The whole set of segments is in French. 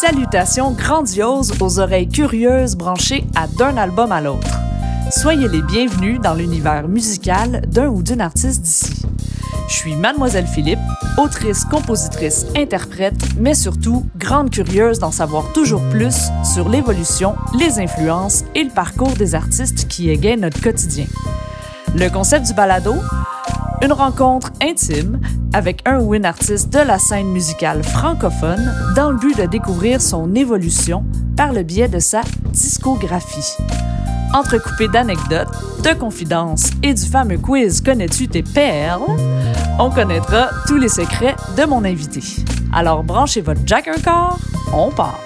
Salutations grandioses aux oreilles curieuses branchées à d'un album à l'autre. Soyez les bienvenus dans l'univers musical d'un ou d'une artiste d'ici. Je suis Mademoiselle Philippe, autrice, compositrice, interprète, mais surtout grande curieuse d'en savoir toujours plus sur l'évolution, les influences et le parcours des artistes qui égayent notre quotidien. Le concept du balado une rencontre intime avec un ou une artiste de la scène musicale francophone dans le but de découvrir son évolution par le biais de sa discographie. Entrecoupé d'anecdotes, de confidences et du fameux quiz Connais-tu tes perles, on connaîtra tous les secrets de mon invité. Alors branchez votre jack un corps, on part.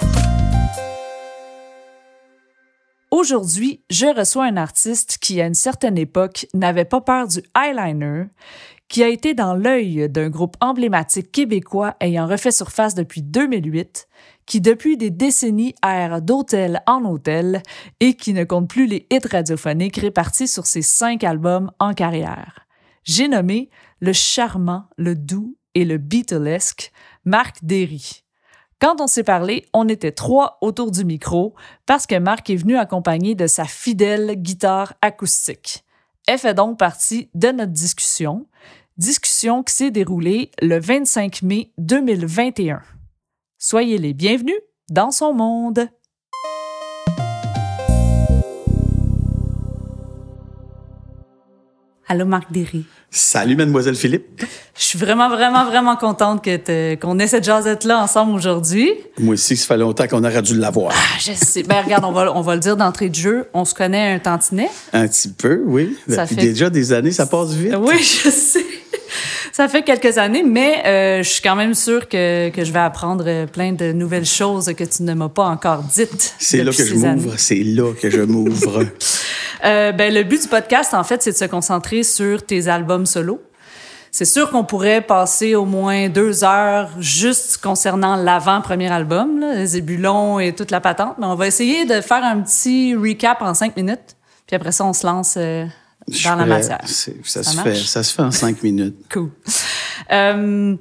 Aujourd'hui, je reçois un artiste qui, à une certaine époque, n'avait pas peur du eyeliner, qui a été dans l'œil d'un groupe emblématique québécois ayant refait surface depuis 2008, qui depuis des décennies erre d'hôtel en hôtel et qui ne compte plus les hits radiophoniques répartis sur ses cinq albums en carrière. J'ai nommé le charmant, le doux et le Beatlesque Marc Derry. Quand on s'est parlé, on était trois autour du micro parce que Marc est venu accompagné de sa fidèle guitare acoustique. Elle fait donc partie de notre discussion, discussion qui s'est déroulée le 25 mai 2021. Soyez les bienvenus dans son monde. Allô, Marc Derry. Salut, mademoiselle Philippe. Je suis vraiment, vraiment, vraiment contente que qu'on ait cette jasette-là ensemble aujourd'hui. Moi aussi, ça fait longtemps qu'on aurait dû l'avoir. Ah, je sais. Ben, regarde, on va, on va le dire d'entrée de jeu. On se connaît un tantinet. Un petit peu, oui. Ça Depuis fait... déjà des années, ça passe vite. Oui, je sais. Ça fait quelques années, mais euh, je suis quand même sûre que, que je vais apprendre plein de nouvelles choses que tu ne m'as pas encore dites. C'est là que je m'ouvre. C'est là que je m'ouvre. Euh, ben, le but du podcast, en fait, c'est de se concentrer sur tes albums solo. C'est sûr qu'on pourrait passer au moins deux heures juste concernant l'avant-premier album, là, les ébulons et toute la patente, mais on va essayer de faire un petit recap en cinq minutes. Puis après ça, on se lance euh, dans la matière. Ça, se fait, ça se fait en cinq minutes. cool. Euh,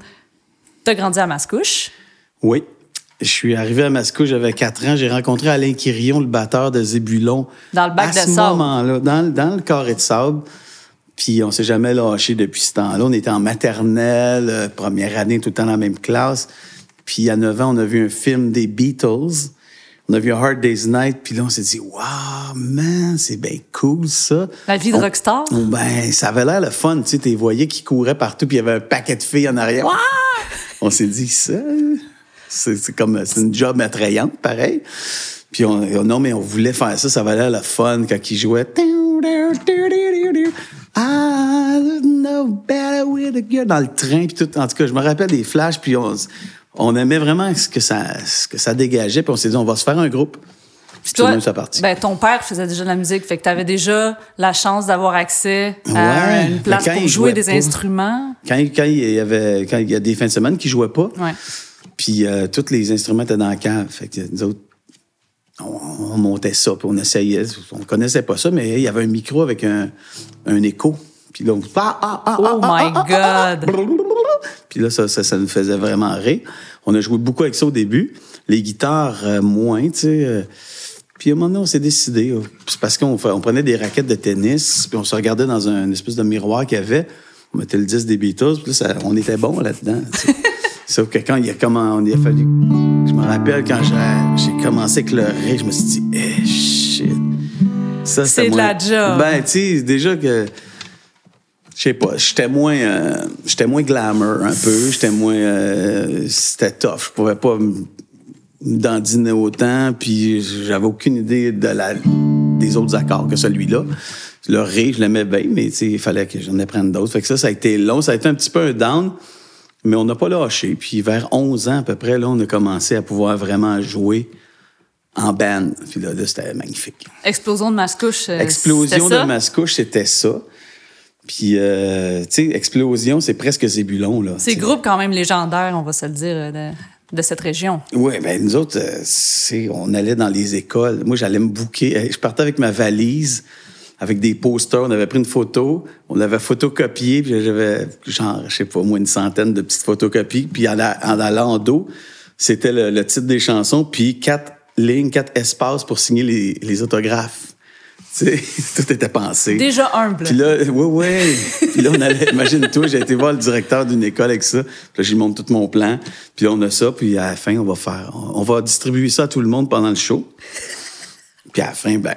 tu as grandi à Mascouche? Oui. Je suis arrivé à Mascouche, j'avais 4 ans. J'ai rencontré Alain Quirion, le batteur de Zébulon. Dans le bac à de ce moment-là, dans, dans, le carré de sable. Puis on s'est jamais lâché depuis ce temps-là. On était en maternelle, euh, première année, tout le temps dans la même classe. Puis à 9 ans, on a vu un film des Beatles. On a vu Hard Day's Night, puis là, on s'est dit, wow, man, c'est bien cool, ça. La vie de rockstar? Ben, ça avait l'air le fun, tu sais, t'es voyais qui couraient partout, puis il y avait un paquet de filles en arrière. On s'est dit, ça, c'est comme, c'est une job attrayante, pareil. Puis on, non, mais on voulait faire ça, ça valait la fun quand ils jouaient. Dans le train, puis tout. En tout cas, je me rappelle des flashs, puis on, on aimait vraiment ce que ça, ce que ça dégageait, puis on s'est dit, on va se faire un groupe. Puis toi, ben, ton père faisait déjà de la musique, fait que tu avais déjà la chance d'avoir accès à une place pour jouer des instruments. Quand, quand, il y avait, quand il y a des fins de semaine qui jouaient pas, ouais. Puis euh, tous les instruments étaient dans la cave. Fait que nous autres, on, montait ça, puis on essayait. On connaissait pas ça, mais il y avait un micro avec un, un écho. Puis là, on... Ah, ah, ah, oh my God! Puis là, ça, ça, nous faisait vraiment rire. On a joué beaucoup avec ça au début. Les guitares, euh, moins, tu sais. Euh. puis à un moment donné, on s'est décidé. C'est parce qu'on on prenait des raquettes de tennis, puis on se regardait dans un espèce de miroir qu'il y avait. On mettait le disque des Beatles, puis là, ça, on était bon là-dedans. Sauf que quand il a, comment, il a fallu. Je me rappelle quand j'ai commencé avec le rire, je me suis dit, eh, shit. Ça, c'est de la job. Ben, tu sais, déjà que. Je sais pas, j'étais moins, euh, j'étais moins glamour un peu, j'étais moins, euh, c'était tough. Je pouvais pas me dandiner autant, puis j'avais aucune idée de la, des autres accords que celui-là. Le rire, je l'aimais bien, mais il fallait que j'en apprenne d'autres. Fait que ça, ça a été long, ça a été un petit peu un down. Mais on n'a pas lâché. Puis vers 11 ans à peu près, là, on a commencé à pouvoir vraiment jouer en band. Puis là, c'était magnifique. Explosion de Mascouche, euh, Explosion de Mascouche, c'était ça. Puis, euh, tu sais, Explosion, c'est presque Zébulon, là. C'est groupe quand même légendaire, on va se le dire, euh, de, cette région. Oui, ben nous autres, c'est, on allait dans les écoles. Moi, j'allais me bouquer. Je partais avec ma valise avec des posters. On avait pris une photo, on l'avait photocopié, puis j'avais, genre, je sais pas, moins une centaine de petites photocopies. Puis en, allant en dos, C'était le, le titre des chansons, puis quatre lignes, quatre espaces pour signer les, les autographes. Tout était pensé. Déjà humble. Puis là, oui, oui. Puis là, on allait, imagine-toi, j'ai été voir le directeur d'une école avec ça. Puis là, je lui montre tout mon plan. Puis là, on a ça. Puis à la fin, on va faire, on va distribuer ça à tout le monde pendant le show. Puis à la fin, ben,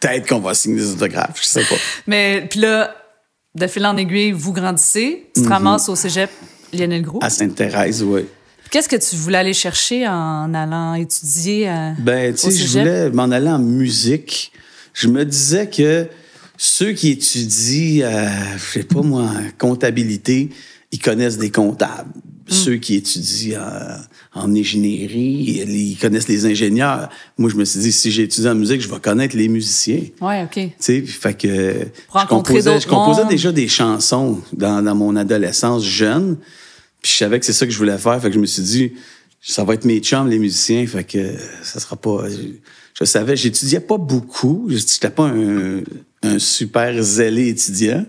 peut-être qu'on va signer des autographes, je sais pas. Mais puis là, de fil en aiguille, vous grandissez, Mhm. tu te ramasses au cégep Lionel Gros. À Sainte-Thérèse, oui. Qu'est-ce que tu voulais aller chercher en allant étudier à, Ben, tu sais, je voulais m'en aller en musique. Je me disais que ceux qui étudient, euh, je sais pas moi, en comptabilité, ils connaissent des comptables. Hmm. Ceux qui étudient euh, en ingénierie, ils connaissent les ingénieurs. Moi, je me suis dit, si j'ai étudié en musique, je vais connaître les musiciens. Ouais, OK. Tu sais, fait que Pour je composais, je composais déjà des chansons dans, dans mon adolescence jeune. Puis je savais que c'est ça que je voulais faire. Fait que je me suis dit, ça va être mes chums, les musiciens. Fait que ça sera pas. Je, je savais, j'étudiais pas beaucoup. J'étais pas un, un super zélé étudiant.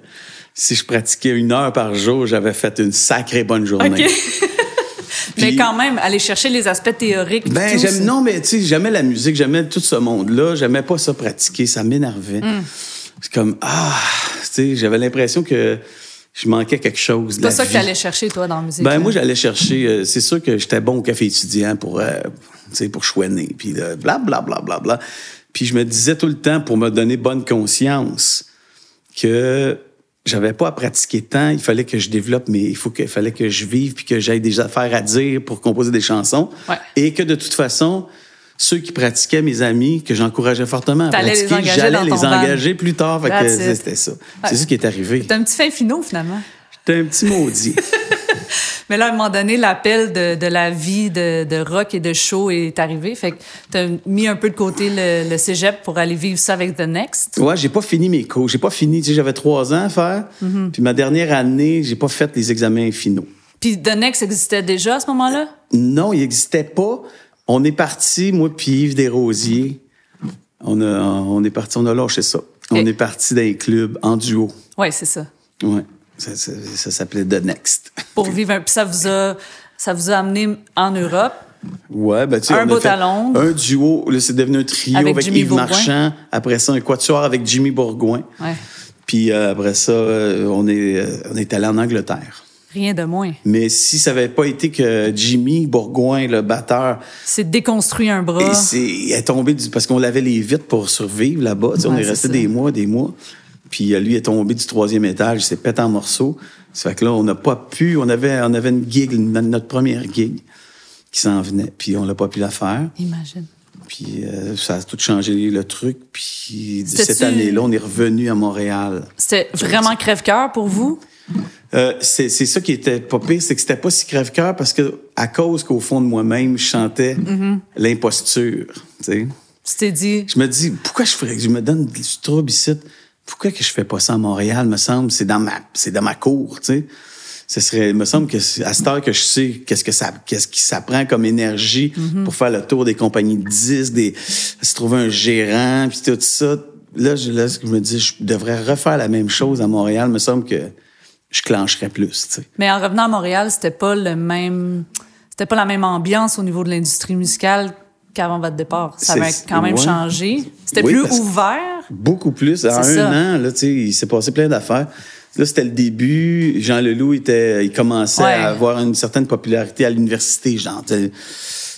Si je pratiquais une heure par jour, j'avais fait une sacrée bonne journée. Mais quand même, aller chercher les aspects théoriques. Ben, j'aime, non, mais tu sais, j'aimais la musique, j'aimais tout ce monde-là, j'aimais pas ça pratiquer, ça m'énervait. Hmm. C'est comme, ah, tu sais, j'avais l'impression que je manquais quelque chose. C'est ça que tu allais chercher, toi, dans la musique. Ben, là. moi, j'allais chercher, euh, c'est sûr que j'étais bon au café étudiant pour, euh, pour chouiner, puis euh, bla, bla, bla, bla, bla. Puis je me disais tout le temps, pour me donner bonne conscience, que j'avais pas à pratiquer tant, il fallait que je développe, mais il faut que, il fallait que je vive puis que j'aille des affaires à dire pour composer des chansons. Ouais. Et que de toute façon, ceux qui pratiquaient, mes amis, que j'encourageais fortement à pratiquer, j'allais les engager plus tard. C'était ça. C'est ça qui est arrivé. T'es un petit fin finot, finalement. J'étais un petit maudit. Mais là, à un moment donné, l'appel de, de la vie de, de rock et de show est arrivé. Fait que t'as mis un peu de côté le, le cégep pour aller vivre ça avec The Next. Ouais, j'ai pas fini mes cours. J'ai pas fini. Tu sais, j'avais trois ans à faire. Mm-hmm. Puis ma dernière année, j'ai pas fait les examens finaux. Puis The Next existait déjà à ce moment-là? Non, il existait pas. On est parti, moi puis Yves Desrosiers. On a, on est parti, on a lâché ça. On est parti d'un club en duo. Oui, c'est ça. Ouais. Ça, ça- ça s'appelait The Next. Pour vivre un... Puis ça vous a, ça vous a amené en Europe. Ouais, ben tu Un on a bout fait à Londres. Un duo, là, c'est devenu un trio Avec Yves Bourgoin. Marchand. Après ça, un quatuor avec Jimmy Bourgoin. Ouais. Puis euh, après ça, euh, on est, euh, on est allé en Angleterre. Rien de moins. Mais si ça avait pas été que Jimmy Bourgoin, le batteur, C'est déconstruit un bras. et c'est, est tombé du, parce qu'on lavait les vitres pour survivre là-bas. On est resté des mois, des mois. Puis euh, lui est tombé du troisième étage, il s'est pété en morceaux. Ça fait que là, on n'a pas pu, on avait, on avait une gig, notre première gig qui s'en venait. Puis on n'a pas pu la faire. Imagine. Puis euh, ça a tout changé le truc. Puis cette année-là, on est revenu à Montréal. C'était vraiment crève-cœur pour vous? Euh, c'est c'est ça qui était pas pire, c'est que c'était pas si crève-cœur parce que à cause qu'au fond de moi-même, je chantais Mm-hmm. l'imposture. Tu t'es dit, Je me dis, pourquoi je ferais, je me donne du trouble ici? Pourquoi que je fais pas ça à Montréal, me semble? C'est dans ma, c'est dans ma cour, tu sais. Ce serait, il me semble que c'est- à cette heure que je sais qu'est-ce que ça, qu'est-ce qui ça prend comme énergie pour faire le tour des compagnies de disques, des, se trouver un gérant, puis tout ça. Là, je, là, je me dis, je devrais refaire la même chose à Montréal. Il me semble que je clencherais plus, mais en revenant à Montréal, c'était pas le même, c'était pas la même ambiance au niveau de l'industrie musicale qu'avant votre départ. Ça avait C'est- quand même ouais. changé. C'était Oui, plus ouvert? Beaucoup plus. En un ça. an, là, tu sais, il s'est passé plein d'affaires. Là, c'était le début. Jean Leloup était, il commençait Ouais. à avoir une certaine popularité à l'université. Genre, il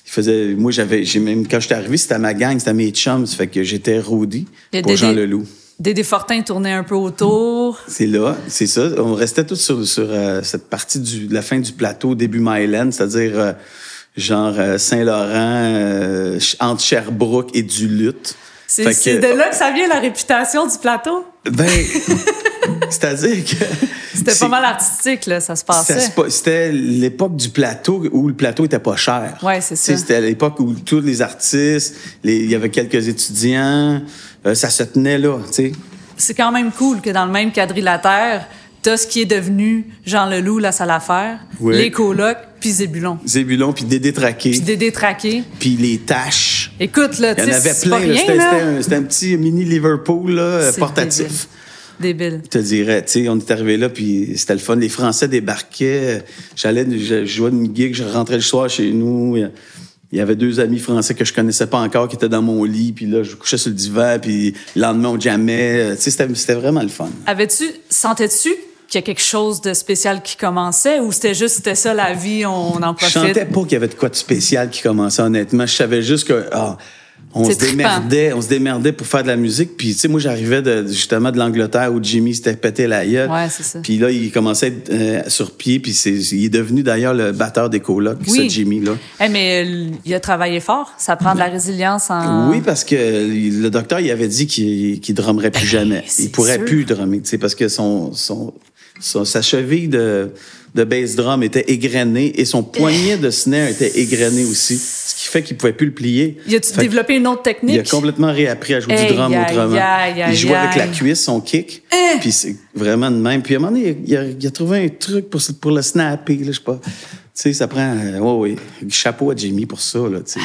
faisait, moi, j'avais, j'ai même, quand j'étais arrivé, c'était ma gang, c'était mes chums. Fait que j'étais a pour des- Jean Leloup. Dédé Fortin tournait un peu autour. C'est là, c'est ça. On restait tous sur, sur euh, cette partie du, de la fin du plateau, début Myland, c'est-à-dire euh, genre euh, Saint-Laurent, entre Sherbrooke et Duluth. C'est de là que ça vient la réputation du plateau? Ben, c'est-à-dire que. C'était pas mal artistique, là, ça se passait. C'était l'époque du plateau où le plateau était pas cher. Ouais, c'est sais, ça. C'était l'époque où tous les artistes, il y avait quelques étudiants, euh, ça se tenait là, tu sais. C'est quand même cool que dans le même quadrilatère, t'as ce qui est devenu Jean Leloup, la salle à faire, Oui. les colocs, puis Zébulon. Zébulon, puis Dédé Traqué, Puis Dédé Traqué. puis les tâches. Écoute, là, Il tu y en sais, avait plein. C'était un, petit mini Liverpool là, portatif. débile. Débile. Je te dirais, tu sais, on est arrivé là, puis c'était le fun. Les Français débarquaient. J'allais, je jouais une gig, je rentrais le soir chez nous. Il y avait deux amis français que je connaissais pas encore qui étaient dans mon lit, puis là, je couchais sur le divan, puis le lendemain, on jamais. Tu sais, c'était, c'était vraiment le fun. Avais-tu, sentais-tu qu'il y a quelque chose de spécial qui commençait ou c'était juste, c'était ça la vie, on en profite? Je sentais pas qu'il y avait de quoi de spécial qui commençait, honnêtement. Je savais juste que, ah, on se démerdait, on se démerdait pour faire de la musique. Puis, tu sais, moi, j'arrivais de, justement de l'Angleterre où Jimmy s'était pété la gueule. Ouais, c'est ça. Puis là, il commençait à être euh, sur pied. Puis c'est, il est devenu d'ailleurs le batteur des colocs, Oui. ce Jimmy-là. Eh, mais euh, il a travaillé fort. Ça prend de la résilience en. Oui, parce que le docteur, il avait dit qu'il qu'il drummerait plus jamais. Ben, c'est Il pourrait sûr. plus drummer, tu sais, parce que son, son, son- sa cheville de, de bass drum était égrenée et son poignet de snare était égrené aussi, ce qui fait qu'il pouvait plus le plier. Y a-tu développé une autre technique? Il a complètement réappris à jouer du drum autrement. il jouait avec la cuisse, son kick. Eh! Puis c'est vraiment de même. Puis à un moment donné, il a, il a trouvé un truc pour, pour le snapper, là, je sais pas. Tu sais, ça prend... euh, ouais, ouais. Chapeau à Jimmy pour ça, là, tu sais.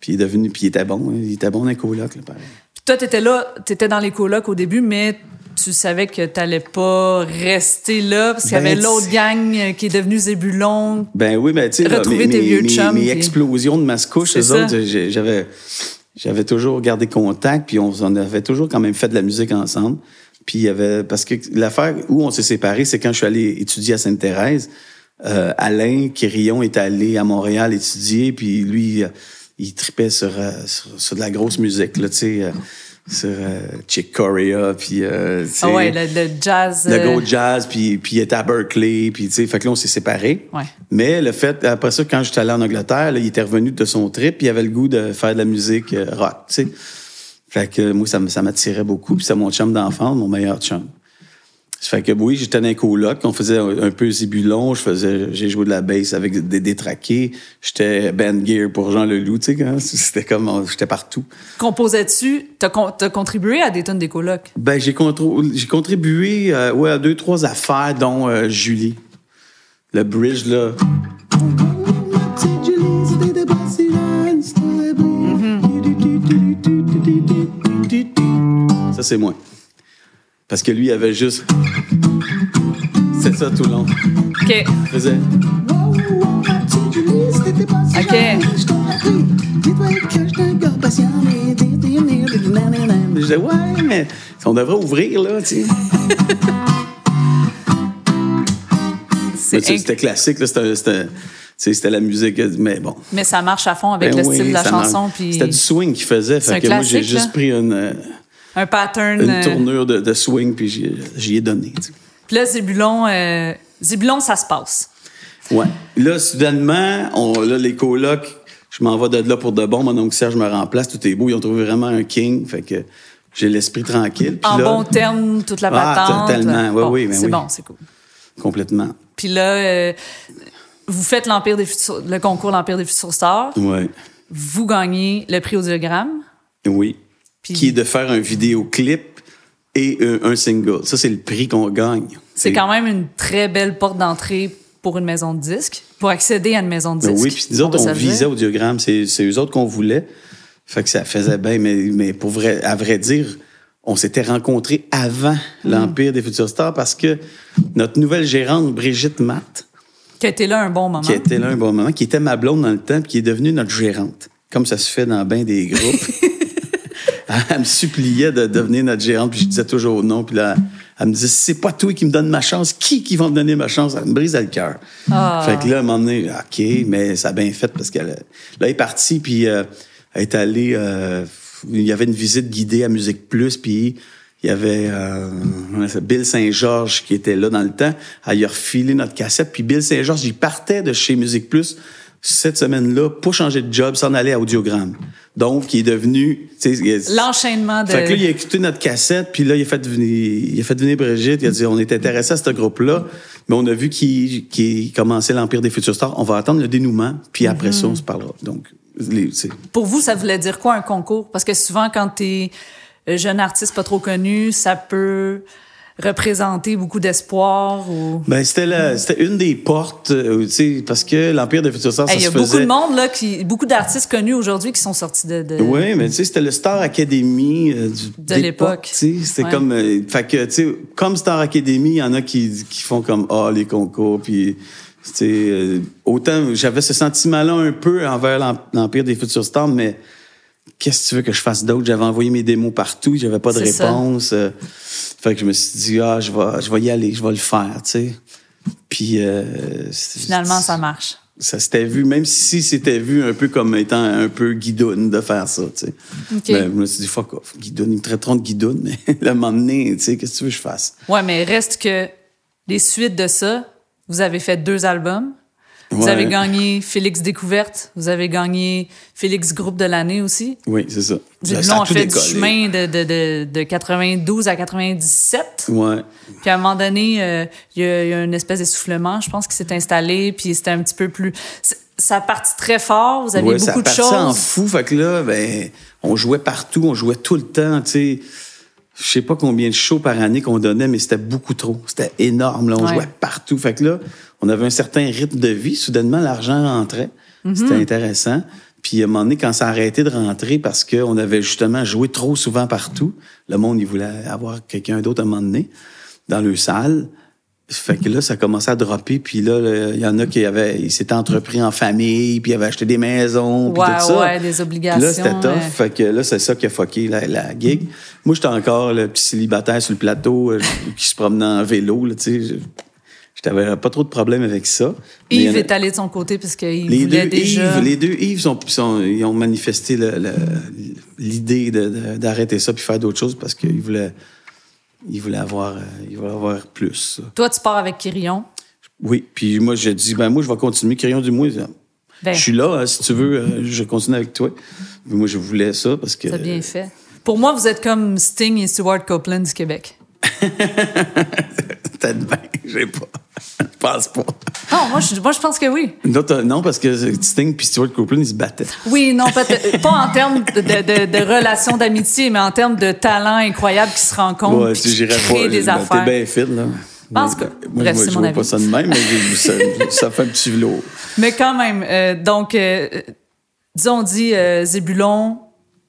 Puis il est devenu... Puis il était bon. hein. Il était bon dans les colocs, là, pareil. Puis toi, t'étais là, t'étais dans les colocs au début, mais tu savais que t'allais pas rester là parce qu'il y Ben, avait tu- l'autre gang euh, qui est devenu Zébulon. Ben oui, ben tu sais, là, Retrouver mes, tes mes- vieux mes- chums, mes puis- explosions de mascouche, C'est eux ça. autres, j'ai- j'avais, j'avais toujours gardé contact, puis on, on avait toujours quand même fait de la musique ensemble. Puis il y avait, parce que l'affaire où on s'est séparés, c'est quand je suis allé étudier à Sainte-Thérèse. Euh, Alain Quirillon est allé à Montréal étudier, puis lui, euh, il tripait sur, sur, sur de la grosse musique, là, tu sais, sur euh, Chick Corea, puis... euh, tu sais, Ah ouais, le, le jazz. le euh, gros jazz, puis, puis il était à Berkeley, puis tu sais, fait que là, on s'est séparés. Ouais. Mais le fait, après ça, quand j'étais allé en Angleterre, là, il était revenu de son trip, puis il avait le goût de faire de la musique euh, rock, tu sais. Fait que moi, ça, ça m'attirait beaucoup, puis c'est mon chum d'enfance, mon meilleur chum. Ça fait que oui, j'étais dans un coloc, on faisait un, un peu zibulon, je faisais, j'ai joué de la bass avec des détraqués, j'étais band gear pour Jean Leloup, tu sais, c'était comme, j'étais partout. Composais-tu? T'as con- t'as contribué à des tonnes des colocs? Ben, j'ai contribué euh, ouais, à deux, trois affaires, dont euh, Julie. Le bridge, là. Ça, c'est moi. Parce que lui, il avait juste. C'est ça tout le long. OK. Il faisait. Je disais, ouais, mais on devrait ouvrir, là, tu sais. C'était classique, là. C'était, la musique, mais bon. Mais ça marche à fond avec Ben le oui, style de la chanson. Puis C'était du swing qu'il faisait. C'est Fait un que moi, j'ai juste pris une, euh, un pattern. une euh, tournure de, de swing, puis j'y, ai donné. tu sais. Puis là, Zébulon, euh, Zébulon, ça se passe. Ouais. Là, soudainement, on, là, les colocs, je m'en vais de là pour de bon. Mon oncle Serge me remplace. Tout est beau. Ils ont trouvé vraiment un king. Fait que j'ai l'esprit tranquille. Puis En là, bon terme, toute la Ah, patente. totalement. Ouais, Bon, oui, ben c'est oui. bon, c'est cool. Complètement. Puis là, euh, vous faites l'Empire des futurs, le concours l'Empire des futurs stars. Ouais. Vous gagnez le prix Audiogramme. Oui. Puis- Qui est de faire un vidéoclip et un, un single. Ça, c'est le prix qu'on gagne. C'est quand même une très belle porte d'entrée pour une maison de disques, pour accéder à une maison de Ben disques. oui, puis nous autres, on dire. visait audiogramme. C'est, c'est eux autres qu'on voulait. Fait que ça faisait bien, mais, mais pour vrai, à vrai dire, on s'était rencontrés avant Mm. l'Empire des Futurs Stars parce que notre nouvelle gérante, Brigitte Matt, Qui a été là un bon moment. qui était là un bon moment, qui était ma blonde dans le temps, puis qui est devenue notre gérante, comme ça se fait dans bien des groupes. elle me suppliait de devenir notre gérante, puis je disais toujours non, puis là, elle me disait, c'est pas toi qui me donne ma chance, qui qui va me donner ma chance? Elle me brisait le cœur. Ah. Fait que là, à un moment donné, OK, mais ça a bien fait parce qu'elle, là, elle est partie, puis euh, elle est allée, euh, il y avait une visite guidée à Musique Plus, puis il y avait euh, Bill Saint-Georges qui était là dans le temps. Elle lui a refilé notre cassette, puis Bill Saint-Georges, il partait de chez Musique Plus cette semaine-là pour changer de job, s'en aller à Audiogramme. Donc, il est devenu... L'enchaînement de. fait que là, il a écouté notre cassette, puis là, il a fait venir, il a fait venir Brigitte. Il a dit, on est intéressé à ce groupe-là, mais on a vu qu'il qu'il commençait l'Empire des Futurs Stars. On va attendre le dénouement, puis après ça, on se parlera. Donc, les- Pour vous, ça voulait dire quoi un concours? Parce que souvent, quand t'es euh, jeune artiste pas trop connu, ça peut représenter beaucoup d'espoir ou? Ben, c'était la- c'était une des portes, euh, tu sais, parce que l'Empire de Future Star, ça Hey, Il y a beaucoup de monde, là, qui, beaucoup d'artistes connus aujourd'hui qui sont sortis de. de- Oui, mais tu sais, c'était le Star Academy euh, du, De l'époque. Tu sais, c'était Ouais. comme, euh, fait que, tu sais, comme Star Academy, il y en a qui, qui font comme, ah, les concours, puis, euh, autant, j'avais ce sentiment-là un peu envers l'Em- l'Empire des Futurs Stars, mais qu'est-ce que tu veux que je fasse d'autre? J'avais envoyé mes démos partout, j'avais pas de ça. réponse. euh, fait que je me suis dit, ah, je vais, je vais y aller, je vais le faire, tu sais. Puis, euh, Finalement, ça marche. ça s'était vu, même si c'était vu un peu comme étant un peu guidoune de faire ça, tu sais. OK. Ben, je me suis dit, fuck off, guidoune, ils me traiteront de guidoune, mais le moment donné, tu sais, qu'est-ce que tu veux que je fasse? Ouais, mais reste que les suites de ça, vous avez fait deux albums. Vous Ouais. avez gagné Félix Découverte. Vous avez gagné Félix Groupe de l'année aussi. Oui, c'est ça. Ça a fait du chemin de, de, de, de 92 à 97. Ouais. Puis à un moment donné, euh, il y, y a une espèce d'essoufflement, je pense, qui s'est installé. Puis c'était un petit peu plus... Ça a parti très fort. Vous Ouais, ça beaucoup de partit en choses. fou, fait que là, ben, on jouait partout, on jouait tout le temps, tu sais. Je sais pas combien de shows par année qu'on donnait, mais c'était beaucoup trop. C'était énorme, là. On Ouais. jouait partout. Fait que là, on avait un certain rythme de vie. Soudainement, l'argent rentrait. Mm-hmm. C'était intéressant. Puis à un moment donné, quand ça a arrêté de rentrer parce qu'on avait justement joué trop souvent partout, le monde, il voulait avoir quelqu'un d'autre à un moment donné dans le salle. Fait que là, ça commençait à dropper. Puis là, il y en a qui avaient, ils s'étaient entrepris en famille, puis ils avaient acheté des maisons, puis Ouais, tout ça. ouais, des Puis obligations. là, c'était tough. Fait que là, c'est ça qui a fucké la, la gig. Moi, j'étais encore le petit célibataire sur le plateau euh, qui se promenait en vélo, là, tu sais. Je- J'avais pas trop de problèmes avec ça. Yves a- est allé de son côté parce qu'il voulait deux, déjà... Yves, les deux Yves sont, sont- ils ont manifesté l'idée d'arrêter ça puis faire d'autres choses parce qu'ils voulaient, ils voulaient avoir, euh, ils voulaient avoir plus. Toi, tu pars avec Kyrion. Oui, puis moi, j'ai dit, ben moi, je vais continuer. Crayon du mois, Ben, je suis là, hein, si tu veux, euh, je continue avec toi. Mais moi, je voulais ça parce que. T'as bien fait. Pour moi, vous êtes comme Sting et Stuart Copeland du Québec. Peut-être bien, j'ai pas. Je pense pas. Non, moi, je, moi, je pense que oui. Non, t'as- non, parce que Sting puis Stuart Copeland, ils se battaient. Oui, non, peut-être pas en termes de, de, de relations d'amitié, mais en termes de talent incroyable qui se rencontrent Ouais, tu pas. des ben. T'es bien fit, là. pense que- moi, bref, c'est je mon vois avis. pas ça de même, mais ça, ça fait un petit velours. Mais quand même, euh, donc, euh, disons, on dit euh, Zébulon,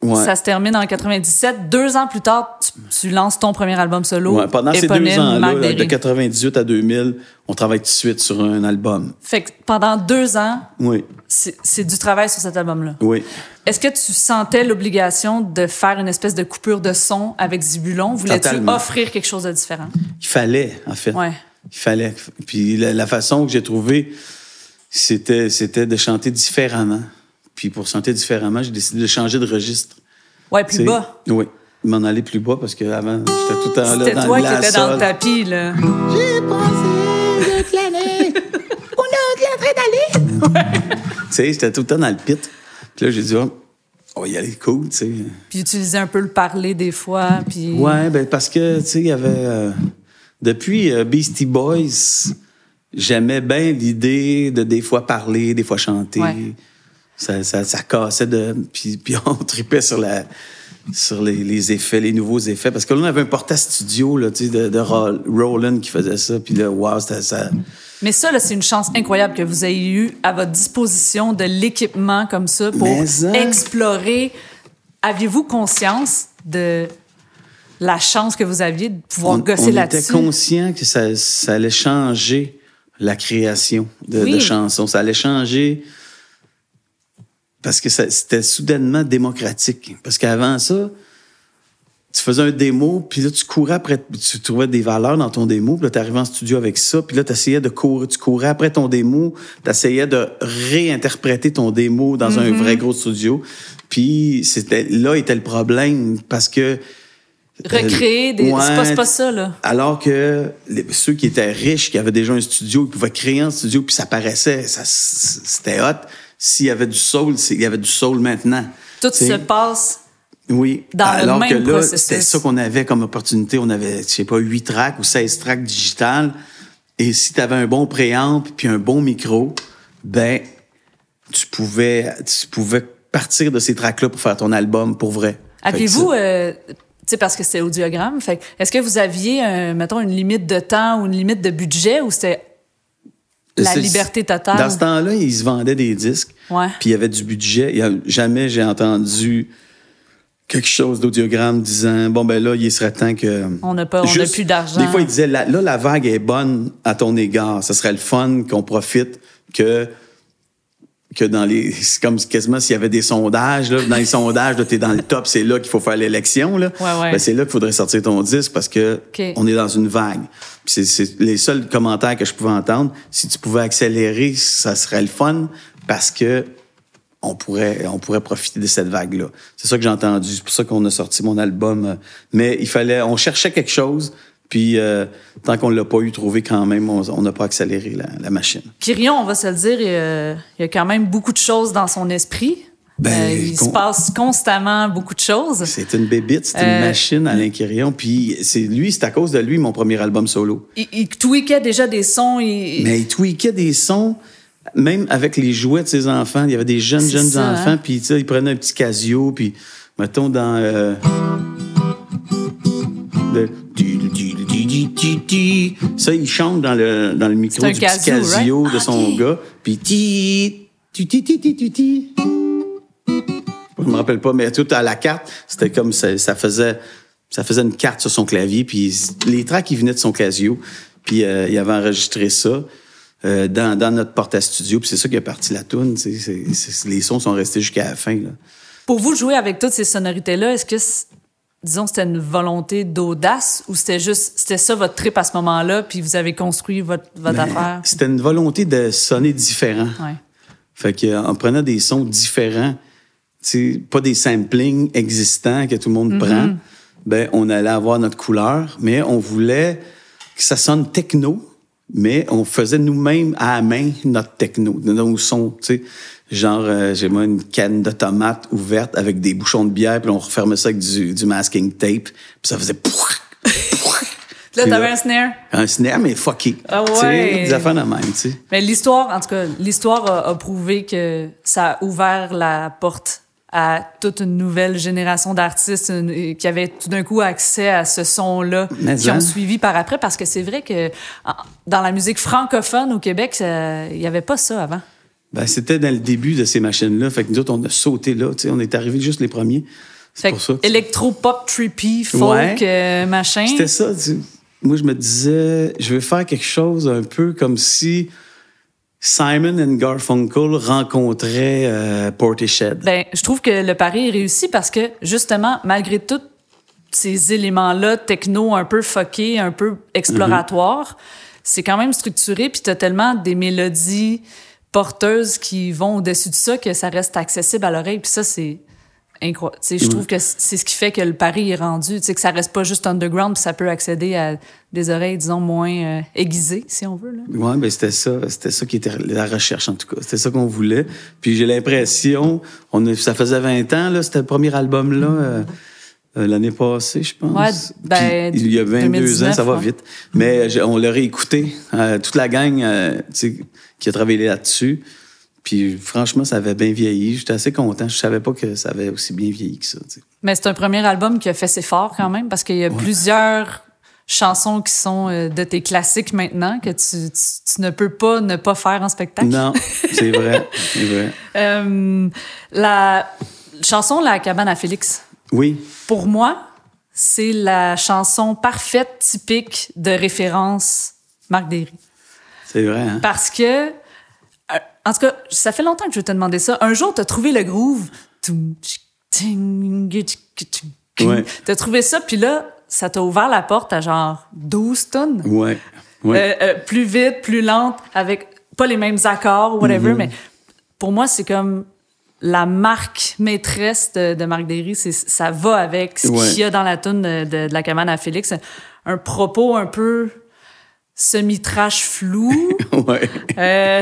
Ouais. ça se termine en 97. Deux ans plus tard, tu, tu lances ton premier album solo. Ouais, pendant ces deux ans-là, de Derry. 98 à 2000, on travaille tout de suite sur un album. Fait que pendant deux ans, Oui, c'est du travail sur cet album-là. oui. Est-ce que tu sentais l'obligation de faire une espèce de coupure de son avec Zébulon? Voulais-tu offrir quelque chose de différent? Il fallait, en fait. Ouais. Il fallait. Puis la, la façon que j'ai trouvée, c'était de chanter différemment. Puis pour chanter différemment, j'ai décidé de changer de registre. Ouais, plus bas. Oui. M'en aller plus bas parce qu'avant, j'étais tout le temps là C'était dans toi le qui étais dans le tapis, là. J'ai pensé toute l'année. On est en train d'aller. tu sais, j'étais tout le temps dans le pit. Puis là, j'ai dit, oh, on va y aller cool, tu sais. Puis utiliser un peu le parler des fois, puis... Ouais, ben parce que, tu sais, il y avait... euh, depuis euh, Beastie Boys, j'aimais bien l'idée de des fois parler, des fois chanter. Ouais. Ça, ça, ça cassait de... Puis, puis on tripait sur la sur les, les effets, les nouveaux effets. Parce que là, on avait un porta studio là, tu sais, de, de Ro- Roland qui faisait ça. Puis là, wow, c'était ça. Mais ça, là, c'est une chance incroyable que vous ayez eu à votre disposition de l'équipement comme ça pour ça- explorer. Aviez-vous conscience de la chance que vous aviez de pouvoir On, gosser on était là-dessus? conscient que ça, ça allait changer la création de, Oui. de chansons. Ça allait changer parce que c'était soudainement démocratique. Parce qu'avant ça, tu faisais un démo, puis là, tu courais après, tu trouvais des valeurs dans ton démo, puis là, tu arrivais en studio avec ça, puis là, tu essayais de courir, tu courais après ton démo, tu essayais de réinterpréter ton démo dans un vrai gros studio. Puis c'était là était le problème, parce que Recréer des. c'est pas, c'est pas ça, là. alors que les- ceux qui étaient riches, qui avaient déjà un studio, ils pouvaient créer un studio, puis ça paraissait, ça, c'était hot. S'il y avait du soul, il y avait du soul maintenant. Tout se passe. Oui. dans le Alors même que là, c'était ça qu'on avait comme opportunité. On avait, je sais pas, 8 tracks ou 16 tracks digital. Et si tu avais un bon préamp puis un bon micro, ben, tu pouvais, tu pouvais partir de ces tracks-là pour faire ton album pour vrai. Ça- euh, tu sais, parce que c'était audiogramme. Fait est-ce que vous aviez, mettons, une limite de temps ou une limite de budget ou c'était la liberté totale? Dans ce temps-là, ils se vendaient des disques. Ouais. Puis il y avait du budget. Il y a- jamais j'ai entendu quelque chose d'audiogramme disant bon ben là il serait temps que On n'a pas- on plus d'argent. Des fois ils disaient là, là, la vague est bonne à ton égard. Ça serait le fun qu'on profite que que dans les c'est comme quasiment s'il y avait des sondages là, dans les sondages là, t'es dans le top c'est là qu'il faut faire l'élection là Ouais, ouais. Ben, c'est là qu'il faudrait sortir ton disque parce que on est dans une vague c'est c'est les seuls commentaires que je pouvais entendre si tu pouvais accélérer ça serait le fun parce que on pourrait, on pourrait profiter de cette vague-là. C'est ça que j'ai entendu. C'est pour ça qu'on a sorti mon album. Mais il fallait, on cherchait quelque chose. Puis euh, tant qu'on l'a pas eu trouvé quand même, on n'a pas accéléré la, la machine. Quirion, on va se le dire, il y, a, il y a quand même beaucoup de choses dans son esprit. Ben, Euh, il se passe constamment beaucoup de choses. C'est une bébite, c'est Euh, une machine, Alain Quirion. Puis c'est lui, c'est à cause de lui mon premier album solo. Il, il tweakait déjà des sons. Il, Mais il tweakait des sons, même avec les jouets de ses enfants. Il y avait des jeunes, jeunes ça, enfants, hein? puis tu sais, il prenait un petit Casio, puis mettons dans... euh, de- Ça, il chante dans le, dans le micro du petit Casio, Casio right? de son Ok. gars, puis ti, ti, ti, ti, ti, ti, ti. Je me rappelle pas, mais tout à la carte, c'était comme ça, ça faisait ça faisait une carte sur son clavier, puis les tracks qui venaient de son Casio, puis euh, il avait enregistré ça euh, dans, dans notre porte à studio, puis c'est ça qui a parti la c'est- Les sons sont restés jusqu'à la fin. Là. Pour vous, jouer avec toutes ces sonorités-là, est-ce que, disons, c'était une volonté d'audace ou c'était juste, c'était ça votre trip à ce moment-là, puis vous avez construit votre, votre Mais affaire? C'était une volonté de sonner différent. Ouais. Fait que, euh, en prenant des sons différents, pas des samplings existants que tout le monde prend, ben on allait avoir notre couleur, mais on voulait que ça sonne techno, mais on faisait nous-mêmes à la main notre techno, nos sons, tu sais. Genre, euh, j'ai moi une canne de tomates ouverte avec des bouchons de bière, puis on refermait ça avec du, du masking tape, puis ça faisait. Là, t'avais un snare? un snare, mais fucké. Ah ouais. Des affaires de même, tu sais. Mais l'histoire, en tout cas, l'histoire a, a prouvé que ça a ouvert la porte à toute une nouvelle génération d'artistes qui avaient tout d'un coup accès à ce son-là, qui hein. ont suivi par après, parce que c'est vrai que dans la musique francophone au Québec, il n'y avait pas ça avant. Ben, c'était dans le début de ces machines-là. Fait que nous autres, on a sauté là. on est arrivés juste les premiers. C'est pour ça. que électro-pop, trippy, folk, Ouais. euh, machin. C'était ça. tu- Moi, je me disais, je vais faire quelque chose un peu comme si Simon and Garfunkel rencontraient euh, Portishead. Ben, je trouve que le pari est réussi parce que, justement, malgré tous ces éléments-là, techno un peu fuckés, un peu exploratoires, c'est quand même structuré, puis t'as tellement des mélodies porteuses qui vont au-dessus de ça que ça reste accessible à l'oreille, puis ça, c'est incroyable. Je trouve que c'est ce qui fait que le pari est rendu, que ça reste pas juste underground, puis ça peut accéder à des oreilles, disons, moins euh, aiguisées, si on veut. Là. Ouais, ben c'était ça, c'était ça qui était la recherche en tout cas. C'était ça qu'on voulait. Puis j'ai l'impression, on a, ça faisait 20 ans là, c'était le premier album là euh, euh, l'année passée, je pense. Ouais, ben, Puis il y a 22 ans, 2019, ça va ouais. vite. Mais on l'a réécouté, euh, toute la gang euh, qui a travaillé là-dessus. Puis franchement, ça avait bien vieilli. J'étais assez content. Je savais pas que ça avait aussi bien vieilli que ça. Mais c'est un premier album qui a fait ses forts quand même, parce qu'il y a plusieurs chansons qui sont euh, de tes classiques maintenant que tu, tu, tu ne peux pas ne pas faire en spectacle. Non, c'est vrai, c'est vrai. Euh, la chanson La cabane à Félix, Oui, pour moi, c'est la chanson parfaite, typique de référence Marc Derry. C'est vrai. Hein? Parce que, euh, en tout cas, ça fait longtemps que je vais te demander ça. Un jour, tu as trouvé le groove. Ouais. T'as trouvé ça, puis là, ça t'a ouvert la porte à genre 12 tonnes. Ouais, ouais. Euh, euh, plus vite, plus lente, avec pas les mêmes accords, whatever, Mm-hmm. mais pour moi, c'est comme la marque maîtresse de, de Marc Derry, c'est ça va avec ce Ouais. qu'il y a dans la tune de, de- de la cabane à Félix, un propos un peu semi-trash flou, ouais. euh,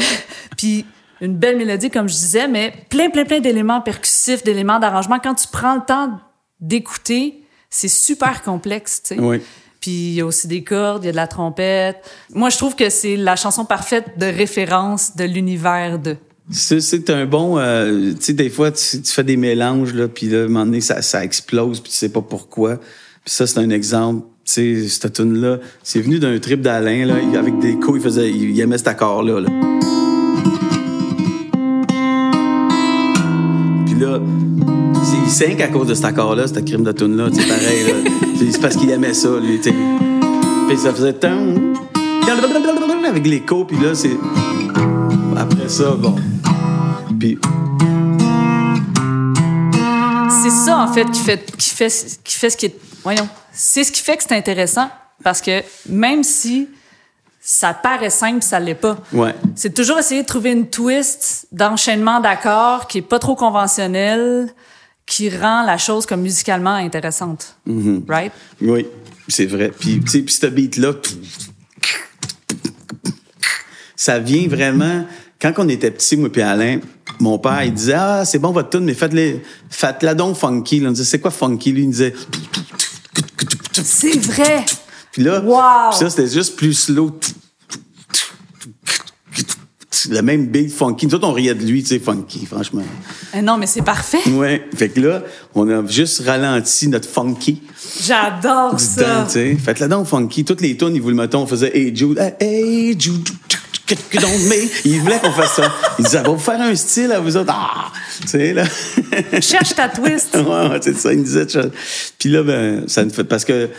puis une belle mélodie comme je disais, mais plein plein plein d'éléments percussifs, d'éléments d'arrangement. Quand tu prends le temps d'écouter, c'est super complexe, tu sais. Puis il y a aussi des cordes, il y a de la trompette. Moi, je trouve que c'est la chanson parfaite de référence de l'univers de. C'est, c'est un bon. euh, tu sais, des fois, tu, tu fais des mélanges, là, puis là, à un moment donné, ça, ça explose, puis tu sais pas pourquoi. Puis ça, c'est un exemple. Sais, cette tune-là, c'est venu d'un trip d'Alain, là. Avec des coups, il faisait, il, aimait cet accord-là, là. Puis là, il sink à cause de cet accord-là, cette crime de tune-là, c'est pareil, là. C'est- parce qu'il aimait ça, lui, tu sais. Puis ça faisait tant avec l'écho, puis là, c'est. Après ça, bon. Puis ça, en fait, qui fait, qui fait, qui fait ce qui est. Voyons. C'est ce qui fait que c'est intéressant. Parce que même si ça paraît simple, ça l'est pas. Ouais. C'est toujours essayer de trouver une twist d'enchaînement d'accords qui est pas trop conventionnel, qui rend la chose comme musicalement intéressante. Right? Oui, c'est vrai. Puis, tu sais, puis ce beat-là, ça vient vraiment. Quand on était petits, moi puis Alain, mon père, il disait Ah, c'est bon votre tune, mais faites-les, faites-la donc funky. Là, on disait C'est quoi funky? Lui, il disait. C'est vrai! Puis là, Wow! puis ça, c'était juste plus slow. Le même beat funky. Nous autres, on riait de lui, tu sais, funky, franchement. Eh non, mais c'est parfait! Ouais. Fait que là, on a juste ralenti notre funky. J'adore ça! temps, tu sais. Faites-le donc funky. Toutes les tunes, ils voulaient, mettons, on faisait Hey Jude, Hey Jude, don't me. Ils voulaient qu'on fasse ça. Ils disaient, va vous faire un style à vous autres. Ah! Tu sais, là. Cherche ta twist! ouais, c'est ça, ils disaient. ça. Puis là, ben, ça nous fait, parce que,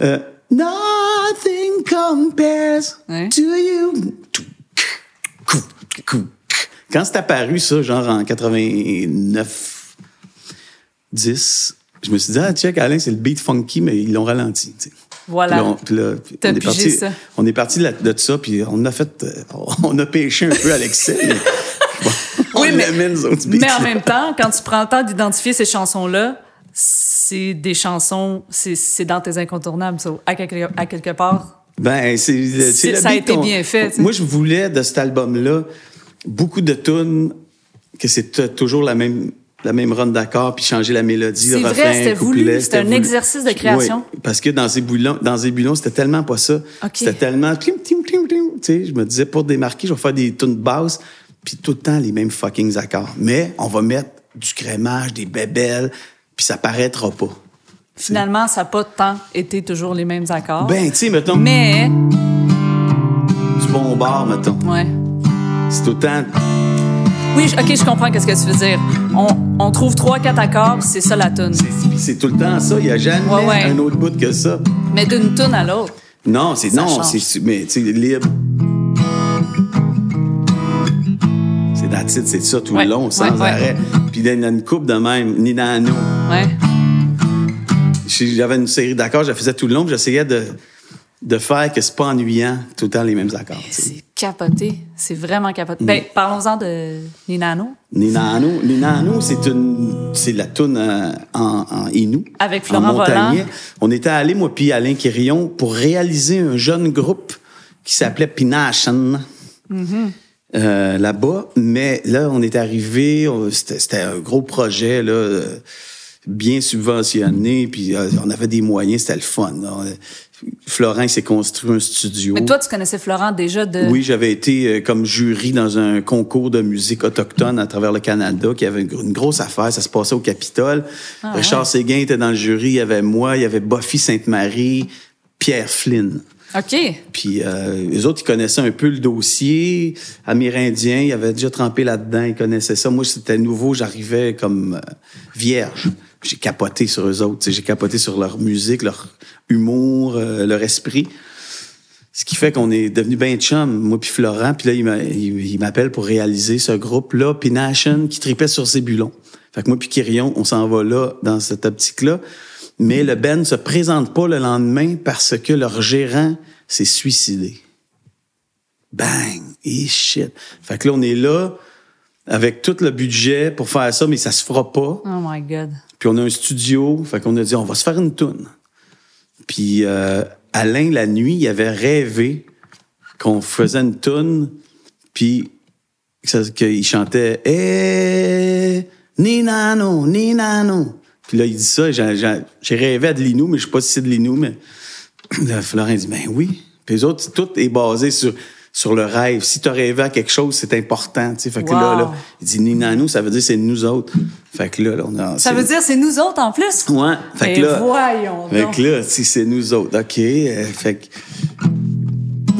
euh, Nothing compares Ouais. to you. Quand c'est apparu, ça, genre en 89, 10, je me suis dit, ah, check, Alain, c'est le beat funky, mais ils l'ont ralenti. Voilà. On- là, est parti, ça. on est parti de, de ça, puis on a fait, euh, on a pêché un peu à l'excès. mais bon, on Oui, mais-. Mais en même temps, quand tu prends le temps d'identifier ces chansons-là, c'est des chansons, c'est c'est dans tes incontournables. ça. À, quelque, à quelque part, Ben, c'est, c'est C'est- ça a été bien fait. Moi, je voulais de cet album-là beaucoup de tunes que c'était toujours la même la même run d'accord puis changer la mélodie, le vrai, refrain, c'était le couplet, voulu, c'était un voulu. exercice de création. Oui, parce que dans Zébulon, dans Zébulon, c'était tellement pas ça. C'était tellement. Tu sais, je me disais pour démarquer, je vais faire des tunes basses puis tout le temps les mêmes fucking accords. Mais on va mettre du crémage, des bébelles, puis ça paraîtra pas. finalement, ça n'a pas tant été toujours les mêmes accords. Ben, tu sais, mettons, Mais, du bon bar, mettons. ouais. C'est tout le temps Oui, je- OK, je comprends qu'est-ce que tu veux dire. On, on trouve trois, quatre accords, puis c'est ça la tune. C'est- tout le temps ça. Il n'y a jamais Ouais, ouais. un autre bout que ça. Mais d'une tune à l'autre. Non, c'est non, c'est mais tu libre. C'est it, c'est ça tout Ouais, le long, sans arrêt. Puis il y a une coupe de même, Nina Ano. Ouais. J'avais une série d'accords, je la faisais tout le long, j'essayais de, de faire que c'est pas ennuyant tout le temps les mêmes accords. C'est capoté. C'est vraiment capoté. Ben, parlons-en de Ninano. Nina Ano, Nina Ano, c'est une c'est la tune euh, en, en Inou. Avec en Florent. Volant. On était allés, moi puis Alain Quirion, pour réaliser un jeune groupe qui s'appelait Pinashan. Mm-hmm. euh, là-bas, mais là, on est arrivé, c'était un gros projet, là, euh, bien subventionné, puis euh, on avait des moyens, c'était le fun. là. Florent, s'est construit un studio. Mais toi, tu connaissais Florent déjà de. Oui, j'avais été euh, comme jury dans un concours de musique autochtone à travers le Canada qui avait une, gr- une grosse affaire. Ça se passait au Capitole. Ah, Richard ouais. Séguin était dans le jury. Il y avait moi, il y avait Buffy Sainte-Marie, Pierre Flynn. OK. Puis euh, les autres, ils connaissaient un peu le dossier amérindien. Ils avaient déjà trempé là-dedans. Ils connaissaient ça. Moi, c'était nouveau. J'arrivais comme euh, vierge. J'ai capoté sur eux autres. J'ai capoté sur leur musique, leur humour, euh, leur esprit. Ce qui fait qu'on est devenu ben chum, moi puis Florent. Puis là, il m'a- il il m'appelle pour réaliser ce groupe-là, puis Nation, qui tripait sur Zébulon. Fait que moi puis Quirion, on s'en va là, dans cette optique-là. Mais le Ben se présente pas le lendemain parce que leur gérant s'est suicidé. Bang! Et shit. Fait que là, on est là avec tout le budget pour faire ça, mais ça se fera pas. Oh my God. Puis on a un studio, fait qu'on a dit on va se faire une toune. Puis euh, Alain la nuit, il avait rêvé qu'on faisait une toune, puis qu'il chantait Eh Ninano, Ninano. Puis là il dit ça, j'ai rêvé à de l'Inou, mais je sais pas si c'est de l'Inou, mais là, Florent dit ben oui. Puis les autres, tout est basé sur sur le rêve. Si tu as rêvé à quelque chose, c'est important. tu sais. Fait que là, Wow. là, il dit Nina nous, ça veut dire c'est nous autres. Fait que là, là, on a. Ça veut dire c'est nous autres en plus? Ouais. Fait que Ben là. voyons Fait donc. que là, si c'est nous autres, OK. euh, fait que.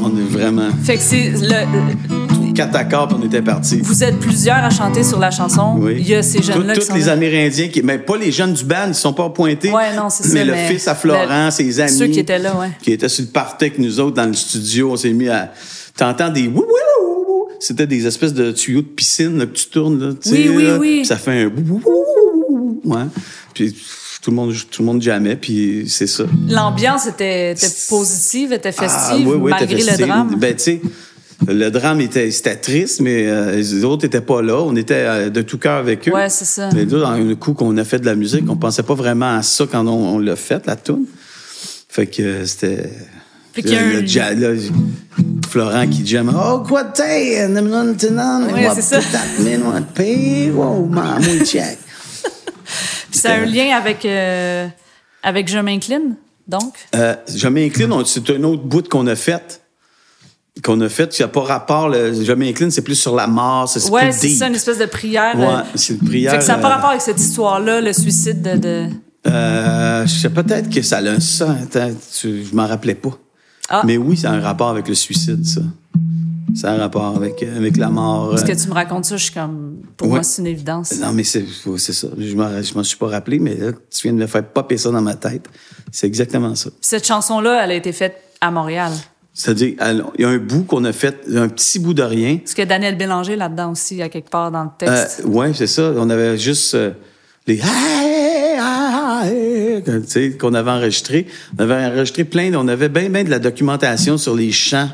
On est vraiment. Fait que c'est le, Quatre accords, on était partis. vous êtes plusieurs à chanter sur la chanson. Oui. Il y a ces jeunes-là Tous les là. Amérindiens, qui, mais pas les jeunes du band, ils sont pas pointés. Ouais, non, c'est ça, Mais le fils à Florent, ses amis. ceux qui étaient là, ouais. Qui étaient sur le party avec nous autres dans le studio. On s'est mis à. T'entends des. wou, wou, wou, wou. C'était des espèces de tuyaux de piscine là, que tu tournes. Là, tu Oui, sais, oui, là. oui. Puis Ça fait un. wou, wou, wou, wou, wou. Ouais. Puis tout le monde, tout le monde jamais, puis c'est ça. L'ambiance était, était positive, était festive, Ah, oui, oui, malgré t'as le drame. Ben, tu sais, le drame était, c'était triste, mais euh, les autres n'étaient pas là. On était euh, de tout cœur avec eux. Ouais, c'est ça. Mais là, dans un coup qu'on a fait de la musique, on pensait pas vraiment à ça quand on, on l'a fait, la tune. Fait que euh, c'était. Fait qu'il y a le- un- le ja- là, Florent qui jamme Oh, quoi t'es? Ouais, c'est ça. Wow, maman, check. Puis ça a un lien avec, euh, avec Je m'incline, donc? Euh, je m'incline, c'est un autre bout qu'on a fait. Qu'on a fait, qui n'a pas rapport. Le, je m'incline, c'est plus sur la mort, c'est Ouais, plus c'est ça, une espèce de prière. Ouais, euh, c'est une prière. Fait que ça n'a pas euh, rapport avec cette histoire-là, le suicide de. de... Euh, je sais peut-être que ça a un ça. Attends, tu- je m'en rappelais pas. Ah. Mais oui, ça a un rapport avec le suicide, ça. Ça a un rapport avec, euh, avec la mort. Parce euh. que tu me racontes ça, je suis comme. Pour Ouais. moi, c'est une évidence. Non, mais c'est ça. Je m'en suis pas rappelé, mais là, tu viens de me faire popper ça dans ma tête. C'est exactement ça. Cette chanson-là, elle a été faite à Montréal. C'est-à-dire, il y a un bout qu'on a fait, un petit bout de rien. Parce que Daniel Bélanger là-dedans aussi, à quelque part dans le Euh, texte. ouais, c'est ça. On avait juste euh, les hey tu sais, qu'on avait enregistré. On avait enregistré plein, on avait bien, bien de la documentation sur les chants.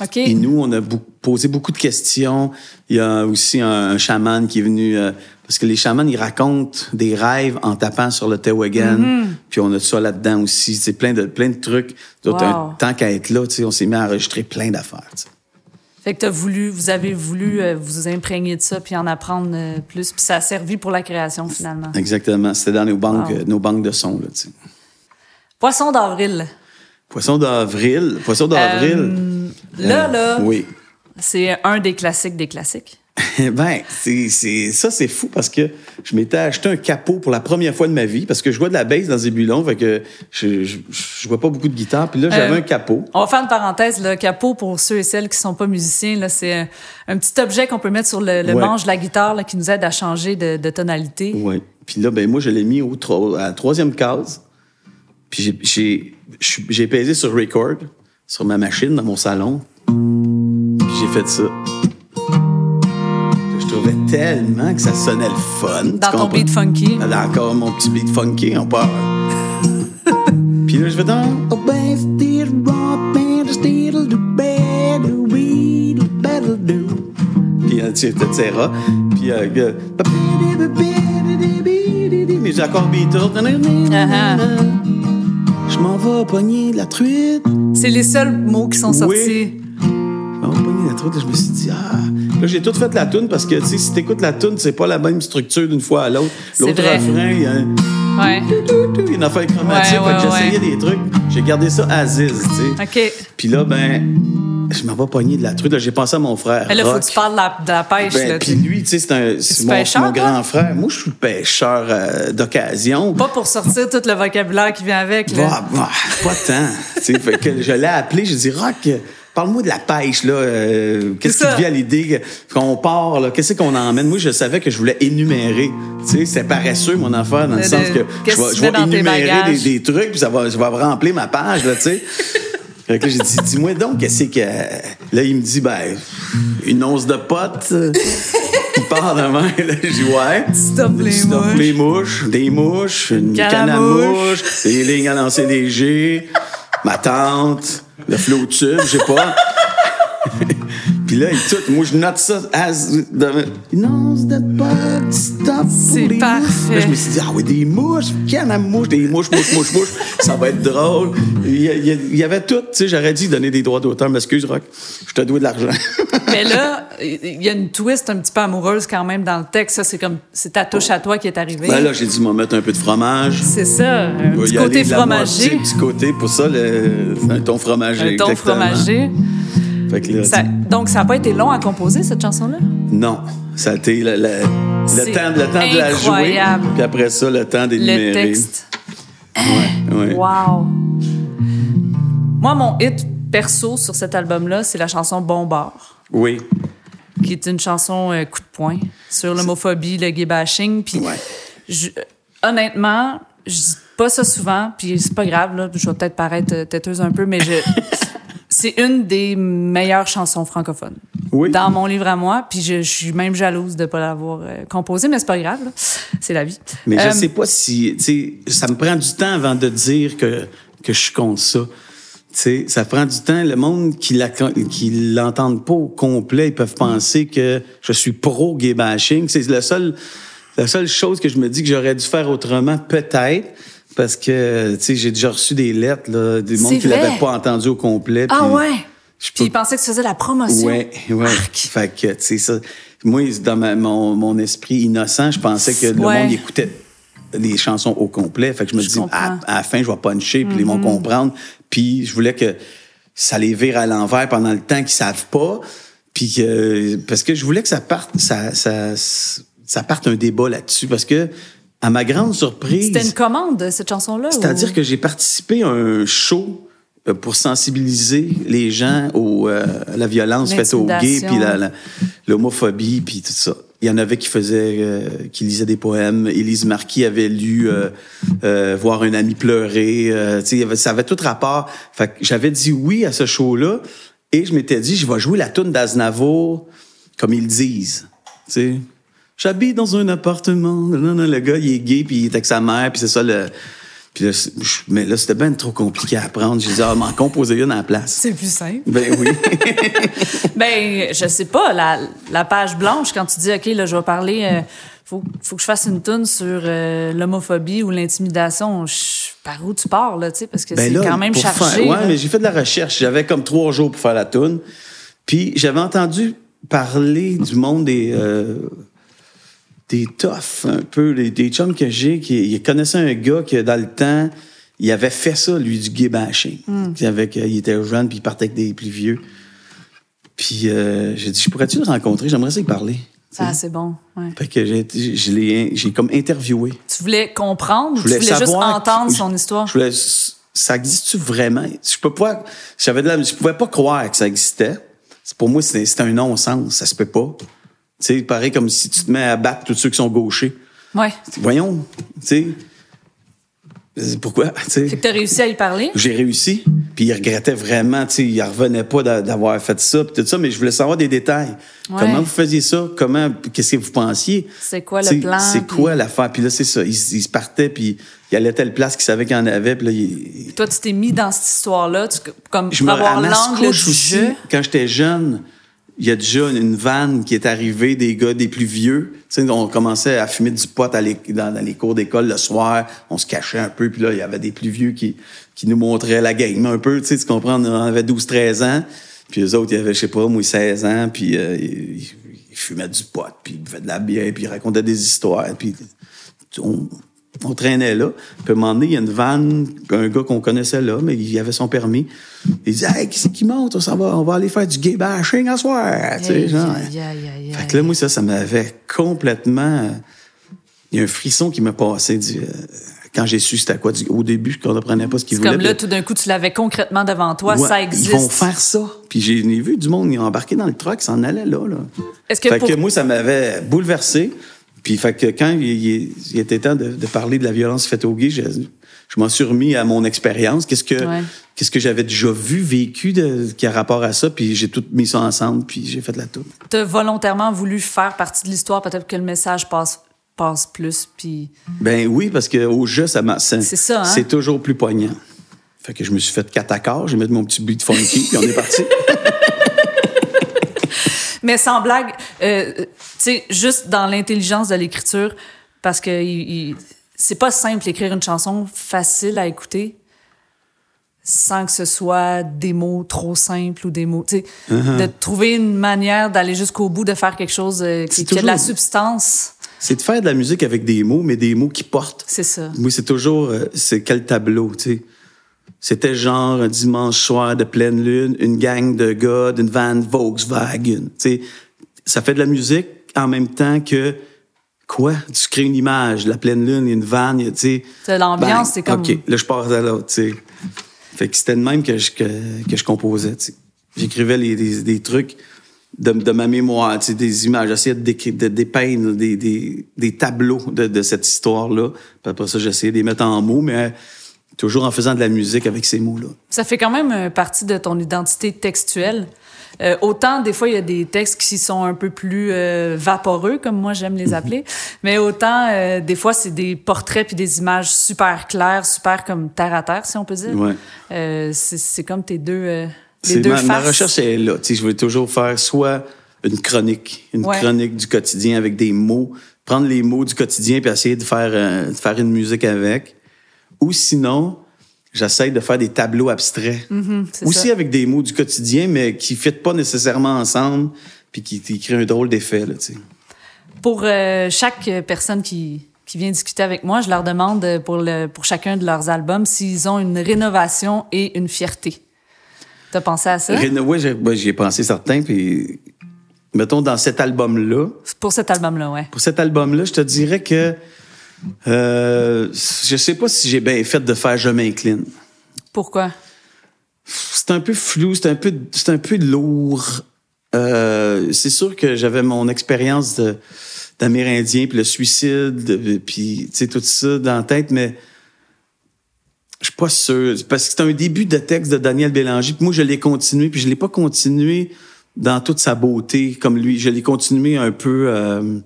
OK. Et nous, on a posé beaucoup de questions. Il y a aussi un, un chaman qui est venu. euh, parce que les chamans, ils racontent des rêves en tapant sur le Tewagan. Mm-hmm. Puis on a ça là-dedans aussi. C'est plein de, plein de trucs. Wow. un- tant qu'à être là, tu sais, on s'est mis à enregistrer plein d'affaires. Fait que t'as voulu, vous avez voulu euh, vous imprégner de ça puis en apprendre euh, plus. Puis ça a servi pour la création, finalement. Exactement. C'était dans nos banques, Wow. euh, nos banques de sons. Là, tu sais. Poisson d'avril. Poisson d'avril. Poisson d'avril. Là, là, Oui. c'est un des classiques des classiques. Ben, c'est, c'est, ça, c'est fou parce que je m'étais acheté un capot pour la première fois de ma vie parce que je jouais de la bass dans Zébulon, fait que je, je, je jouais pas beaucoup de guitare. Puis là, j'avais Euh, un capot. On va faire une parenthèse. Le capot, pour ceux et celles qui sont pas musiciens, là, c'est un, un petit objet qu'on peut mettre sur le, le Ouais. manche de la guitare là, qui nous aide à changer de, de tonalité. Oui. Puis là, ben moi, je l'ai mis au tro- à la troisième case. Puis j'ai, j'ai, j'ai pesé sur record, sur ma machine, dans mon salon. Puis j'ai fait ça. Tellement que ça sonnait le fun. Dans ton beat funky. Là, encore mon petit beat funky, on part. Puis là, je fais dans. Oh, ben, still rock, ben, still do better, we do better do. Puis, euh, tu sais, etc. Puis, euh, que- mes accords Beatles. Uh-huh. Je m'en vais pogner de la truite. C'est les seuls mots qui sont sortis. Oui. Je m'en vais pogner la truite. et Je me suis dit, ah. Là, j'ai tout fait la toune parce que, tu sais, si t'écoutes la toune, c'est pas la même structure d'une fois à l'autre. L'autre refrain, il y a un. Ouais. Il y a une affaire chromatique. Ouais, ouais, j'essayais des trucs. J'ai gardé ça Aziz, tu sais. OK. Puis là, ben, je m'en vais pogner de la truite. Là, j'ai pensé à mon frère. Mais là, faut que tu parles de la, de la pêche. Ben, là, puis lui, tu sais, c'est un, c'est mon, pêcheur, mon toi? grand frère. Moi, je suis le pêcheur euh, d'occasion. Pas pour sortir tout le vocabulaire qui vient avec. Là. Bah, bah, pas tant. Fait que je l'ai appelé, j'ai dit, Rock, parle-moi de la pêche, là. euh, Qu'est-ce qui te vient à l'idée qu'on part, là? Qu'est-ce qu'on emmène? Moi, je savais que je voulais énumérer. Tu sais, c'est paresseux, mon affaire, dans le sens que je vais, je vais énumérer des, des trucs, puis ça va, je vais remplir ma page, là, tu sais. Fait que là, j'ai dit, dis-moi donc, qu'est-ce que. Là, il me dit, ben, une once de potes. il part de main, là. Je dis, ouais. Stop les Stop mouches. les mouches, des mouches, une Canne à à mouche. mouche, des lignes à lancer léger, ma tante, le flot tube, je sais pas. Puis là, il tout. Moi, je note ça. As, de, non, c'était pas stop. C'est parfait. Là, je me suis dit, ah oui, des mouches, canne à mouche, des mouches, mouches, mouches, mouches. Ça va être drôle. Il y, a- il y a- il y avait tout. Tu sais, j'aurais dit donner des droits d'auteur. M'excuse, Rock. Je te dois de l'argent. Mais là, il y a une twist un petit peu amoureuse quand même dans le texte. Ça, c'est comme, c'est ta touche à toi qui est arrivée. ben là, j'ai dit, m'en mettre un peu de fromage. c'est ça, un petit y côté fromager. moitié, petit côté, pour ça, le, un ton fromager. Un ton exactement. fromager. Fait que là, Ça- donc, ça n'a pas été long à composer, cette chanson-là? Non, ça a été le, temps, le temps de la jouer, puis après ça, le temps d'énumérer. Le texte. Ouais, ouais. Wow! Moi, mon hit perso sur cet album-là, c'est la chanson Bombard, Oui, qui est une chanson euh, coup de poing sur l'homophobie, le gay bashing. Puis, Ouais. je- honnêtement, je dis pas ça souvent, puis c'est pas grave, là, je vais peut-être paraître euh, têteuse un peu, mais je, c'est une des meilleures chansons francophones. Oui. Dans mon livre à moi, puis je, je suis même jalouse de pas l'avoir euh, composée, mais c'est pas grave, c'est la vie. mais Euh, je sais pas si, tu sais, ça me prend du temps avant de dire que, que je contre ça. Tu sais, ça prend du temps. Le monde qui l'entendent pas au complet, ils peuvent penser que je suis pro gay bashing. C'est la seule chose que je me dis que j'aurais dû faire autrement, peut-être. Parce que, tu sais, j'ai déjà reçu des lettres, là, du monde qui l'avait pas entendu au complet. Ah ouais? je Puis peux il pensait que tu faisais la promotion. Ouais, ouais. Arc. Fait que, tu sais, ça. Moi, dans ma- mon, mon esprit innocent, je pensais que le Ouais. monde écoutait les chansons au complet. Fait que je me Je dis. Mm-hmm. à, à la fin, je vais puncher, puis ils vont comprendre. Puis je voulais que ça les vire à l'envers pendant le temps qu'ils savent pas. Puis que, parce que je voulais que ça parte, ça, ça, ça parte un débat là-dessus. Parce que, à ma grande surprise. C'était une commande, cette chanson-là? C'est-à-dire ou- que j'ai participé à un show euh, pour sensibiliser les gens au, euh, à la violence faite aux gays, puis l'homophobie, puis tout ça. Il y en avait qui faisaient, euh, qui lisaient des poèmes. Élise Marquis avait lu euh, euh, Voir un ami pleurer. Tu sais, ça avait tout rapport. Fait j'avais dit oui à ce show-là, et je m'étais dit, je vais jouer la tune d'Aznavour comme ils disent. Tu j'habite dans un appartement. Non, non, le gars, il est gay, puis il est avec sa mère, puis c'est ça le. Puis là, je- mais là, c'était bien trop compliqué à apprendre. J'ai dit, ah, m'en composer une à la place. C'est plus simple. Ben oui. Ben, je sais pas, la, la page blanche, quand tu dis, OK, là, je vais parler, euh, faut, faut que je fasse une tune sur euh, l'homophobie ou l'intimidation. Je- Par où tu pars, là, tu sais, parce que Ben c'est quand même chargé. faire- ouais, mais j'ai fait de la recherche. J'avais comme trois jours pour faire la toune. Puis j'avais entendu parler du monde des euh, des toughs, un peu, des, des chums que j'ai, qui ils connaissaient un gars qui, dans le temps, il avait fait ça, lui, du gay bashing. Hmm. Avec, euh, il était jeune, puis il partait avec des plus vieux. Puis euh, j'ai dit, je pourrais-tu le rencontrer? J'aimerais ça y parler. Ah, c'est bon. ouais. Fait que j'ai, été- je l'ai, j'ai comme interviewé. Tu voulais comprendre? Ou Je tu voulais voulais juste entendre son histoire? Je voulais, ça existe-tu vraiment? Je peux pas, j'avais de la, je pouvais pas croire que ça existait. Pour moi, c'était c'était un non-sens. Ça se peut pas. Tu sais, pareil comme si tu te mets à battre tous ceux qui sont gauchers. Ouais. Voyons, tu sais. Pourquoi? Tu sais? Fait que t'as réussi à y parler? J'ai réussi, puis il regrettait vraiment, tu sais, il revenait pas d'a- d'avoir fait ça, puis tout ça, mais je voulais savoir des détails. Ouais. Comment vous faisiez ça? Comment, qu'est-ce que vous pensiez? C'est quoi le plan, C'est puis- quoi l'affaire? Puis là, c'est ça. Il, il se partait, puis il allait à telle place qu'il savait qu'il y en avait, puis là, il, Toi, tu t'es mis dans cette histoire-là, comme je pour me avoir l'angle Mascouche du aussi, jeu. quand j'étais jeune, il y a déjà une vanne qui est arrivée des gars des plus vieux. Tu sais, on commençait à fumer du pot dans, les cours d'école le soir. On se cachait un peu. Puis là, il y avait des plus vieux qui, qui nous montraient la game un peu. Tu sais, tu comprends? On avait 12-13 ans. Puis eux autres, il y avait, je sais pas, moi, 16 ans. Puis euh, ils, ils fumaient du pot. Puis ils buvaient de la bière. Puis ils racontaient des histoires. Puis on, on traînait là. Puis à un moment donné, il y a une vanne, un gars qu'on connaissait là, mais il avait son permis. Il dit Hey, qui c'est qui monte? On va, on va aller faire du gay bashing à soir. Tu sais, genre. Fait que là, moi, ça, ça m'avait complètement. Il y a un frisson qui m'a passé du- euh, quand j'ai su c'était quoi. du- Au début, je ne comprenais pas ce qu'ils voulaient. comme là, puis- tout d'un coup, tu l'avais concrètement devant toi, Ouais, ça existe. Ils vont faire ça. Puis j'ai j'ai vu du monde, ils ont embarqué dans le truck, s'en allait là. là. Est-ce que fait pour- que moi, ça m'avait bouleversé. Puis fait que quand il, il- il était temps de, de parler de la violence faite aux gays, je, je m'en suis remis à mon expérience. Qu'est-ce que Ouais. qu'est-ce que j'avais déjà vu, vécu de, qui a rapport à ça? Puis j'ai tout mis ça ensemble, puis j'ai fait la toute. T'as volontairement voulu faire partie de l'histoire, peut-être que le message passe, passe plus, puis... Ben oui, parce que au jeu, ça m'a- C'est ça, hein? C'est toujours plus poignant. Fait que je me suis fait quatre accords, j'ai mis mon petit beat funky, puis on est parti. Mais sans blague, euh, tu sais, juste dans l'intelligence de l'écriture, parce que il- il- c'est pas simple d'écrire une chanson facile à écouter sans que ce soit des mots trop simples ou des mots, tu sais, Uh-huh. de trouver une manière d'aller jusqu'au bout, de faire quelque chose euh, qui, a de la substance. c'est de faire de la musique avec des mots, mais des mots qui portent. C'est ça. Moi, c'est toujours, euh, c'est quel tableau, tu sais. C'était genre un dimanche soir de pleine lune, une gang de gars d'une van Volkswagen. Tu sais, ça fait de la musique en même temps que quoi? Tu crées une image, la pleine lune, une van, tu sais. C'est l'ambiance, c'est comme. OK, là, je pars à l'autre, tu sais. Fait que c'était de même que je, que, que je composais, tu sais. J'écrivais les, des, des trucs de, de ma mémoire, tu sais, des images. J'essayais de, décri- de dépeindre des, des, des tableaux de, de cette histoire-là. Après ça, j'essayais de les mettre en mots, mais toujours en faisant de la musique avec ces mots-là. Ça fait quand même euh, partie de ton identité textuelle. Euh, autant, des fois, il y a des textes qui sont un peu plus euh, vaporeux, comme moi j'aime les appeler, mais autant, euh, des fois, c'est des portraits puis des images super claires, super comme terre à terre, si on peut dire. Ouais. Euh, c'est c'est comme tes deux, euh, les deux ma, ma faces. recherche est là. Tu je veux toujours faire soit une chronique, une Ouais. chronique du quotidien avec des mots, prendre les mots du quotidien puis essayer de faire, euh, de faire une musique avec. Ou sinon, j'essaie de faire des tableaux abstraits. Mhm, Aussi ça. avec des mots du quotidien, mais qui ne fitent pas nécessairement ensemble puis qui, qui créent un drôle d'effet. Là, tu sais. Pour euh, chaque personne qui, qui vient discuter avec moi, je leur demande pour, le, pour chacun de leurs albums s'ils ont une rénovation et une fierté. T'as pensé à ça? Réno- ouais, j'y ai pensé certains. Puis, mettons, dans cet album-là, Pour cet album-là, ouais. pour cet album-là, je te dirais que euh, je sais pas si j'ai bien fait de faire Je m'incline. Pourquoi? C'est un peu flou, c'est un peu, c'est un peu lourd. Euh, c'est sûr que j'avais mon expérience d'Amérindien, puis le suicide, de- puis tout ça dans la tête, mais je suis pas sûr. Parce que c'est un début de texte de Daniel Bélanger, puis moi, je l'ai continué, puis je l'ai pas continué dans toute sa beauté, comme lui. Je l'ai continué un peu euh,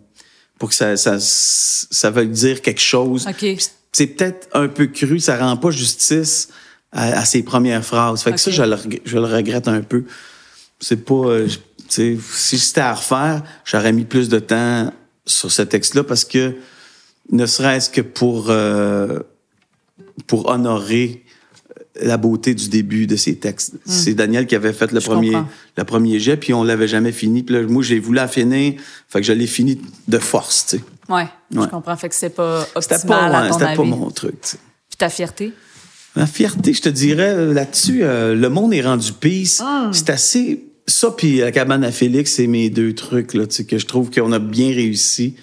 pour que ça, ça, ça veuille dire quelque chose. OK. Puis C'est peut-être un peu cru, ça rend pas justice à, à ses premières phrases. Fait que ça, je le, je le regrette un peu. C'est pas... euh, si c'était à refaire, j'aurais mis plus de temps sur ce texte-là parce que ne serait-ce que pour, euh, pour honorer la beauté du début de ces textes. C'est Daniel qui avait fait le Je premier, comprends. le premier jet, puis on l'avait jamais fini. Puis là, moi, j'ai voulu la finir, fait que je l'ai fini de force, tu sais. Ouais, je comprends. Fait que c'est pas C'était optimal pas, à ton c'était avis. pas mon truc, tu sais. Puis ta fierté? Ma fierté, je te dirais, euh, là-dessus, euh, le monde est rendu peace. Ah. C'est assez... Ça, puis la cabane à Félix, c'est mes deux trucs, là, tu sais, que je trouve qu'on a bien réussi.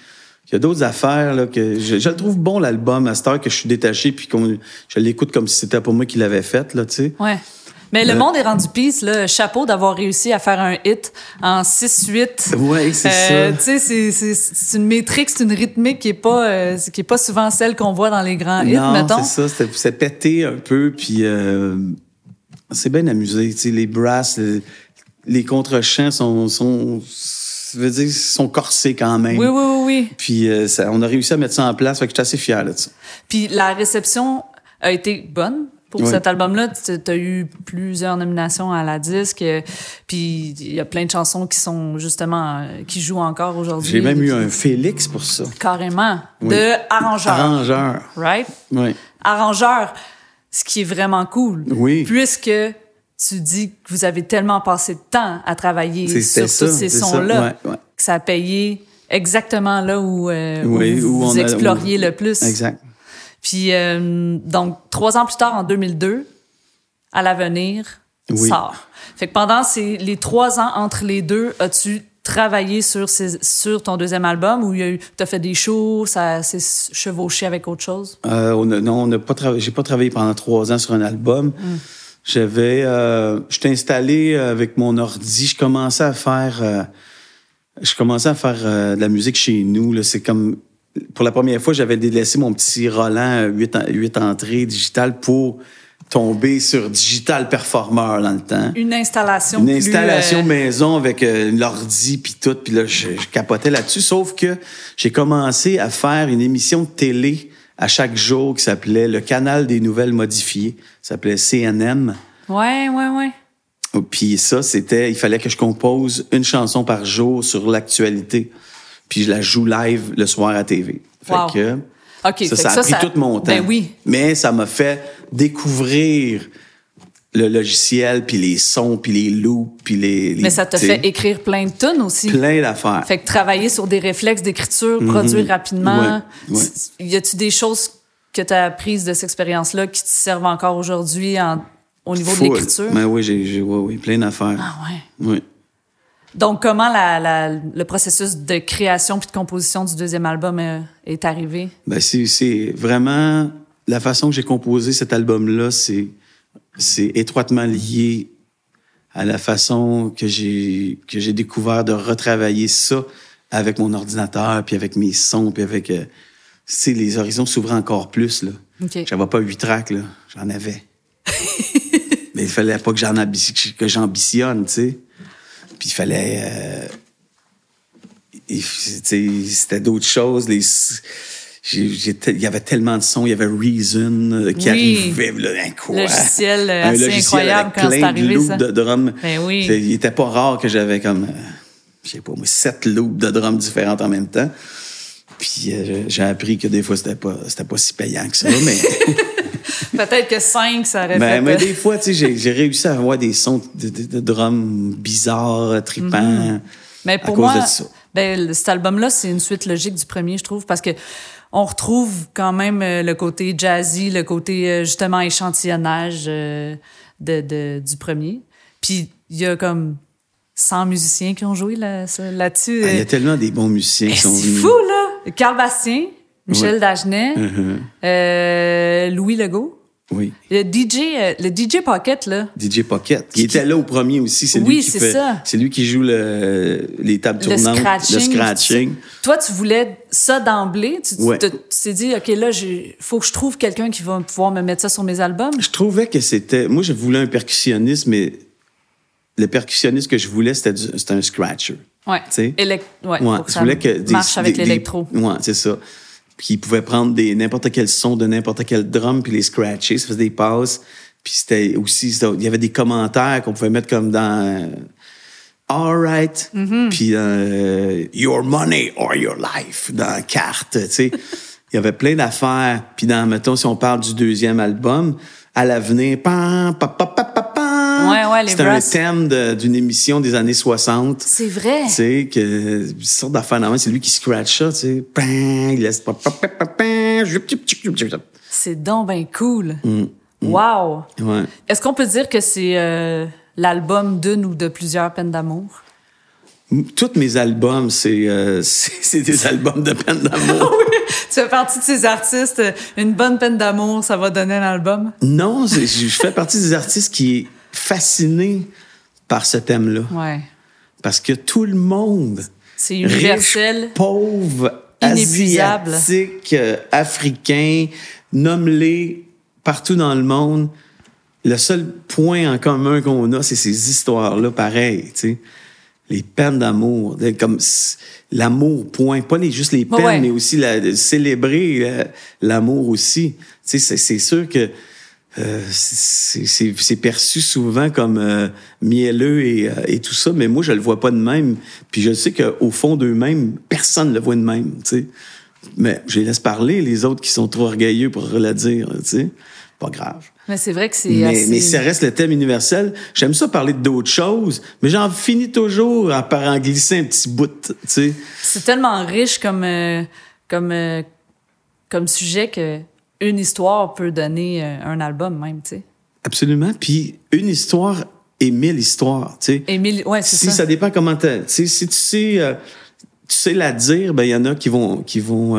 Il y a d'autres affaires, là, que je, je le trouve bon, l'album, à cette heure que je suis détaché, puis qu'on je l'écoute comme si c'était pas moi qui l'avais fait, là, tu sais. Ouais. Mais le Euh, monde est rendu peace, là. Chapeau d'avoir réussi à faire un hit en 6-8. Ouais, c'est Euh, ça. Tu sais, c'est- une métrique, c'est une rythmique qui est pas, euh, qui est pas souvent celle qu'on voit dans les grands hits, Non, mettons. c'est ça, c'est pété un peu, puis euh, c'est bien amusé, tu sais, les brasses, les, les contre-chants sont, sont, je veux dire, sont corsés quand même. Oui, oui, oui, oui. Puis euh, ça, on a réussi à mettre ça en place, fait que j'étais assez fier de ça. Puis la réception a été bonne pour cet album-là. Tu as eu plusieurs nominations à la disque. euh, Puis il y a plein de chansons qui sont justement, euh, qui jouent encore aujourd'hui. J'ai même eu un Félix pour ça. Carrément. Oui. De arrangeur. Arrangeur. Right? Oui. Arrangeur. Ce qui est vraiment cool. Oui. Puisque tu dis que vous avez tellement passé de temps à travailler sur tous ces sons-là. Ouais, ouais. Que ça a payé exactement là où, euh, Oui, vous, où vous on a- exploriez où- le plus. Exact. Puis, euh, donc, trois ans plus tard, en 2002, à l'avenir, Oui. sort. Fait que pendant ces, les trois ans entre les deux, as-tu travaillé sur, ces, sur ton deuxième album ou il y a eu, t'as fait des shows, ça s'est chevauché avec autre chose? Euh, on a- non, on n'a pas travaillé. J'ai pas travaillé pendant trois ans sur un album. J'avais, euh, j'étais installé avec mon ordi. Je commençais à faire, euh, je commençais à faire euh, de la musique chez nous. Là, c'est comme pour la première fois, j'avais délaissé mon petit Roland 8, en- 8 entrées digital pour tomber sur Digital Performer dans le temps. Une installation Une plus, installation euh, maison avec euh, l'ordi puis tout, puis là je, je capotais là-dessus. Sauf que j'ai commencé à faire une émission de télé à chaque jour qui s'appelait le canal des nouvelles modifiées. Ça s'appelait CNM. Ouais, ouais, ouais. Puis ça, c'était, il fallait que je compose une chanson par jour sur l'actualité. Puis je la joue live le soir à TV. Fait Wow. que ça, a pris tout mon temps. Ben oui. Mais ça m'a fait découvrir le logiciel, puis les sons, puis les loops, puis les, les- Mais ça te fait écrire plein de tunes aussi. plein d'affaires. Fait que travailler sur des réflexes d'écriture, produire rapidement. Ouais, Y a-tu des choses que tu as apprises de cette expérience-là qui te servent encore aujourd'hui en- au niveau de l'écriture? Ben oui, j'ai, ouais, oui, plein d'affaires. Ah ouais. Oui. Donc, comment la- la- le processus de création puis de composition du deuxième album euh, est arrivé? Ben c'est, c'est vraiment la façon que j'ai composé cet album-là, c'est, c'est étroitement lié à la façon que j'ai, que j'ai découvert de retravailler ça avec mon ordinateur, puis avec mes sons, puis avec... euh, tu sais, les horizons s'ouvraient encore plus, là. OK. J'avais pas huit tracks, là. J'en avais. Mais il fallait pas que j'en que j'ambitionne, tu sais. Puis il fallait... euh, C'était d'autres choses. Les, il y avait tellement de sons. Il y avait Reason euh, qui Oui. arrivait. Là, quoi? Logiciel, euh, Un assez logiciel incroyable avec quand c'est de arrivé, loops ça. de drum. Ben oui. Il était pas rare que j'avais comme... euh, je sais pas, moi, sept loops de drum différentes en même temps. Puis euh, j'ai appris que des fois, c'était pas, c'était pas si payant que ça, mais... Peut-être que cinq, ça aurait Mais, fait... mais des fois, tu sais, j'ai, réussi à avoir des sons de, de, de drums bizarres, tripants. Mais à pour cause moi, de ça. ben, cet album-là, c'est une suite logique du premier, je trouve, parce que on retrouve quand même euh, le côté jazzy, le côté euh, justement échantillonnage euh, de, de- du premier. Puis il y a comme 100 musiciens qui ont joué là, là-dessus. Ah, Il y a tellement des bons musiciens qui sont c'est venus. fou, là! Carl Bastien, Michel Ouais. Dagenet, Uh-huh. euh, Louis Legault. Oui. Le DJ, euh, le DJ Pocket, là. DJ Pocket, qui était là au premier aussi. C'est Oui, lui qui c'est fait, ça. C'est lui qui joue le, les tables le tournantes, scratching. le scratching. Toi, tu voulais ça d'emblée? Tu Ouais. t'es dit, OK, là, il faut que je trouve quelqu'un qui va pouvoir me mettre ça sur mes albums? Je trouvais que c'était. Moi, je voulais un percussionniste, mais le percussionniste que je voulais, c'était, un scratcher. Ouais. Tu sais? Ouais, Ouais, je voulais que des- marche avec l'électro. Ouais, c'est ça. Puis il pouvait prendre des n'importe quel son de n'importe quel drum puis les scratcher, ça faisait des passes. Puis c'était aussi il y avait des commentaires qu'on pouvait mettre comme dans euh, All right, Mm-hmm. puis euh, Your money or your life dans la carte, tu sais. Il y avait plein d'affaires. Puis dans mettons si on parle du deuxième album, à l'avenir. Ouais, ouais, les C'était un thème d'une émission des années 60. C'est vrai. Tu sais, que, une sorte d'affaire normalement, c'est lui qui scratch ça, tu sais. Il laisse pas. C'est donc ben cool. Mm, Wow. Ouais. Est-ce qu'on peut dire que c'est euh, l'album d'une ou de plusieurs peines d'amour? Tous mes albums, c'est euh, des albums de peine d'amour. tu fais partie de ces artistes, euh, une bonne peine d'amour, ça va donner un album? non, je je fais partie des artistes qui est fasciné par ce thème-là. Ouais. Parce que tout le monde, C'est universel. riche, pauvre, Inépuisable. asiatique, euh, africain, nomme-les partout dans le monde. Le seul point en commun qu'on a, c'est ces histoires-là, pareil, tu sais. Les peines d'amour, comme l'amour, point. Pas les, juste les peines, Ouais. mais aussi la, célébrer euh, l'amour aussi. Tu sais, c'est- sûr que euh, c'est perçu souvent comme euh, mielleux et, euh, et tout ça, mais moi, je le vois pas de même. Puis je sais qu'au fond d'eux-mêmes, personne le voit de même, tu sais. Mais je les laisse parler, les autres qui sont trop orgueilleux pour le dire, tu sais. Pas grave. Mais c'est vrai que c'est Mais, assez... mais ça reste le thème universel. J'aime ça parler d'autres choses, mais j'en finis toujours par en glisser un petit bout, tu sais. C'est tellement riche comme, euh, comme, euh, comme sujet que une histoire peut donner euh, un album même, tu sais. Absolument. Puis une histoire et mille histoires, tu sais. Émile, ouais, c'est si ça. ça. dépend comment tu sais si tu sais euh, tu sais la dire ben il y en a qui vont qui vont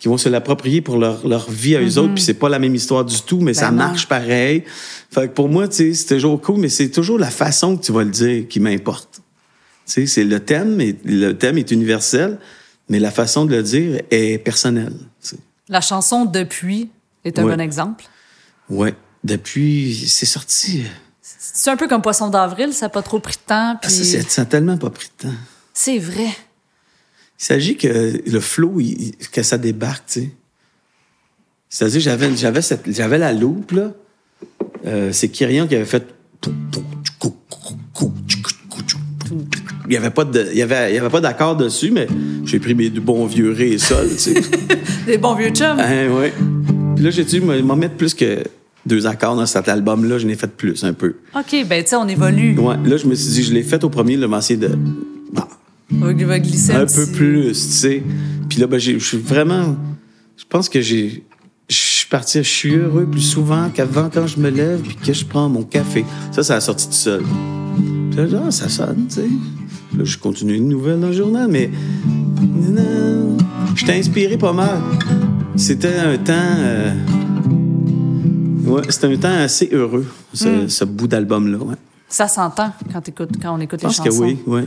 qui vont se l'approprier pour leur, leur vie à eux autres puis c'est pas la même histoire du tout mais ça. Ben non. marche pareil fait que pour moi tu sais c'est toujours cool mais c'est toujours la façon que tu vas le dire qui m'importe tu sais c'est le thème et le thème est universel mais la façon de le dire est personnelle tu sais. La chanson Depuis est un Ouais. bon exemple. ouais depuis c'est sorti C'est un peu comme Poisson d'avril, ça n'a pas trop pris de temps. ah, Puis... ça, c'est- ça a tellement pas pris de temps c'est vrai. Il s'agit que le flow, il- que ça débarque, tu sais. C'est-à-dire, j'avais, j'avais, cette, j'avais la loupe, là. Euh, c'est Kyrian qui avait fait. Il n'y avait pas de, il y avait, il y avait pas d'accord dessus, mais j'ai pris mes bons vieux ré et sol, tu sais. Des bons vieux chums. hein, ouais. Puis là, j'ai dû m'en mettre plus que deux accords dans cet album-là. Je n'ai fait plus, un peu. OK, ben tu sais, on évolue. Ouais. Là, je me suis dit, je l'ai fait au premier, mais essayer de. bah, glisser un, un peu plus, tu sais. Puis là, ben, je suis vraiment. Je pense que j'ai. parti, je suis heureux plus souvent qu'avant quand je me lève puis que je prends mon café. Ça, ça a sorti tout seul. Puis là, genre, ça sonne, tu sais. Là, je continue une nouvelle dans le journal, mais. Je t'ai inspiré pas mal. C'était un temps. euh, Ouais, c'était un temps assez heureux, ce, ce bout d'album-là. Ouais. Ça s'entend quand, quand on écoute Je les pense chansons. que oui, oui.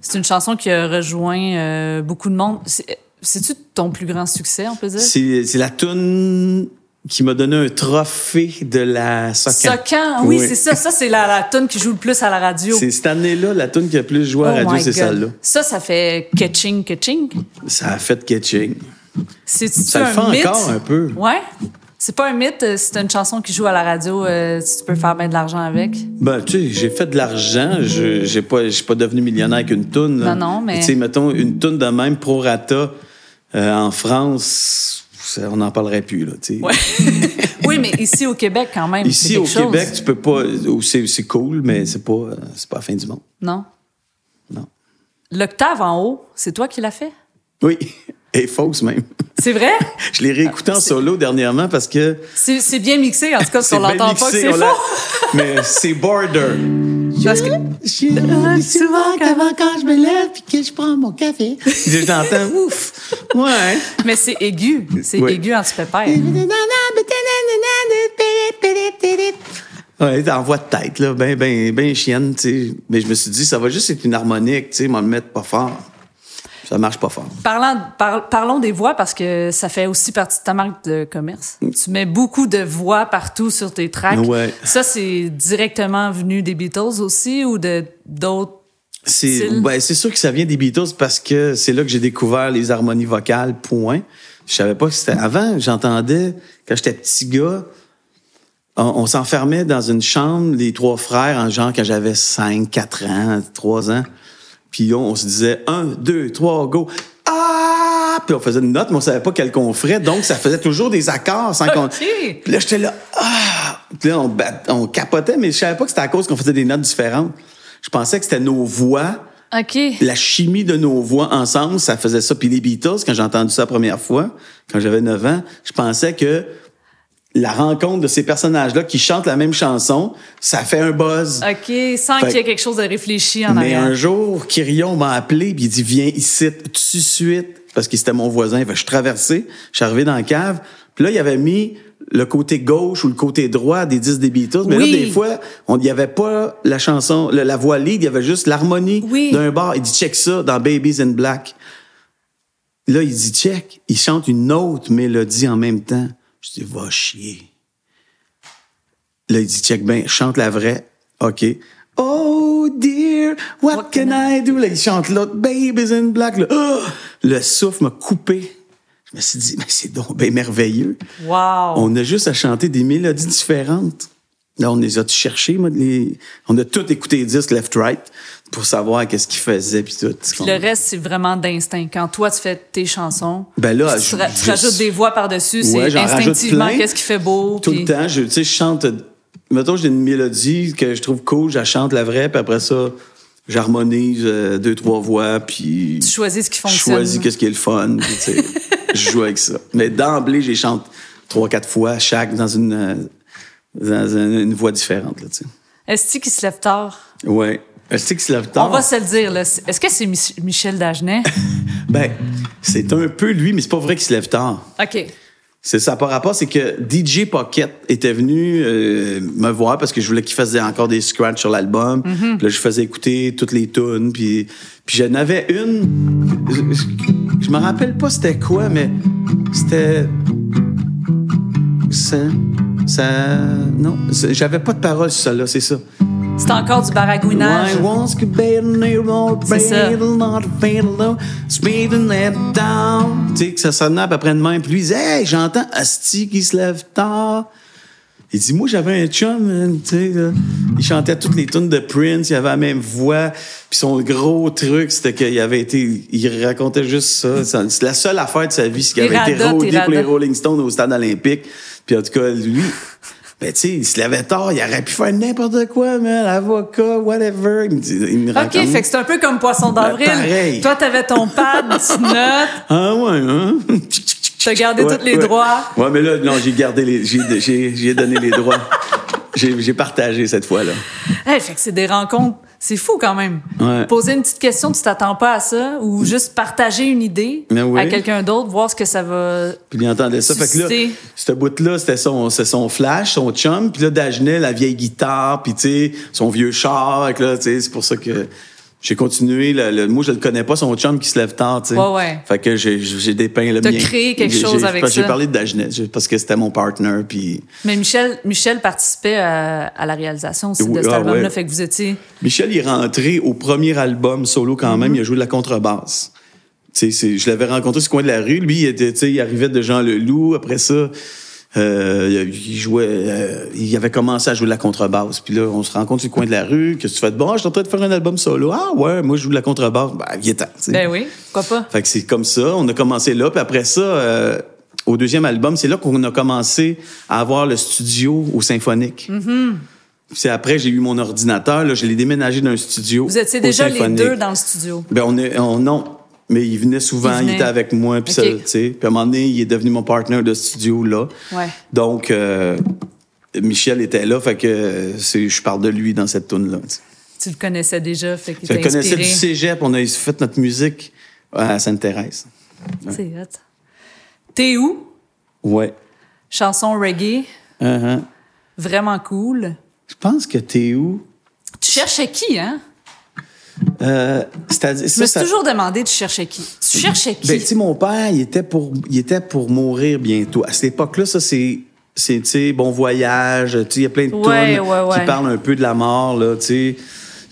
C'est une chanson qui a rejoint euh, beaucoup de monde. C'est- C'est-tu ton plus grand succès, on peut dire? C'est la tune qui m'a donné un trophée de la Socan. Socan, oui, c'est ça. Ça, c'est la, la tune qui joue le plus à la radio. C'est cette année-là, la tune qui a plus joué à Oh radio, my c'est celle-là. Ça, ça fait catching, catching. Ça a fait catching. C'est Ça le fait mythe? encore un peu. Ouais. C'est pas un mythe, euh, c'est une chanson qui joue à la radio, euh, tu peux faire bien de l'argent avec. Ben, tu sais, j'ai fait de l'argent. Je j'ai pas, pas devenu millionnaire avec une toune. là. Non, non, mais- Tu sais, mettons, une toune de même pro rata euh, en France, on n'en parlerait plus, là, tu sais. Ouais. oui, mais ici au Québec, quand même. Ici, au chose. Québec, tu peux pas. C'est c'est cool, mais c'est pas, c'est pas la fin du monde. Non. Non. L'octave en haut, c'est toi qui l'as fait? Oui. Et fausse même. C'est vrai? Je l'ai réécouté en solo dernièrement parce que. C'est bien mixé, en tout cas, qu'on bien l'entend pas que c'est on faux. Mais c'est border. Parce que- souvent qu'avant quand je me lève puis que je prends mon café. J'entends ouf. Ouais. Mais c'est aigu. C'est aigu en pépère. Ouais, en voix de tête, là, ben, ben, ben chienne, tu sais. Mais je me suis dit, ça va juste être une harmonique, tu sais, m'en mettre pas fort. Ça marche pas fort. Parlant, par- parlons des voix parce que ça fait aussi partie de ta marque de commerce. Tu mets beaucoup de voix partout sur tes tracks. Ouais. Ça, c'est directement venu des Beatles aussi ou de d'autres. C'est ben, c'est sûr que ça vient des Beatles parce que c'est là que j'ai découvert les harmonies vocales, point. Je savais pas que c'était... Avant, j'entendais, quand j'étais petit gars, on, on s'enfermait dans une chambre, les trois frères, en genre quand j'avais 5, 4 ans, 3 ans. Puis on, on se disait un, deux, trois, go. Ah! Puis on faisait une note, mais on savait pas quelle qu'on ferait. Donc, ça faisait toujours des accords sans qu'on... Puis là, j'étais là, ah! Puis là, on, capotait, mais je savais pas que c'était à cause qu'on faisait des notes différentes. Je pensais que c'était nos voix, OK. la chimie de nos voix ensemble, ça faisait ça. Puis les Beatles, quand j'ai entendu ça la première fois, quand j'avais 9 ans, je pensais que la rencontre de ces personnages-là qui chantent la même chanson, ça fait un buzz. OK, sans qu'il y ait quelque chose de réfléchi en Mais arrière. un jour, Kyrion m'a appelé puis il dit viens ici tout de suite parce qu'il était mon voisin. Fait je suis traversé, je suis arrivé dans la cave. Puis là, il avait mis le côté gauche ou le côté droit des disques des Beatles. Mais Oui. là, des fois, on n'y avait pas la chanson, la voix lead, il y avait juste l'harmonie Oui. d'un bar. Il dit check ça dans Babies in Black. Là, il dit check. Il chante une autre mélodie en même temps. Je dis va chier. Là, il dit, check bien, chante la vraie. OK. Oh dear, what, What can I do? Là, il chante l'autre, Babies in Black. Là. Ah! le souffle m'a coupé. Je me suis dit, mais c'est donc bien merveilleux. Wow. On a juste à chanter des mélodies différentes. Là, on les a cherchées, les... on a tout écouté les disques left-right pour savoir qu'est-ce qu'ils faisaient puis tout. Puis le reste, c'est vraiment d'instinct. Quand toi, tu fais tes chansons, Ben là, tu, je- ra- tu je- rajoutes des voix par-dessus, Ouais, c'est instinctivement qu'est-ce qui fait beau. Tout le temps, je, tu sais, je chante. Mettons, j'ai une mélodie que je trouve cool, je la chante la vraie, puis après ça, j'harmonise euh, deux, trois voix, puis Tu choisis ce qui je fonctionne. choisis qu'est-ce qui est le fun, puis tu sais, je joue avec ça. Mais d'emblée, je les chante trois, quatre fois, chaque dans une, euh, dans une, une voix différente, là, tu sais. Est-ce qu'il se lève tard? Ouais. Se lève tard? On va se le dire. là. Est-ce que c'est Mich- Michel Dagenet? Ben, c'est un peu lui, mais c'est pas vrai qu'il se lève tard. OK. C'est ça par rapport, c'est que DJ Pocket était venu euh, me voir parce que je voulais qu'il fasse encore des scratchs sur l'album. Puis là, je faisais écouter toutes les tunes. Puis, puis j'en avais une. Je, me rappelle pas c'était quoi, mais c'était. Ça. Ça. Non, j'avais pas de parole sur ça, là, c'est ça. C'est encore du baragouinage. C'est ça. Tu sais, que ça sonnait à peu près de même. Puis lui, il disait, hey, j'entends Asti qui se lève tard. Il dit, moi, j'avais un chum, man, tu sais. Il chantait toutes les tunes de Prince, il avait la même voix. Puis son gros truc, c'était qu'il avait été, il racontait juste ça. C'est la seule affaire de sa vie, c'est qu'il Il avait été rodé pour les. Rolling Stones au stade olympique. Puis en tout cas, lui, ben, tu sais, il se levait tard, il aurait pu faire n'importe quoi, man, avocat, whatever. Il me, dit- il me OK, raconte. fait que c'est un peu comme Poisson d'avril. Ben, pareil. Toi, t'avais ton pad, tu notes. Ah ouais, hein? T'as gardé Ouais, tous les ouais. droits. Ouais, mais là, non, j'ai gardé les. J'ai, donné les droits. J'ai, j'ai partagé cette fois-là. Hey, fait que c'est des rencontres. C'est fou quand même. Ouais. Poser une petite question, tu t'attends pas à ça, ou juste partager une idée oui. à quelqu'un d'autre, voir ce que ça va. Puis il entendait ça. Fait que là, ce bout-là, c'était son, son flash, son chum. Puis là, Dagenet, la vieille guitare, puis tu sais, son vieux char. Fait que là, tu sais, c'est pour ça que j'ai continué. le- le- moi, je le connais pas, son chum qui se lève tard, tu sais. Ouais, ouais. Fait que j'ai, j'ai dépeint le T'as mien. créé quelque chose avec ça. J'ai parlé de Dagenet, j'ai- parce que c'était mon partner, puis... Mais Michel, Michel participait à, à la réalisation aussi Oui, de cet ah album-là, ouais. fait que vous étiez. Michel il est rentré au premier album solo quand même, il a joué de la contrebasse. Tu sais, c'est- je l'avais rencontré sur le coin de la rue. Lui, il, était, tu sais, il arrivait de Jean Leloup. Après ça, euh, il jouait, euh, il avait commencé à jouer de la contrebasse. Puis là, on se rencontre sur le coin de la rue. Qu'est-ce que tu fais de bon? Je suis en train de faire un album solo. Ah ouais, moi je joue de la contrebasse. Ben, il est temps. Ben oui, pourquoi pas? Fait que c'est comme ça. On a commencé là. Puis après ça, euh, au deuxième album, c'est là qu'on a commencé à avoir le studio au symphonique. Mm-hmm. Puis c'est après, j'ai eu mon ordinateur. Là, je l'ai déménagé d'un studio. Vous étiez déjà les deux dans le studio? Ben, on est, on, non. Mais il venait souvent, Il était avec moi, puis Ok. ça, tu sais. Puis à un moment donné, il est devenu mon partenaire de studio, là. Ouais. Donc, euh, Michel était là, fait que euh, je parle de lui dans cette tune-là. tu sais. Tu le connaissais déjà, fait qu'il Je le connaissais du cégep, on a fait notre musique à Sainte-Thérèse. C'est hot. T'es où? Ouais. Chanson reggae, Uh-huh. vraiment cool. Je pense que t'es où? Tu cherchais qui, hein? Euh, Je me suis ça- toujours demandé, tu cherchais qui? Tu cherchais qui? Ben, tu sais, mon père, il était pour, il était pour mourir bientôt. À cette époque-là, ça, c'est, c'est, tu sais, bon voyage. Il y a plein de Ouais, tunes ouais, ouais. qui parlent un peu de la mort, là, tu sais.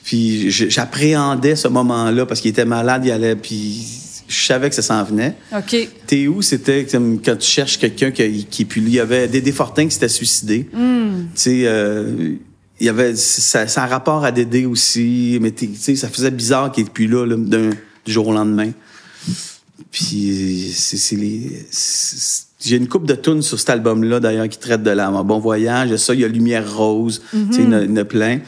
Puis j'appréhendais ce moment-là parce qu'il était malade, il allait, puis je savais que ça s'en venait. OK. T'es où? C'était comme quand tu cherches quelqu'un qui, qui puis il y avait Dédé Fortin qui s'était suicidé. Hmm. Tu sais, euh, il y avait ça, ça rapport à Dédé aussi, mais tu sais, ça faisait bizarre qu'il plus là, là, d'un- du jour au lendemain. Puis c'est les j'ai une coupe de tunes sur cet album-là d'ailleurs qui traite de mort. Bon voyage, ça, il y a Lumière rose, tu sais, il y en a- plein.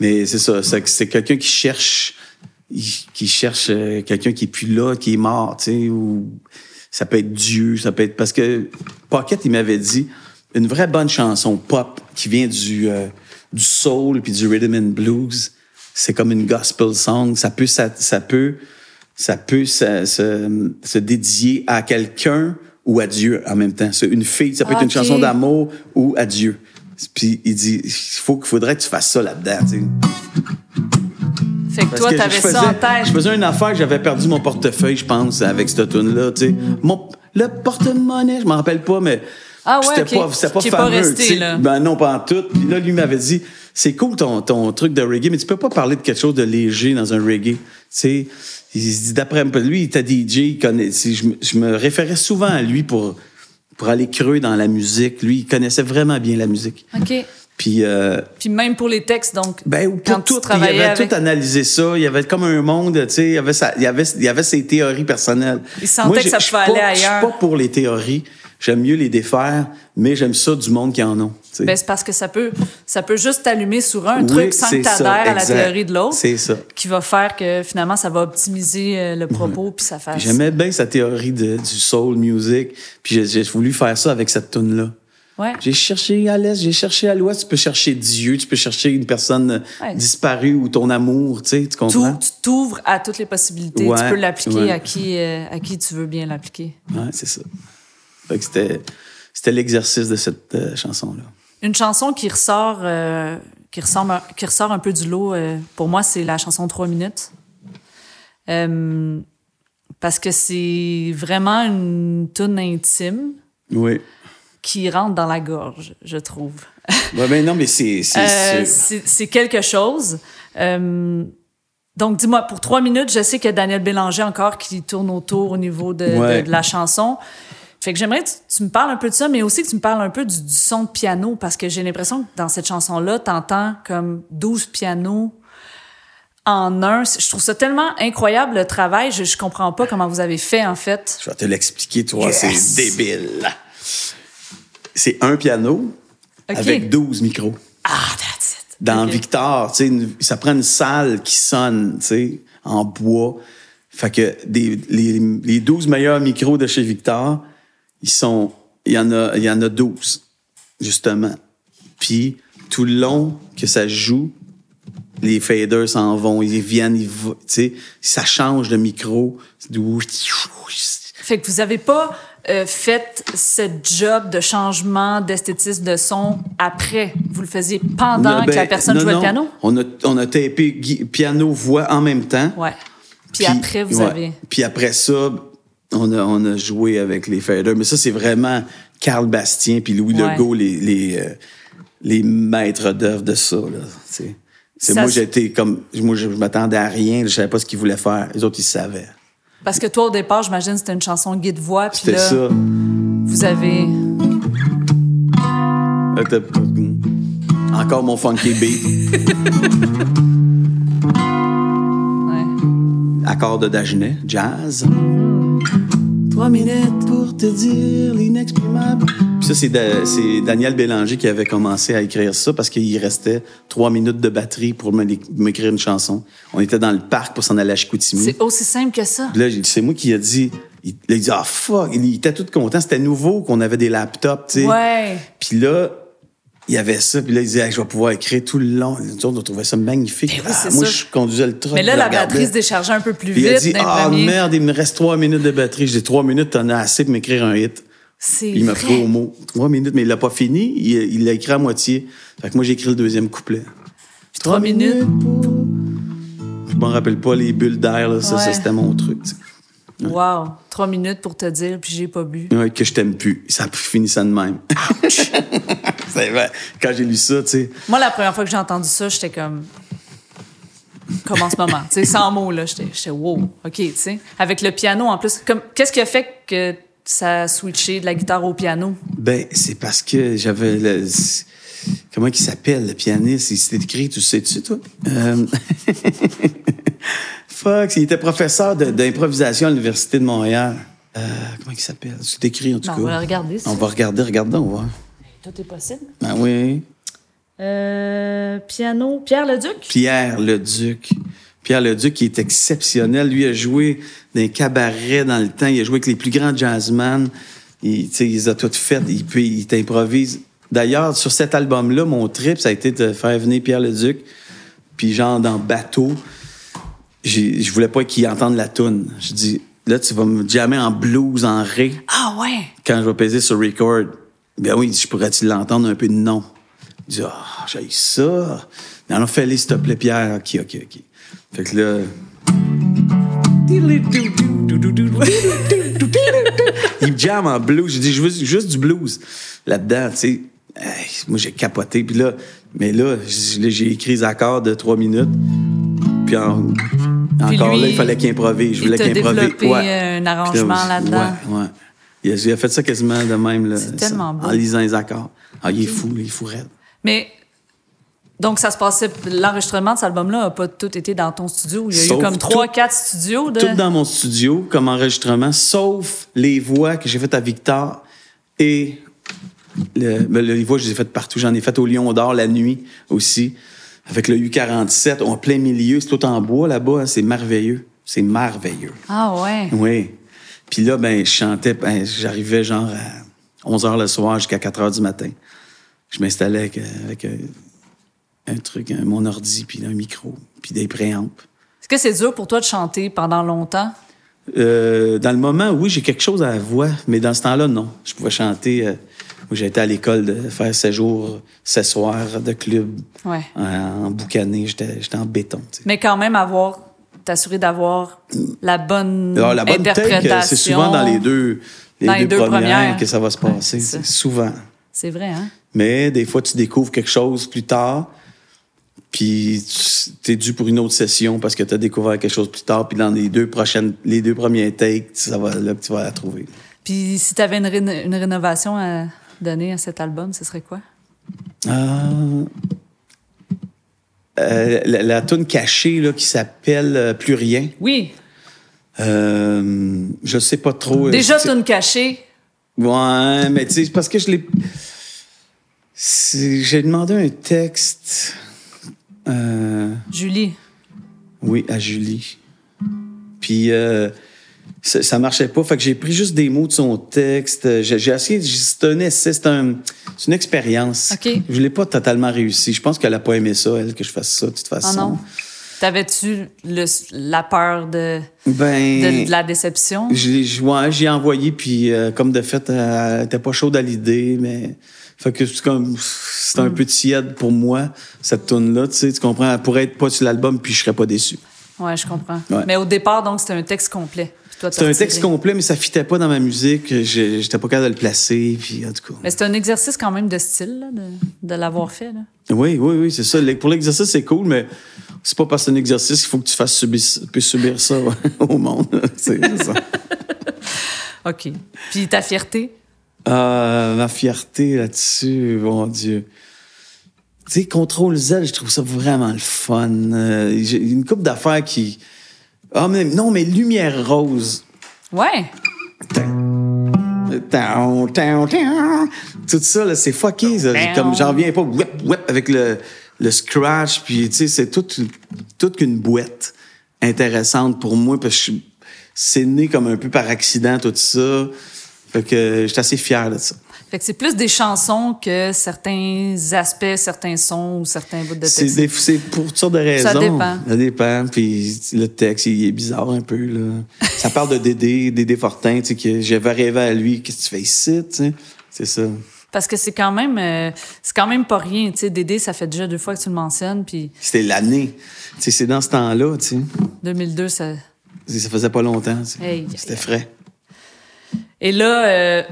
Mais c'est ça, c'est c'est quelqu'un qui cherche qui cherche euh, quelqu'un qui est plus là, qui est mort, tu sais, ou ça peut être Dieu, ça peut être parce que Pocket il m'avait dit une vraie bonne chanson pop qui vient du euh, du soul puis du rhythm and blues, c'est comme une gospel song, ça peut ça, ça peut ça peut se, se, se dédier à quelqu'un ou à Dieu en même temps. C'est une fille, ça peut être une chanson d'amour ou à Dieu. Puis il dit il faut qu'il faudrait que tu fasses ça là-dedans. Fait que Parce toi, t'avais ça en tête. Je faisais une affaire, j'avais perdu mon portefeuille, je pense, avec cette tune-là. tu sais. Mon, le porte-monnaie, je m'en rappelle pas, mais Ah ouais, c'était ok. pas, c'était pas Qui est pas fameux. resté, là. Ben non, pas en tout. Puis là, lui m'avait dit, c'est cool ton, ton truc de reggae, mais tu peux pas parler de quelque chose de léger dans un reggae. Tu sais, il se dit, d'après lui, il était DJ, il connaît, je, me- je me référais souvent à lui pour, pour aller creux dans la musique. Lui, il connaissait vraiment bien la musique. OK. Puis, euh, Puis même pour les textes, donc, ben, ou quand pour tu tout, il avait avec... tout analysé ça. Il y avait comme un monde, tu sais, il y avait, sa- il y avait, il y avait ses théories personnelles. Il sentait Moi, que ça pouvait aller Je suis ailleurs. pas pour les théories. J'aime mieux les défaire, mais j'aime ça du monde qui en ont. tu. Ben, c'est parce que ça peut, ça peut juste t'allumer sur un Oui, truc sans que t'adhères à la théorie de l'autre. C'est ça. Qui va faire que finalement, ça va optimiser euh, le propos puis ça fasse. J'aimais bien sa théorie de, du soul music, puis j'ai, voulu faire ça avec cette tune là Ouais. J'ai cherché à l'est, j'ai cherché à l'ouest. Tu peux chercher Dieu, tu peux chercher une personne Ouais. disparue ou ton amour, tu sais, tu Tout, comprends? tu t'ouvres à toutes les possibilités. Ouais, tu peux l'appliquer à qui euh, à qui tu veux bien l'appliquer. Ouais, c'est ça. C'était, c'était l'exercice de cette euh, chanson-là. Une chanson qui ressort, euh, qui, ressemble, qui ressort un peu du lot, euh, pour moi, c'est la chanson 3 minutes. Parce que c'est vraiment une tune intime Oui. qui rentre dans la gorge, je trouve. Ben non, mais c'est, c'est quelque chose. Donc, dis-moi, pour trois minutes, je sais qu'il y a Daniel Bélanger encore qui tourne autour au niveau de, de la chanson. Fait que j'aimerais que tu, tu me parles un peu de ça, mais aussi que tu me parles un peu du, du son de piano, parce que j'ai l'impression que dans cette chanson-là, t'entends comme 12 pianos en un. Je trouve ça tellement incroyable, le travail. Je, je comprends pas comment vous avez fait, en fait. Je vais te l'expliquer, toi, Yes. c'est débile. C'est un piano avec 12 micros. Ah, that's it. Dans OK. Victor, tu sais, une- ça prend une salle qui sonne, tu sais, en bois. Fait que des, les, les 12 meilleurs micros de chez Victor, ils sont, il y en a, il y en a 12, justement. Puis, tout le long que ça joue, les faders s'en vont, ils viennent, ils, tu sais, ça change de micro. Fait que vous avez pas euh, fait ce job de changement d'esthétisme de son après? Vous le faisiez pendant Non, que la ben, personne non, jouait non. le piano? On a, on a tapé piano-voix en même temps. Ouais. Puis, après, vous ouais. avez... Puis après ça, on a, on a joué avec les faders. Mais ça, c'est vraiment Carl Bastien puis Louis Ouais. Legault, les, les, euh, les maîtres d'œuvre de ça. Là, c'est, moi, j'étais comme. Moi, je, je m'attendais à rien. Je savais pas ce qu'ils voulaient faire. Les autres, ils savaient. Parce que toi, au départ, j'imagine, c'était une chanson guide-voix. Puis C'était là, ça. vous avez... Encore mon funky beat. Accord de Dagenet, jazz. Trois minutes pour te dire l'inexprimable. Puis ça, c'est Da- c'est Daniel Bélanger qui avait commencé à écrire ça parce qu'il restait trois minutes de batterie pour m'écrire une chanson. On était dans le parc pour s'en aller à Chicoutimi. C'est aussi simple que ça. Puis là, c'est moi qui a dit. Il, il a dit, ah fuck. Il, il était tout content. C'était nouveau qu'on avait des laptops, tu sais. Ouais. Puis là, il y avait ça. Puis là, il disait, Hey, je vais pouvoir écrire tout le long. Nous autres, on trouvait ça magnifique. Oui, c'est Ah, moi, ça. je conduisais le truck. Mais là, la batterie se déchargeait un peu plus Puis il a vite dit, ah premier. merde, il me reste trois minutes de batterie. J'ai trois minutes, t'en as assez pour m'écrire un hit. C'est Il m'a pris au mot. Trois minutes, mais il l'a pas fini. Il l'a écrit à moitié. Fait que moi, j'ai écrit le deuxième couplet. Trois minutes. pour- Je m'en rappelle pas les bulles d'air, là. Ça, ça, Ouais. c'était mon truc. Wow. Trois minutes pour te dire, puis j'ai pas bu. Ouais, que je t'aime plus. Ça a fini ça de même. Quand j'ai lu ça, tu sais. Moi, la première fois que j'ai entendu ça, j'étais comme. Comme en ce moment. tu sais, sans mots, là. J'étais, j'étais wow. OK, tu sais. Avec le piano, en plus. Comme, qu'est-ce qui a fait que ça a switché de la guitare au piano? Ben, c'est parce que j'avais le. Comment il s'appelle, le pianiste? Il s'est écrit, tu sais-tu, toi? Euh, Fuck, il était professeur d'improvisation à l'Université de Montréal. Euh, comment il s'appelle? C'est écrit, en tout Non, cas. on va regarder, ça. On va regarder, regardons, on va voir. Tout est possible. Ben oui. Euh, piano. Pierre Leduc? Pierre Leduc. Pierre Leduc, qui est exceptionnel. Lui a joué dans un cabaret dans le temps. Il a joué avec les plus grands jazzmen. Il, tu sais, il les a toutes faites. Il, peut, il t'improvise. D'ailleurs, sur cet album-là, mon trip, ça a été de faire venir Pierre Leduc. Puis genre, dans Bateau, je voulais pas qu'il entende la toune. Je dis, là, tu vas me jammer en blues, en ré Ah ouais! quand je vais peser sur record, ben oui, je pourrais-tu l'entendre un peu? De non? Il dit, ah, j'ai ça. Non, non, fais-le, s'il te plaît, Pierre. OK, OK, OK. Fait que là. Il me jamme en blues. J'ai dit, je veux juste du blues là-dedans, tu sais. Hey, moi, j'ai capoté. Puis là, mais là, j'ai écrit les accords de trois minutes. Puis en- encore lui, là, il fallait qu'il improvise. Je il voulais qu'il improvise. développé, euh, un arrangement là-dedans. Ouais, ouais. Il a, il a fait ça quasiment de même. Là, C'est ça, tellement beau. En lisant les accords. Ah, il est fou, il est fou raide. Mais. Donc, ça se passait. L'enregistrement de cet album-là n'a pas tout été dans ton studio? Il y a Sauf eu comme trois, quatre studios de. Tout dans mon studio, comme enregistrement, sauf les voix que j'ai faites à Victor et le, ben, les voix, je les ai faites partout. J'en ai fait au Lion d'Or la nuit aussi, avec le U47 en plein milieu. C'est tout en bois là-bas. hein, C'est merveilleux. C'est merveilleux. Ah ouais. Oui. Puis là, ben, je chantais, ben, j'arrivais genre à 11 h le soir jusqu'à 4 h du matin. Je m'installais avec, euh, avec, euh, un truc, mon ordi, puis un micro, puis des préampes. Est-ce que c'est dur pour toi de chanter pendant longtemps? Euh, dans le moment, oui, j'ai quelque chose à la voix, mais dans ce temps-là, non. Je pouvais chanter. euh, moi, j'étais à l'école de faire 16 jours, 16 soirs de club Ouais. en, en boucané. J'étais en béton. Mais quand même avoir. T'assurer d'avoir la bonne Alors, la bonne take, interprétation. euh, c'est souvent dans les deux, les Dans deux, les deux premières, premières. que ça va se passer. c'est souvent. C'est vrai, hein? Mais des fois, tu découvres quelque chose plus tard, puis tu es dû pour une autre session parce que tu as découvert quelque chose plus tard, puis dans les deux prochaines, les deux premiers takes, ça va là que tu vas la trouver. Puis si une, réno- une rénovation à donner à cet album, ce serait quoi? Euh, euh, la, la toune cachée là, qui s'appelle euh, Plus rien. Oui. Euh, je sais pas trop. euh, Déjà, c'est- t'as une cachée. Ouais, mais tu sais, c'est parce que je l'ai. J'ai demandé un texte. Julie. Oui, à Julie. Puis, ça, ça marchait pas. Fait que j'ai pris juste des mots de son texte. J'ai j'ai essayé, c'est un essai, c'est un, c'est une expérience. OK. Je l'ai pas totalement réussi. Je pense qu'elle a pas aimé ça, elle, que je fasse ça, de toute Ah façon. non? T'avais-tu la peur de, Ben. de, de la déception? J'ai ouais, envoyé, puis euh, comme de fait, elle était pas chaude à l'idée, mais. Fait que c'est comme. C'est Mm. un peu tiède pour moi, cette tune là tu sais, tu comprends? Elle pourrait être pas sur l'album, puis je serais pas déçu. Ouais, je comprends. Ouais. Mais au départ, donc, c'était un texte complet. C'était un texte complet, mais ça fitait pas dans ma musique. J'étais pas capable de le placer, puis en tout cas. Mais c'est un exercice quand même de style, là, de, de l'avoir fait. Là. Oui, oui, oui, c'est ça. Pour l'exercice, c'est cool, mais c'est pas parce que c'est un exercice qu'il faut que tu fasses subir, subir ça au monde. c'est c'est ça. OK. Puis ta fierté? Ah, ma fierté là-dessus, mon Dieu. Tu sais, Contrôle Z, je trouve ça vraiment le fun. Euh, J'ai une coupe d'affaires qui. Ah, mais non, mais Lumière Rose. Ouais. Tout ça, là, c'est fucké. ça. Comme j'en reviens pas. Whip, whip, avec le, le scratch. Puis, tu sais, c'est toute, toute qu'une boîte intéressante pour moi. Parce que je- c'est né comme un peu par accident, tout ça. Fait que j'étais assez fier de ça. Fait que c'est plus des chansons que certains aspects, certains sons ou certains bouts de C'est texte. des- c'est pour toutes sortes de raisons. Ça dépend. Ça dépend. Puis le texte, il est bizarre un peu. Là. Ça parle de Dédé, Dédé Fortin, tu sais, que j'avais rêvé à lui. Qu'est-ce que tu fais ici, tu sais? C'est ça. Parce que c'est quand même euh, c'est quand même pas rien, tu sais Dédé, ça fait déjà deux fois que tu le mentionnes puis C'était l'année. Tu sais, c'est dans ce temps-là, tu sais. 2002 ça Ça faisait pas longtemps. tu sais. Hey, C'était frais. Et là euh,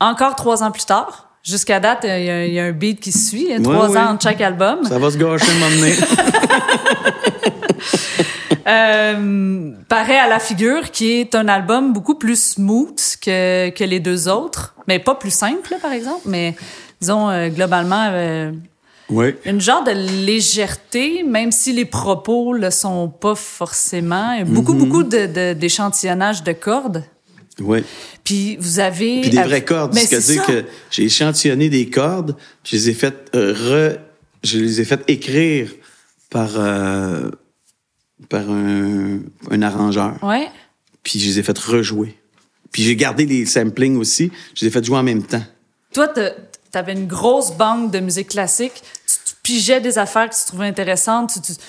encore trois ans plus tard, jusqu'à date, il y, a- il y a un beat qui suit, il y a Ouais, trois ouais. ans entre chaque album. Ça va se gâcher donné. Euh, paraît à la figure qui est un album beaucoup plus smooth que, que les deux autres, mais pas plus simple là, par exemple, mais disons euh, globalement euh, oui. une genre de légèreté, même si les propos le sont pas forcément. Beaucoup, Mm-hmm. beaucoup de, de- d'échantillonnage de cordes. Oui. Puis vous avez... Puis des vraies cordes. C'est-à-dire que j'ai échantillonné des cordes, puis je les ai faites euh, re... je les ai faites écrire par euh, par un, un arrangeur. Ouais. Puis je les ai fait rejouer. Puis j'ai gardé les samplings aussi. Je les ai fait jouer en même temps. Toi, t'as- t'avais une grosse banque de musique classique. Tu, tu pigeais des affaires que tu trouvais intéressantes. Tu, tu-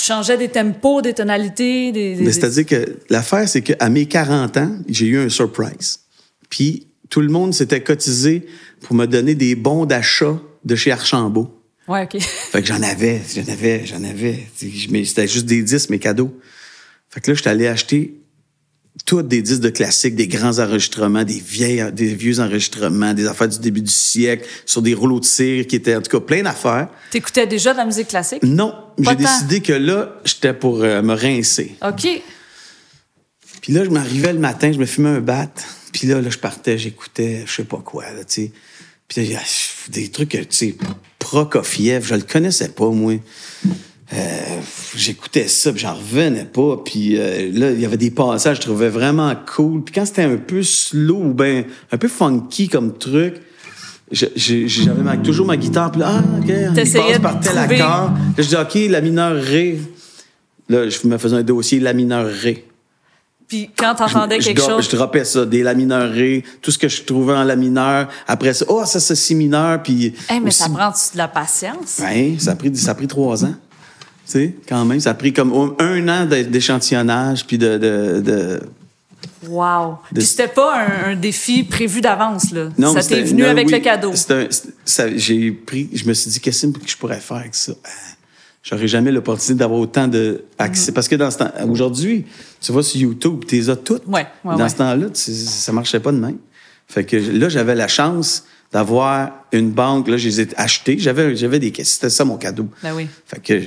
tu- changeais des tempos, des tonalités. Des, c'est-à-dire que l'affaire, c'est qu'à mes 40 ans, j'ai eu un surprise. Puis tout le monde s'était cotisé pour me donner des bons d'achat de chez Archambault. Ouais, OK. Fait que j'en avais, j'en avais, j'en avais. C'était juste des disques, mes cadeaux. Fait que là, j'étais allé acheter tous des disques de classiques, des grands enregistrements, des vieilles, des vieux enregistrements, des affaires du début du siècle, sur des rouleaux de cire qui étaient, en tout cas, plein d'affaires. T'écoutais déjà de la musique classique? Non, j'ai décidé que là, j'étais pour euh, me rincer. OK. Puis là, je m'arrivais le matin, je me fumais un bat. Puis là, là, je partais, j'écoutais, je sais pas quoi, là, tu sais. Puis là, des trucs, tu sais, Prokofiev, je le connaissais pas, moi. Euh, j'écoutais ça, puis j'en revenais pas. Puis euh, là, il y avait des passages que je trouvais vraiment cool. Puis quand c'était un peu slow ou ben un peu funky comme truc, j'avais ma- toujours ma guitare. Puis là, ah, OK, T'essayais passe par tel trouver- accord. Là, je dis, OK, la mineure Ré. Là, je me faisais un dossier la mineure Ré. Puis quand t'entendais quelque je, chose... Je droppais ça, des la mineur Ré, tout ce que je trouvais en la mineur. Après ça, oh, ça, c'est si mineur. Puis Hey, mais ça prend de la patience? Ouais, ça a pris, ça a pris trois ans. Sais, quand même. Ça a pris comme un- an d'é- d'échantillonnage, puis de, de, de- Wow. De- Puis c'était pas un, un défi prévu d'avance, là. Non, ça t'est venu non, avec oui, le cadeau. un- ça- J'ai pris, je me suis dit, qu'est-ce que je pourrais faire avec ça? Ah, J'aurais jamais l'opportunité d'avoir autant de Mm-hmm. Parce que dans ce temps, aujourd'hui, tu vas sur YouTube, tu les as toutes. Ouais, ouais, dans ouais. ce temps-là, ça marchait pas de même. Fait que là, j'avais la chance d'avoir une banque. Là, je les ai achetées. J'avais, j'avais des caisses. C'était ça mon cadeau. Ben oui. Fait que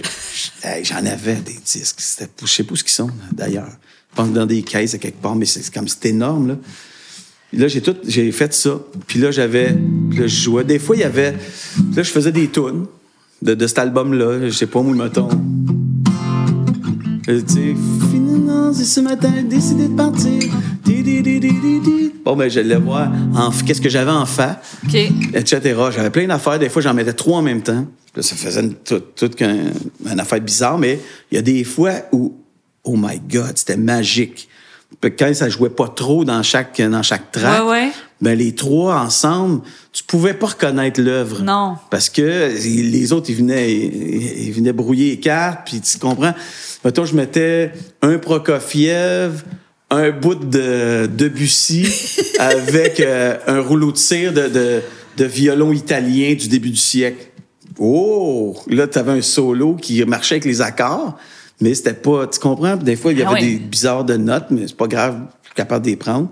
j'en avais des disques. C'était, je sais pas où ils sont, d'ailleurs. Je pense dans des caisses à quelque part, mais c'est comme c'est énorme, là. Puis Là, j'ai tout, j'ai fait ça. Puis là, j'avais, là, je jouais. Des fois, il y avait, puis là, je faisais des tunes de, de cet album-là. Je sais pas, moi, mettons. Tu sais, c'est ce matin, décidé de partir. Bon, ben, je l'ai voir en, qu'est-ce que j'avais en fa? OK. etc. J'avais plein d'affaires. Des fois, j'en mettais trois en même temps. Là, ça faisait une, toute une affaire bizarre, mais il y a des fois où, oh my God, c'était magique quand ça jouait pas trop dans chaque, dans chaque track, Ouais, ouais. ben les trois ensemble, tu pouvais pas reconnaître l'œuvre. Non. Parce que les autres, ils venaient, ils, ils venaient brouiller les cartes, puis tu comprends. Mettons, je mettais un Prokofiev, un bout de Debussy avec euh, un rouleau de cire de, de, de violon italien du début du siècle. Oh! Là, tu avais un solo qui marchait avec les accords, mais c'était pas. Tu comprends? Des fois, il y avait Ah ouais. des bizarres de notes, mais c'est pas grave, je suis capable de les prendre.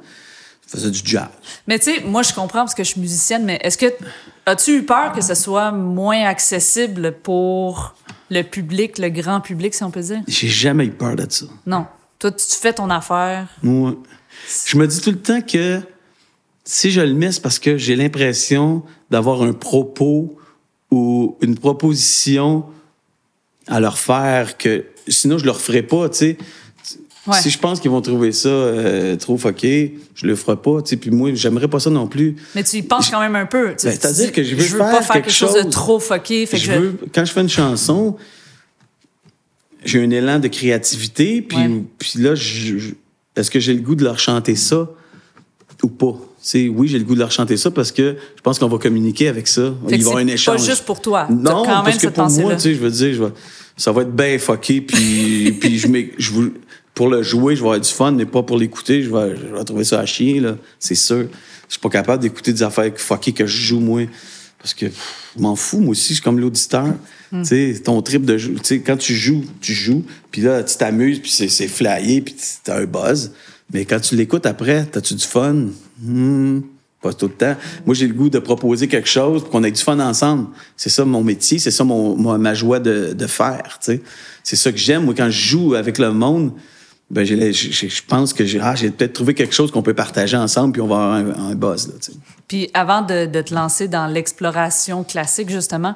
Je faisais du jazz. Mais tu sais, moi, je comprends parce que je suis musicienne, mais est-ce que as-tu eu peur que ce soit moins accessible pour le public, le grand public, si on peut dire? J'ai jamais eu peur de ça. Non. Toi, tu fais ton affaire. Moi, je me dis tout le temps que si je le mets, c'est parce que j'ai l'impression d'avoir un propos ou une proposition à leur faire que sinon je leur ferais pas, tu sais. Ouais. Si je pense qu'ils vont trouver ça euh, trop fucké, je le ferai pas, tu sais. Puis moi, j'aimerais pas ça non plus. Mais tu y penses quand même un peu. Ben, c'est-à-dire que je veux veux faire pas faire quelque quelque chose de trop fucké. Fait que je je- veux, quand je fais une chanson, j'ai un élan de créativité, puis, Ouais. puis là, est-ce que j'ai le goût de leur chanter ça ou pas? Tu sais, oui, j'ai le goût de leur chanter ça parce que je pense qu'on va communiquer avec ça. Fait Il va y avoir un échange. pas juste pour toi. Non, quand même parce que pour moi, je veux dire, je vais- ça va être bien fucké, puis, puis je, je pour le jouer, je vais avoir du fun, mais pas pour l'écouter, je vais, je vais trouver ça à chier, là, c'est sûr. Je suis pas capable d'écouter des affaires fuckées que je joue, moi, parce que pff, je m'en fous, moi aussi, je suis comme l'auditeur. Hmm. Tu sais, ton trip de jouer, tu sais, quand tu joues, tu joues, puis là, tu t'amuses, puis c'est, c'est flyé, puis t'as un buzz. Mais quand tu l'écoutes après, t'as-tu du fun? Hmm, pas tout le temps. Moi, j'ai le goût de proposer quelque chose pour qu'on ait du fun ensemble. C'est ça mon métier, c'est ça mon, ma joie de, de faire. C'est ça que j'aime. Moi, quand je joue avec le monde, ben, je pense que j'ai, ah, j'ai peut-être trouvé quelque chose qu'on peut partager ensemble, puis on va avoir un, buzz, là. Puis avant de, de te lancer dans l'exploration classique, justement,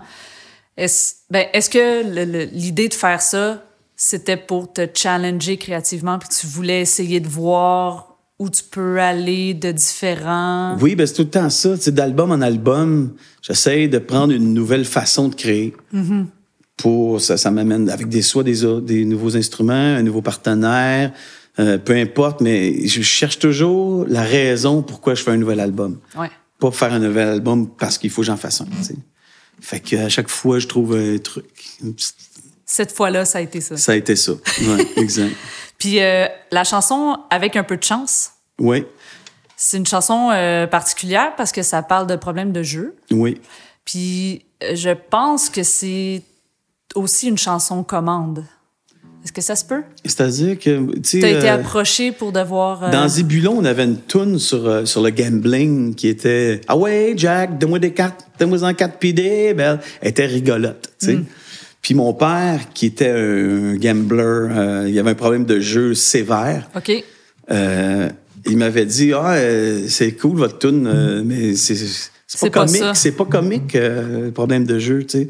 est-ce ben, est-ce que l'idée de faire ça, c'était pour te challenger créativement, puis tu voulais essayer de voir où tu peux aller de différents... Oui, ben c'est tout le temps ça. Tu d'album en album, j'essaie de prendre une nouvelle façon de créer. Pour ça, ça m'amène avec des soit des, des nouveaux instruments, un nouveau partenaire, euh, peu importe, mais je cherche toujours la raison pourquoi je fais un nouvel album. Ouais. Pas faire un nouvel album parce qu'il faut que j'en fasse un. tu sais. Fait que à chaque fois, je trouve un truc. Cette fois-là, ça a été ça. Ça a été ça. Ouais, exact. Puis euh, la chanson Avec un peu de chance, Oui, c'est une chanson euh, particulière parce que ça parle de problèmes de jeu. oui. Puis euh, je pense que c'est aussi une chanson commande. Est-ce que ça se peut? C'est-à-dire que, tu as été approché pour devoir. euh, Dans Zébulon, on avait une toune sur, sur le gambling qui était Ah ouais, Jack, donne-moi des cartes, donne-moi en quatre puis des belles. Elle était rigolote, tu sais. Puis mon père, qui était un gambler, euh, il avait un problème de jeu sévère. OK. euh, il m'avait dit Ah, euh, c'est cool votre tune, euh, mais c'est pas comique, c'est pas comique le problème de jeu, tu sais.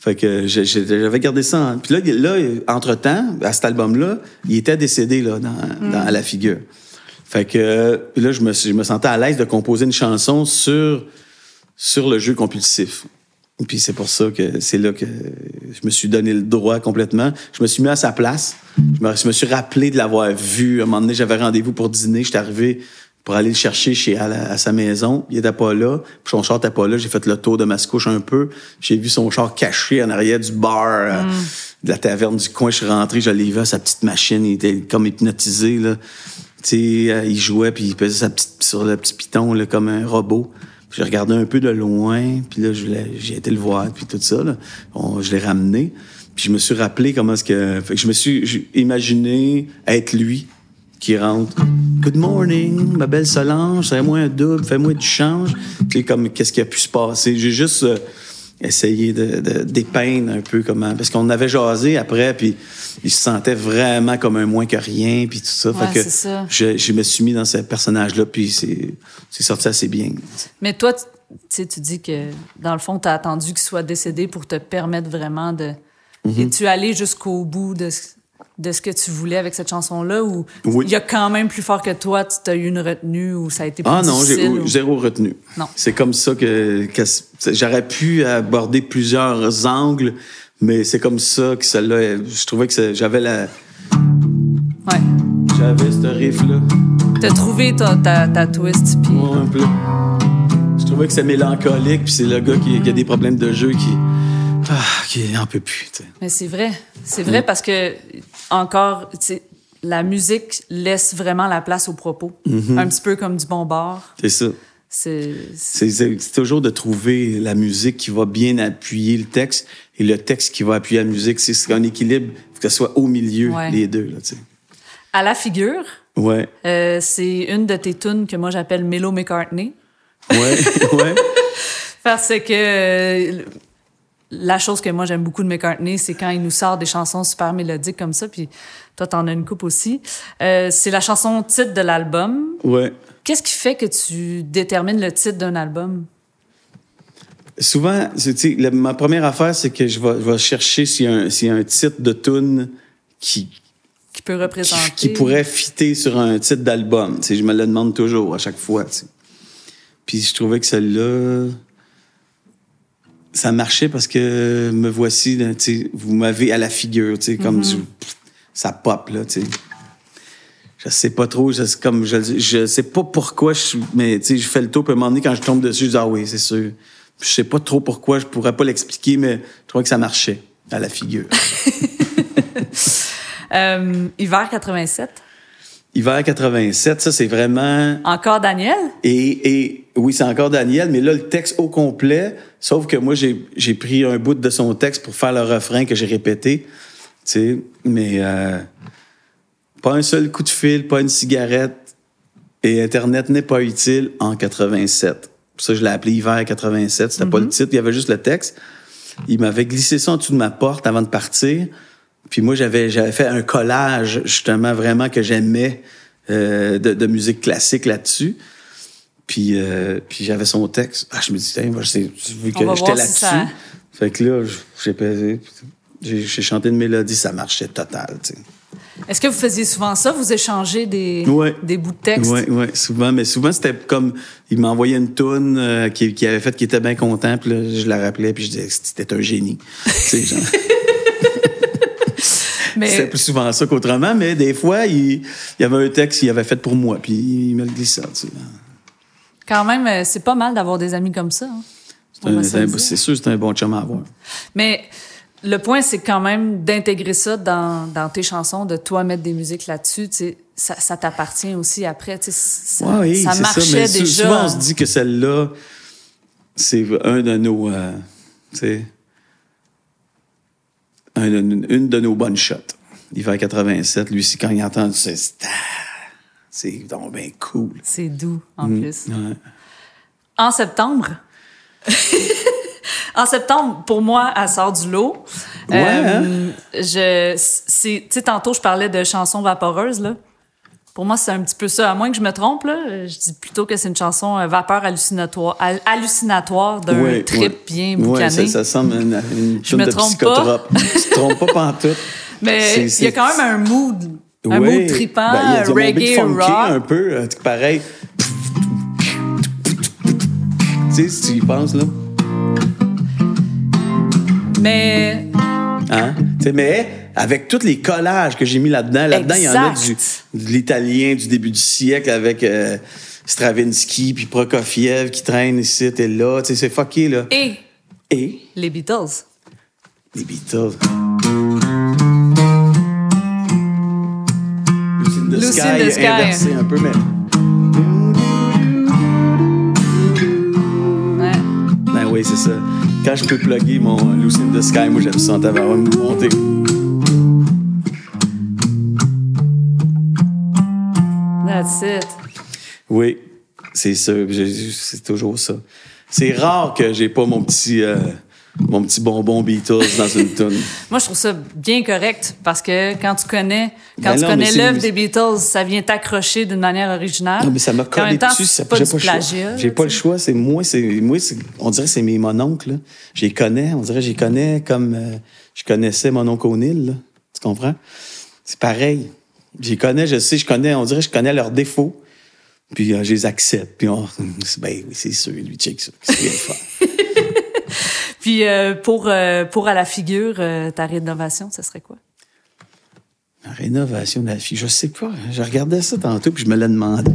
Fait que j'avais gardé ça. en- Puis là, là entre temps, à cet album-là, il était décédé là dans, Mm. dans à la figure. Fait que là, je me, je me sentais à l'aise de composer une chanson sur sur le jeu compulsif. Puis c'est pour ça que c'est là que je me suis donné le droit complètement. Je me suis mis à sa place. Je me, je me suis rappelé de l'avoir vu. À un moment donné, j'avais rendez-vous pour dîner. J'étais arrivé pour aller le chercher chez, à, la- à sa maison. Il était pas là. Puis son char était pas là. J'ai fait le tour de ma couche un peu. J'ai vu son char caché en arrière du bar, euh, de la taverne du coin. Je suis rentré, je l'ai vu à sa petite machine. Il était comme hypnotisé, là. Tu sais, euh, il jouait, puis il pesait sa petite, sur le petit piton, là, comme un robot. J'ai regardé un peu de loin, puis là, j'ai été le voir, puis tout ça. Là. Je l'ai ramené. Puis je me suis rappelé comment est-ce que... Fait que je me suis imaginé être lui qui rentre. Good morning, ma belle Solange, fais-moi un double, fais-moi du change. Puis comme, qu'est-ce qui a pu se passer? J'ai juste euh, essayé de, de- dépeindre un peu comment... Parce qu'on avait jasé après, puis il se sentait vraiment comme un moins que rien, puis tout ça. Ouais, fait que ça. Je, je me suis mis dans ce personnage-là, puis c'est sorti assez bien. Mais toi, tu tu sais, tu dis que dans le fond, tu as attendu qu'il soit décédé pour te permettre vraiment de. Mhm. Et tu es allé jusqu'au bout de, ce- de ce que tu voulais avec cette chanson-là ou Oui. il y a quand même plus fort que toi, tu as eu une retenue ou ça a été plus Ah non, j'ai ou- zéro retenu. Non. C'est comme ça que, j'aurais pu aborder plusieurs angles, mais c'est comme ça que celle-là, je trouvais que j'avais la, Ouais. j'avais ce riff-là. T'as trouvé ta, ta, ta twist, puis... Ouais, un peu. Je trouvais que c'est mélancolique, puis c'est le gars qui, qui a des problèmes de jeu qui. Ah, qui en peut plus. Mais c'est vrai. C'est vrai parce que, encore, la musique laisse vraiment la place au propos. Un petit peu comme du bon bord. C'est ça. C'est... toujours de trouver la musique qui va bien appuyer le texte et le texte qui va appuyer la musique. C'est un équilibre, faut que ce soit au milieu, Ouais. les deux, là. À la figure, Ouais, euh, c'est une de tes tunes que moi j'appelle Mellow McCartney. ouais, ouais. Parce que euh, la chose que moi j'aime beaucoup de McCartney, c'est quand il nous sort des chansons super mélodiques comme ça, puis toi t'en as une coupe aussi. Euh, c'est la chanson titre de l'album. ouais. Qu'est-ce qui fait que tu détermines le titre d'un album? Souvent, la- ma première affaire, c'est que je vais, je vais chercher s'il y, a un- s'il y a un titre de tune qui, Qui peut représenter... qui pourrait fitter sur un titre d'album. Je me le demande toujours à chaque fois. Puis je trouvais que celle-là, ça marchait parce que me voici, là, tu sais, vous m'avez à la figure, tu sais, comme je- ça pop là, tu sais. Je sais pas trop, je, c'est comme je, je sais pas pourquoi, je, mais tu sais, je fais le tour, puis à un moment donné, quand je tombe dessus, je dis ah oui, c'est sûr. Je sais pas trop pourquoi, je pourrais pas l'expliquer, mais je trouvais que ça marchait à la figure. Euh, Hiver 87. Hiver 87, ça c'est vraiment Encore Daniel? Et, et oui, c'est encore Daniel, mais là, le texte au complet, sauf que moi, j'ai pris un bout de son texte pour faire le refrain que j'ai répété, tu sais, mais euh, pas un seul coup de fil, pas une cigarette, et Internet n'est pas utile en 87. Pour ça, je l'ai appelé Hiver 87, c'était pas le titre, il y avait juste le texte. Il m'avait glissé ça en dessous de ma porte avant de partir. Puis moi, j'avais j'avais fait un collage, justement, vraiment que j'aimais euh, de, de musique classique là-dessus. Puis, euh, puis j'avais son texte. Ah, je me dis, vu que j'étais si là-dessus? ça- Fait que là, j'ai pesé. J'ai chanté une mélodie, ça marchait total, tu sais. Est-ce que vous faisiez souvent ça? Vous échangez des, Ouais. des bouts de texte? Oui, oui, souvent. Mais souvent, c'était comme. Il m'envoyait une toune euh, qui, qui avait fait qu'il était bien content, puis là, je la rappelais, puis je disais que c'était un génie. genre. Mais C'était plus souvent ça qu'autrement, mais des fois, il, il y avait un texte qu'il avait fait pour moi, puis il me le glissait, tu sais. Quand même, euh, c'est pas mal d'avoir des amis comme ça. hein. C'est sûr, c'est un bon chum à avoir. Mais le point, c'est quand même d'intégrer ça dans, dans tes chansons, de toi mettre des musiques là-dessus. Ça, ça t'appartient aussi après. Ça, Ouais, marchait ça. Mais sou- déjà. souvent, on se dit que celle-là, c'est un de nos. euh, un une de nos bonnes shots. L'hiver 87, lui, quand il entend. C'est c'est- donc bien cool. C'est doux, en Mm. plus. Ouais. En septembre. en septembre, pour moi, elle sort du lot. Ouais, hein? Euh, je, c'est, tu sais, tantôt, je parlais de chansons vaporeuses, là. Pour moi, c'est un petit peu ça. À moins que je me trompe, là, je dis plutôt que c'est une chanson euh, vapeur hallucinatoire, hal- hallucinatoire d'un trip bien boucané. ça, ça semble une, une Je me de trompe psychotrope. tu te trompes pas pantoute. Mais il y a quand même un mood, un Ouais. mood trippant, Ben, reggae, funky rock. un peu, euh, pareil. Tu sais, si tu y penses, là. Mais Hein? Tu sais, mais avec tous les collages que j'ai mis là-dedans, là-dedans, il y en a du, de l'italien du début du siècle avec euh, Stravinsky puis Prokofiev qui traînent ici et là. Tu sais, c'est fucké, là. et Et? les Beatles. les Beatles. The Lucy Sky, in the Sky. inversé un peu, mais... Ouais. Ben oui, c'est ça. Quand je peux plugger mon Lucy in the Sky, moi, j'aime ça en me monter. That's it. Oui, c'est. J'ai- C'est toujours ça. C'est rare que j'ai pas mon petit, euh, mon petit bonbon Beatles dans une tune. Moi, je trouve ça bien correct parce que quand tu connais, quand Ben tu non, connais c'est- l'œuvre des Beatles, ça vient t'accrocher d'une manière originale. Non, mais ça même temps, dessus. c'est ça- pas pas le choix. plagiat. J'ai pas le choix. C'est moi, c'est moi, c'est on dirait que c'est mes mononcles. Là. Je les connais. On dirait les connais comme euh, je connaissais mon oncle O'Neill. là. Tu comprends? C'est pareil. Je les connais. Je sais. Je connais. On dirait que je connais leurs défauts. Puis euh, je les accepte. Puis on, c'est- ben oui, c'est sûr. Lui, check ça. Vient de faire? Puis euh, pour, euh, pour à la figure, euh, ta rénovation, ça serait quoi? La rénovation de la fille, je sais pas. Je regardais ça tantôt puis je me l'ai demandé.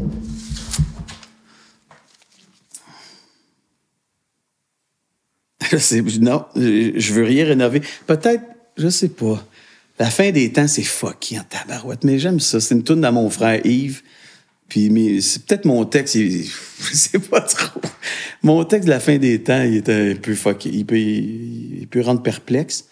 Non, je veux rien rénover. Peut-être, je sais pas. La fin des temps, c'est fucky en tabarouette, mais j'aime ça. C'est une tourne à mon frère Yves. Puis mais c'est peut-être mon texte, il, je sais pas trop. Mon texte de la fin des temps, il était un peu fucké. Il peut, il peut rendre perplexe.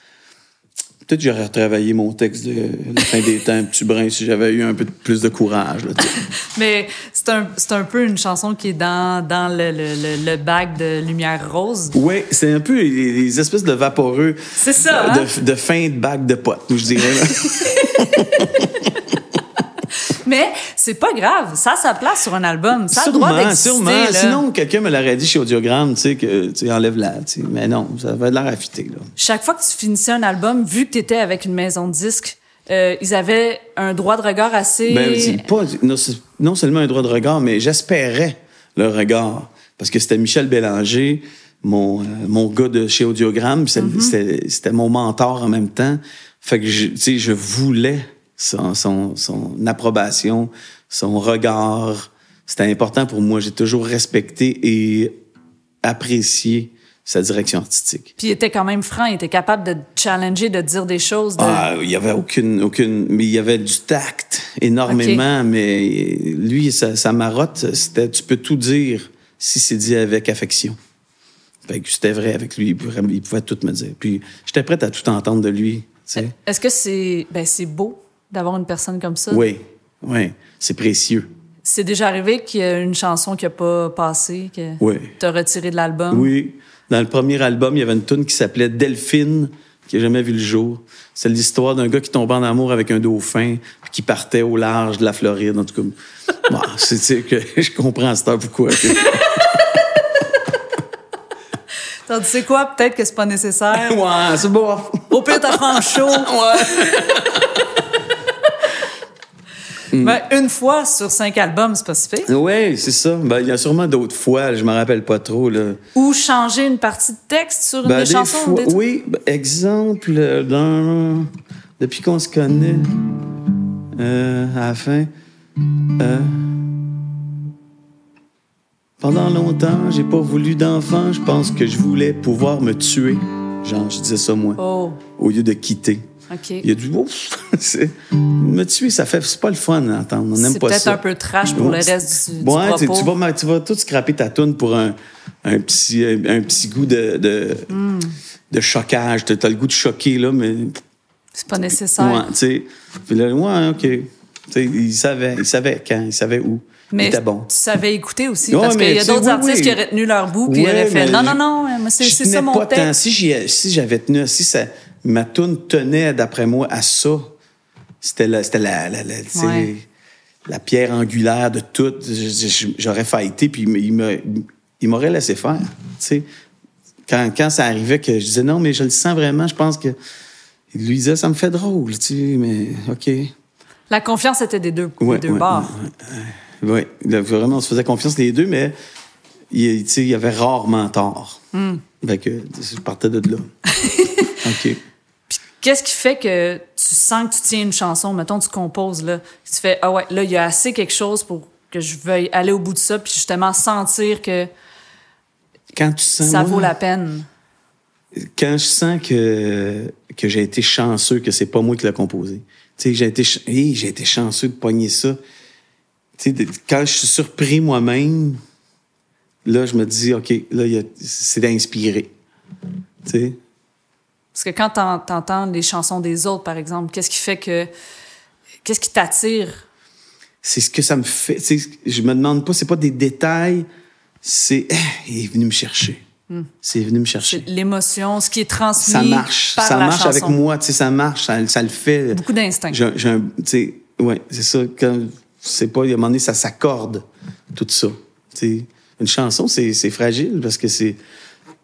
Peut-être j'aurais retravaillé mon texte de la fin des temps, un petit brin, si j'avais eu un peu plus de courage. Là, Mais c'est un, un, peu une chanson qui est dans, dans le, le, le, bac de lumière rose. Oui, c'est un peu les, espèces de vaporeux. C'est ça. De, hein? de, fin de bac de potes, je dirais. Mais c'est pas grave, ça a sa place sur un album, ça a sûrement, le droit d'exister. Sûrement, Sinon, quelqu'un me l'aurait dit chez Audiogramme, tu sais, que tu enlèves la, mais non, ça va de l'air affûté, là. Chaque fois que tu finissais un album, vu que tu étais avec une maison de disques, euh, ils avaient un droit de regard assez... Ben, pas, non, seulement un droit de regard, mais j'espérais le regard. Parce que c'était Michel Bélanger, mon, euh, mon gars de chez Audiogramme, mm-hmm. c'était mon mentor en même temps. Fait que, tu sais, je voulais son, son, son approbation, son regard. C'était important pour moi. J'ai toujours respecté et apprécié sa direction artistique. Puis il était quand même franc, il était capable de challenger, de dire des choses. De... Ah, il y avait aucune, aucune, mais il y avait du tact énormément. Mais lui, sa, sa marotte, c'était, tu peux tout dire si c'est dit avec affection. Fait que c'était vrai avec lui, il pouvait, tout me dire. Puis j'étais prête à tout entendre de lui. Est-ce que c'est, ben c'est beau d'avoir une personne comme ça? Oui, oui, c'est précieux. C'est déjà arrivé qu'il y a une chanson qui n'a pas passé, que oui. tu as retiré de l'album? Oui. Dans le premier album, il y avait une tune qui s'appelait Delphine, qui n'a jamais vu le jour. C'est l'histoire d'un gars qui tombait en amour avec un dauphin, puis qui partait au large de la Floride. En tout cas, bon, c'est que je comprends à cette heure pourquoi. Tu sais quoi? Peut-être que c'est pas nécessaire. ouais, c'est bon. Au pire, t'as chaud. ouais. Mm. Ben, une fois sur cinq albums, c'est pas si Oui, c'est ça. Ben, il y a sûrement d'autres fois, je me rappelle pas trop. Là. Ou changer une partie de texte sur une ben, des, chansons. oui, ben, exemple, dans... depuis qu'on se connaît, euh, à la fin, euh, pendant longtemps, j'ai pas voulu d'enfant, je pense que je voulais pouvoir me tuer. Genre, je disais ça moi. Oh. Au lieu de quitter. Il y a du ouf. me tuer, ça fait. C'est pas le fun d'entendre. On n'aime pas ça. C'est peut-être un peu trash pour le reste du, propos. Tu, vas, tu vas tout scraper ta toune pour un, un, petit, un, petit goût de, de, mm. de choquage. Tu as le goût de choquer, là, mais. C'est pas nécessaire. Ouais, tu sais. Puis là, ouais, OK. il savait, il savait quand, il savait où. Mais était bon. tu savais écouter aussi, parce qu'il y a d'autres artistes qui auraient tenu leur bout puis auraient fait non, non, non, c'est ça mon texte. Si, si j'avais tenu, si ça, ma tenait, d'après moi, à ça. C'était la, c'était la, la, la, pierre angulaire de tout. J'aurais faillité, puis il m'aurait laissé faire. Quand, quand ça arrivait que je disais non, mais je le sens vraiment, je pense que. Il lui disait, ça me fait drôle, tu mais OK. La confiance était des deux, des deux bords. Oui, vraiment, on se faisait confiance les deux, mais il, il y avait rarement tort. Mm. Que je partais de là. OK. Qu'est-ce qui fait que tu sens que tu tiens une chanson, mettons, tu composes, là, tu fais, ah ouais, là, il y a assez quelque chose pour que je veuille aller au bout de ça, puis justement sentir que quand tu sens, ça vaut la peine? Quand je sens que, que j'ai été chanceux, que c'est pas moi qui l'ai composé. Tu sais, j'ai été, j'ai été chanceux de pogner ça. Tu sais, quand je suis surpris moi-même, là, je me dis, OK, là, c'est d'inspirer. Tu sais, parce que quand tu entends les chansons des autres, par exemple, qu'est-ce qui fait que. Qu'est-ce qui t'attire? C'est ce que ça me fait. Je me demande pas, c'est pas des détails, c'est. Eh, il est venu me chercher. Hmm. C'est venu me chercher. L'émotion, ce qui est transmis. Ça marche. Par ça la marche avec moi, tu sais, ça marche, ça, ça, le fait. Beaucoup d'instinct. J'ai un. Tu sais, ouais, c'est ça. Quand. C'est pas, il y a un moment donné, ça s'accorde, tout ça. Tu sais, une chanson, c'est fragile parce que c'est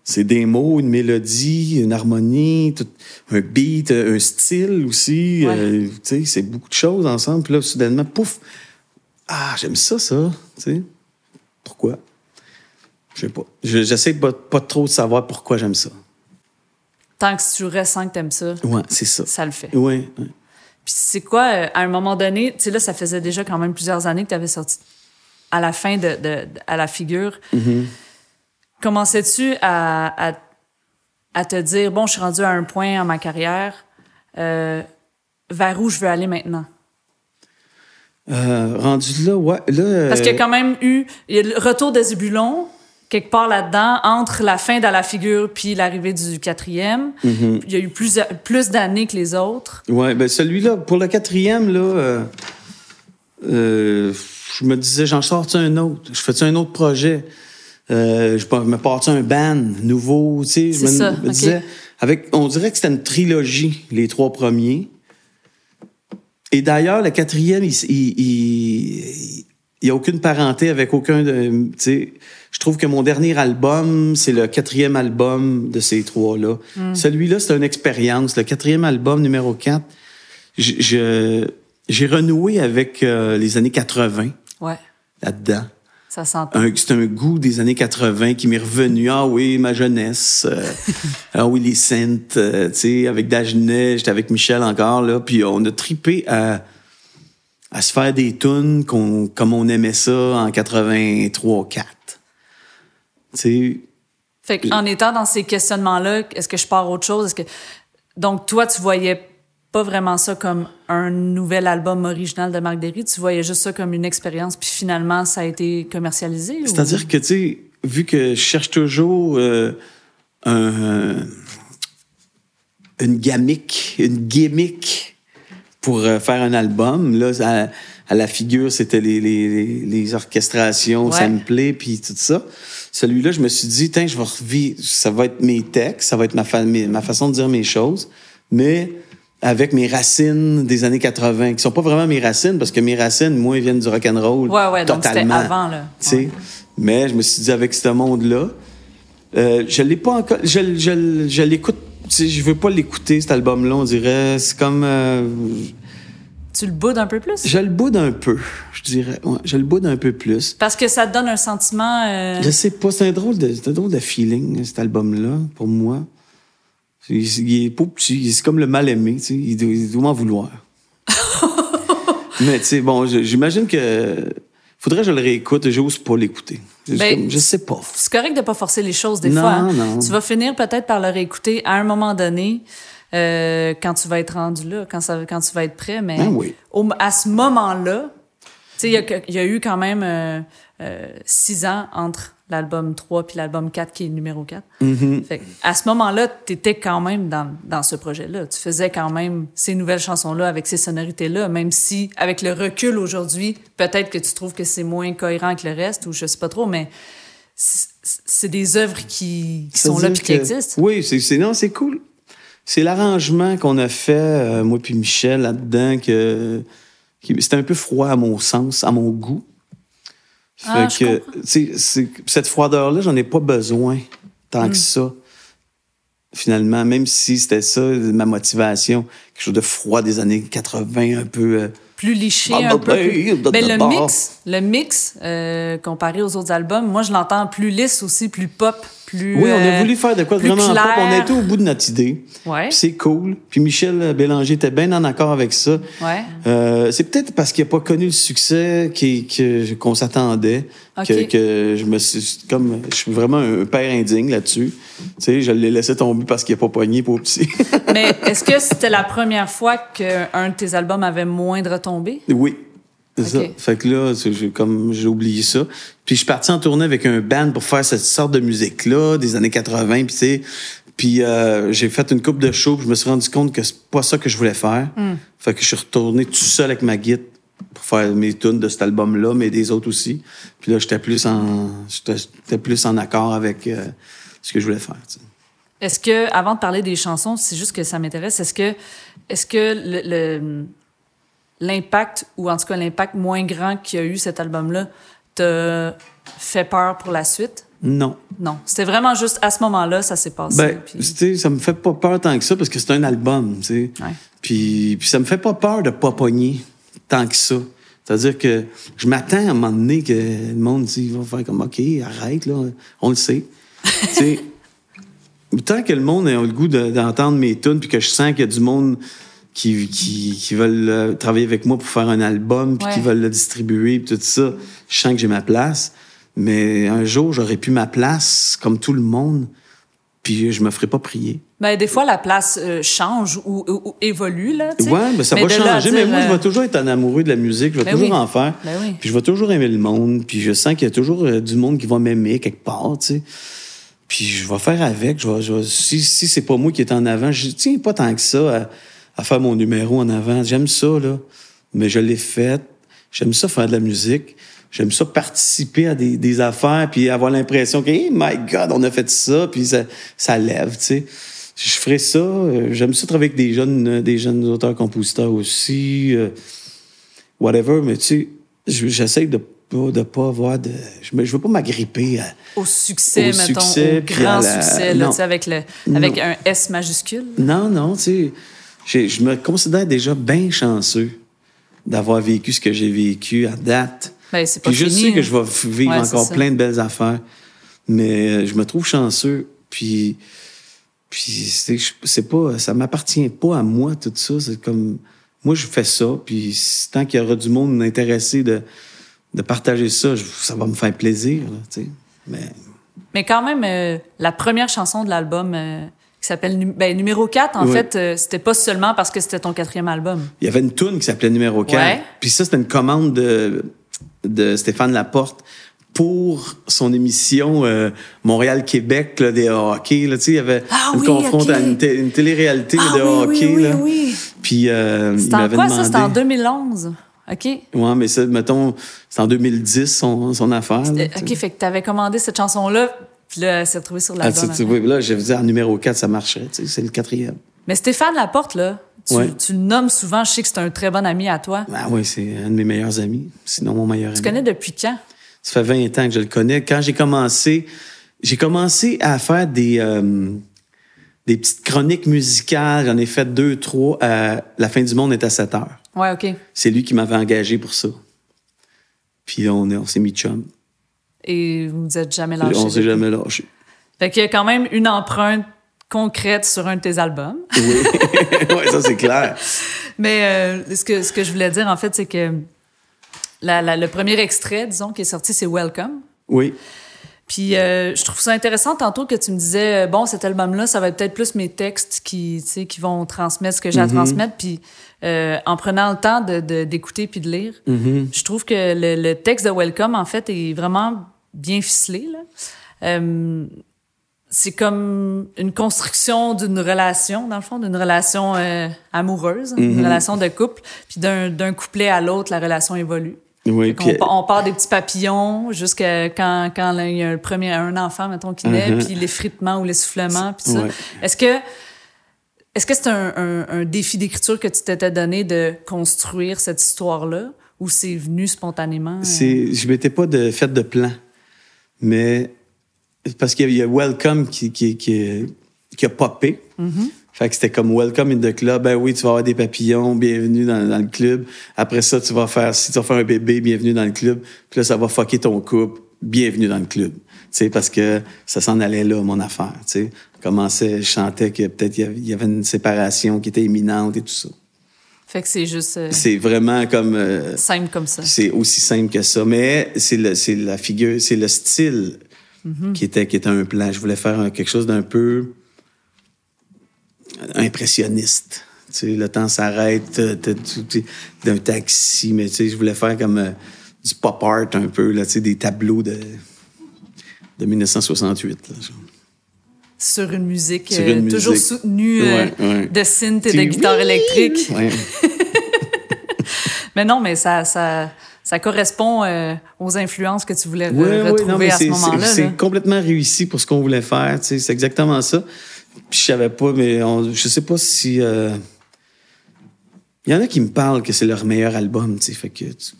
c'est des mots, une mélodie, une harmonie, tout, un beat, un style aussi. Euh, c'est beaucoup de choses ensemble. Puis là, soudainement, pouf! Ah, j'aime ça, ça. Tu sais. Pourquoi? Je sais pas. J'essaie pas, pas trop de savoir pourquoi j'aime ça. Tant que tu ressens que t'aimes ça. Ouais, c'est ça. Ça le fait. Oui. Ouais. Puis c'est quoi, euh, à un moment donné, tu sais, là, ça faisait déjà quand même plusieurs années que tu avais sorti à la fin de, à la figure. Commençais-tu à, à, à te dire, bon, je suis rendu à un point en ma carrière, euh, vers où je veux aller maintenant? Euh, rendu là, ouais. Là, Parce qu'il y a euh, quand même eu il y a le retour des Zébulon, quelque part là-dedans, entre la fin de la figure puis l'arrivée du quatrième. Mhm. Il y a eu plus, plus d'années que les autres. Ouais, ben celui-là, pour le quatrième, là, euh, je me disais, j'en sors un autre? Je fais un autre projet? Euh, je me pars un band nouveau, tu sais? Je me, ça, me ok. disais, avec, on dirait que c'était une trilogie, les trois premiers. Et d'ailleurs, le quatrième, il, il, il, il y a aucune parenté avec aucun de, tu sais, je trouve que mon dernier album, c'est le quatrième album de ces trois-là. Celui-là, c'est une expérience. Le quatrième album, numéro 4, je- je- j'ai renoué avec euh, les années 80 Ouais, là-dedans. ça C'est un goût des années 80 qui m'est revenu. Ah oui, ma jeunesse. euh, ah oui, les Saintes. euh, tu sais, avec Dagenet, j'étais avec Michel encore, là. Puis on a tripé à, à se faire des tunes qu'on- comme on aimait ça en 83-4. Tu sais, Fait qu'en étant dans ces questionnements-là, est-ce que je pars autre chose? Est-ce que... Donc, toi, tu voyais pas vraiment ça comme un nouvel album original de Marc Derry, tu voyais juste ça comme une expérience, puis finalement, ça a été commercialisé? ou- C'est-à-dire que, tu sais, vu que je cherche toujours euh, un, une gamique, une gimmick pour euh, faire un album, là, à, à la figure, c'était les, les, les, orchestrations, Ouais. samplées, puis tout ça. Celui-là, je me suis dit, tiens, je vais revivre, ça va être mes textes, ça va être ma, fa- mes- ma façon de dire mes choses, mais avec mes racines des années 80, qui sont pas vraiment mes racines, parce que mes racines, moi, ils viennent du rock'n'roll. Ouais, ouais, donc c'était totalement. avant, là. Tu sais. Ouais. Mais je me suis dit, avec ce monde-là, euh, je l'ai pas encore. Je, je, je l'écoute. Je veux pas l'écouter, cet album-là, on dirait. C'est comme. euh, Tu le boudes un peu plus? je le boude un peu, je dirais. Ouais, je le boude un peu plus. Parce que ça te donne un sentiment... euh, Je sais pas, c'est un drôle de, c'est un drôle de feeling, cet album-là, pour moi. Il, il est petit, c'est comme le mal-aimé, tu sais, il doit, m'en vouloir. Mais tu sais, bon, j'imagine que faudrait que je le réécoute, j'ose pas l'écouter. Je- Ben, je sais pas. C'est correct de pas forcer les choses des Non, fois. hein. non. Tu vas finir peut-être par le réécouter à un moment donné euh, quand tu vas être rendu là, quand, ça, quand tu vas être prêt. Mais Ah oui. au- à ce moment-là, tu sais, il y, a que- il y a eu quand même euh, euh, six ans entre l'album 3 puis l'album 4 qui est le numéro 4. Mm-hmm. Fait que à ce moment-là, tu étais quand même dans, dans ce projet-là. Tu faisais quand même ces nouvelles chansons-là avec ces sonorités-là, même si, avec le recul aujourd'hui, peut-être que tu trouves que c'est moins cohérent que le reste, ou je sais pas trop, mais c'est des œuvres qui, qui sont là puis qui que- existent. Oui, c'est, non, c'est cool. C'est l'arrangement qu'on a fait, euh, moi puis Michel, là-dedans, que, qui- c'était un peu froid à mon sens, à mon goût. Ah, que, c'est- cette froideur-là, j'en ai pas besoin tant Hmm. que ça. Finalement, même si c'était ça, ma motivation, quelque chose de froid des années 80, un peu. euh, Plus liché Ah, un bah, peu. plus- bah, Ben, le bah. mix, le mix euh, comparé aux autres albums, moi, je l'entends plus lisse aussi, plus pop, plus. Oui, on a euh, voulu faire de quoi de vraiment pop. On a été au bout de notre idée. Ouais. C'est cool. Puis Michel Bélanger était bien en accord avec ça. Ouais. Euh, c'est peut-être parce qu'il n'a pas connu le succès qu'on s'attendait Ok. que, que je me suis comme je suis vraiment un père indigne là-dessus. Tu sais, je l'ai laissé tomber parce qu'il n'a pas pogné pour petit. Mais est-ce que c'était la première fois qu'un de tes albums avait moins de retombées? oui. C'est ça. Fait que là, c'est- j'ai comme j'ai oublié ça. Puis je suis parti en tournée avec un band pour faire cette sorte de musique là des années 80 puis tu sais puis euh, j'ai fait une coupe de shows, puis je me suis rendu compte que c'est pas ça que je voulais faire. Fait que je suis retourné tout seul avec ma guitare pour faire mes tunes de cet album-là, mais des autres aussi. Puis là, j'étais plus en j'étais plus en accord avec euh, ce que je voulais faire. tu sais. Est-ce que, avant de parler des chansons, c'est juste que ça m'intéresse, est-ce que, est-ce que le- le- l'impact, ou en tout cas l'impact moins grand qu'il y a eu cet album-là, te fait peur pour la suite? Non. Non. C'était vraiment juste à ce moment-là, ça s'est passé. Ben, puis- ça me fait pas peur tant que ça parce que c'est un album, tu sais. Ouais. Puis, puis ça me fait pas peur de pas pogner tant que ça. C'est-à-dire que je m'attends à un moment donné que le monde, il va faire comme, OK, arrête, là, on le sait. tu sais, tant que le monde a le goût de- d'entendre mes tunes puis que je sens qu'il y a du monde qui, qui, qui veulent euh, travailler avec moi pour faire un album, puis Ouais. qui veulent le distribuer, puis tout ça. Je sens que j'ai ma place. Mais un jour, j'aurais pu ma place, comme tout le monde, puis je me ferais pas prier. Ben, des fois, la place euh, change ou, ou- ou évolue, là. Ouais, ben ça Mais va changer. Mais moi, je euh, vais toujours être un amoureux de la musique. Je vais Ben toujours oui. en faire. Ben oui. Puis je vais toujours aimer le monde. Puis je sens qu'il y a toujours euh, du monde qui va m'aimer quelque part, tu sais. Puis je vais faire avec. Je vais, je vais- si si c'est pas moi qui est en avant, je tiens pas tant que ça à, à faire mon numéro en avant. J'aime ça, là. Mais je l'ai fait. J'aime ça faire de la musique. J'aime ça participer à des, des affaires puis avoir l'impression que, hey, my God, on a fait ça, puis ça, ça lève, tu sais. Je ferais ça. J'aime ça travailler avec des jeunes, des jeunes auteurs-compositeurs aussi. euh, whatever, mais tu sais, je- j'essaie de pas, de pas avoir de. Je, je veux pas m'agripper à. Au succès, Au mettons, succès, au grand la- succès, là, non. tu sais, avec, le, avec Non. un S majuscule. Non, non, tu sais. Je me considère déjà bien chanceux d'avoir vécu ce que j'ai vécu à date. Ben, c'est pas Puis je fini, sais que hein. je vais vivre Ouais, encore plein de belles affaires. Mais euh, je me trouve chanceux. Puis, puis c'est pas, ça m'appartient pas à moi, tout ça. C'est comme, moi, je fais ça. Puis tant qu'il y aura du monde intéressé de, de partager ça, je- ça va me faire plaisir, là. Mais Mais quand même, euh, la première chanson de l'album euh, qui s'appelle ben, numéro 4, en fait, euh, c'était pas seulement parce que c'était ton quatrième album. il y avait une toune qui s'appelait Numéro 4. Ouais. Puis ça, c'était une commande de, de Stéphane Laporte pour son émission euh, Montréal-Québec là, des hockey. Là, tu sais, il y avait Ah une oui, confronte ok. à une, té- une télé-réalité Ah de oui, hockey. oui, oui, là. oui. Puis euh, il C'était en m'avait quoi, demandé... ça? C'était en 2011? OK? Ouais, mais ça, mettons, c'est en 2010, son, son affaire. là, tu. OK, fait que t'avais commandé cette chanson-là, puis là, elle s'est retrouvée sur Ah, tu- tu après. vois, là, je dit, en numéro 4, ça marcherait. tu sais, C'est le quatrième. Mais Stéphane Laporte, là, tu, Ouais. tu le nommes souvent, je sais que c'est un très bon ami à toi. Ah oui, c'est un de mes meilleurs amis. Sinon, mon meilleur Tu ami. connais depuis quand? Ça fait 20 ans que je le connais. Quand j'ai commencé, j'ai commencé à faire des, euh, des petites chroniques musicales. J'en ai fait deux, trois. à La fin du monde est à 7 heures. Ouais, OK. C'est lui qui m'avait engagé pour ça. Puis on, on s'est mis chum. Et vous vous êtes jamais lâché. on s'est jamais lâché. Fait qu'il y a quand même une empreinte concrète sur un de tes albums. Oui, ouais, ça c'est clair. Mais euh, ce, que, ce que je voulais dire, en fait, c'est que la- la- le premier extrait, disons, qui est sorti, c'est Welcome. Oui. Puis euh, je trouve ça intéressant tantôt que tu me disais, euh, bon, cet album-là, ça va être peut-être plus mes textes qui, qui vont transmettre ce que j'ai à transmettre. Puis euh, en prenant le temps de- d'écouter puis de lire, je trouve que le, le texte de Welcome, en fait, est vraiment bien ficelé. Là. Euh, c'est comme une construction d'une relation, dans le fond, d'une relation euh, amoureuse, une relation de couple. Puis d'un d'un couplet à l'autre, la relation évolue. Oui, on, part des petits papillons jusqu'à quand, quand là, il y a un premier un enfant, mettons, qui naît, Mhm. puis l'effritement ou l'essoufflement, puis ça. Ouais. Est-ce que est-ce que c'est un, un- un défi d'écriture que tu t'étais donné de construire cette histoire-là ou c'est venu spontanément? euh? C'est, je m'étais pas de, fait de plan. Mais parce qu'il y a- Welcome qui, qui, qui, qui a popé. Fait que c'était comme Welcome in the club. Ben oui, tu vas avoir des papillons, bienvenue dans, dans le club. Après ça, tu vas faire, si tu vas faire un bébé, bienvenue dans le club. Puis là, ça va fucker ton couple, bienvenue dans le club. Tu sais, parce que ça s'en allait là, mon affaire. Tu sais, commençait, je chantais que peut-être il y avait une séparation qui était imminente et tout ça. Fait que c'est juste euh, C'est vraiment comme, euh, simple comme ça. c'est aussi simple que ça. Mais c'est la figure, c'est le style qui était, qui était un plan. Je voulais faire un- quelque chose d'un peu impressionniste. Tu sais, le temps s'arrête, d'un taxi, mais tu sais, je voulais faire comme euh, du pop art un peu, là, tu sais, des tableaux de, de 1968. Là, genre. Sur une musique, Sur euh, une toujours musique. soutenue euh, Ouais, ouais. de synth et de guitare électrique. Ouais. Mais non, mais ça, ça, ça correspond euh, aux influences que tu voulais re- retrouver non, à ce moment-là. c'est- là. C'est complètement réussi pour ce qu'on voulait faire. tu sais, C'est exactement ça. Puis je savais pas, mais on- je sais pas si. euh, Il y en a qui me parlent que c'est leur meilleur album. tu sais, Fait que tu-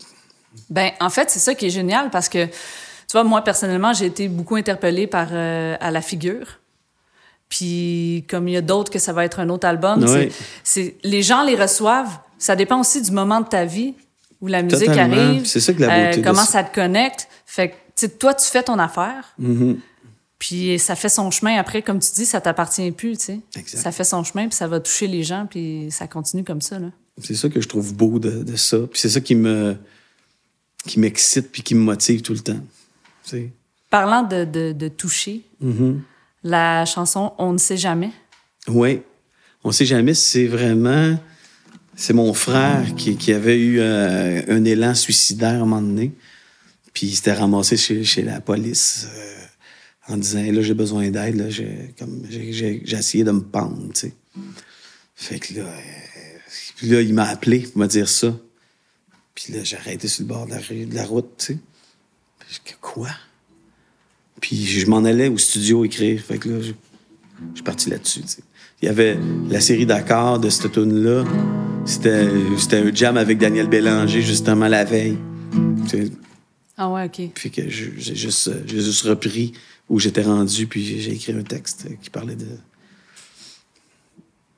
Ben, en fait, c'est ça qui est génial parce que, tu vois, moi, personnellement, j'ai été beaucoup interpellée par euh, à la figure. Puis, comme il y a d'autres que ça va être un autre album, Ouais. c'est- les gens les reçoivent. Ça dépend aussi du moment de ta vie où la musique Totalement. arrive. C'est ça que la euh, beauté de comment ça. ça te connecte. Fait que, tu toi, tu fais ton affaire. Mm-hmm. Puis ça fait son chemin. Après, comme tu dis, ça t'appartient plus, tu sais. Ça fait son chemin, puis ça va toucher les gens, puis ça continue comme ça, là. C'est ça que je trouve beau de, de ça. Puis c'est ça qui me qui m'excite puis qui me motive tout le temps. Parlant de, de, de toucher, Mm-hmm. La chanson On ne sait jamais. Oui. On sait jamais c'est vraiment. C'est mon frère qui, avait eu euh, un élan suicidaire à un moment donné. Puis il s'était ramassé chez, la police euh, en disant Là, j'ai besoin d'aide. J'ai, essayé de me pendre. Fait que là, euh, là, il m'a appelé pour me dire ça. Puis là, j'ai arrêté sur le bord de la, de la route. Tu sais. Puis Quoi? Puis je m'en allais au studio écrire. Fait que là, je, je suis parti là-dessus. Il y avait la série d'accords de cette tune-là. C'était, c'était un jam avec Daniel Bélanger, justement, la veille. Ah ouais, OK. Puis que je- j'ai juste, j'ai juste repris où j'étais rendu, puis j'ai- écrit un texte qui parlait de.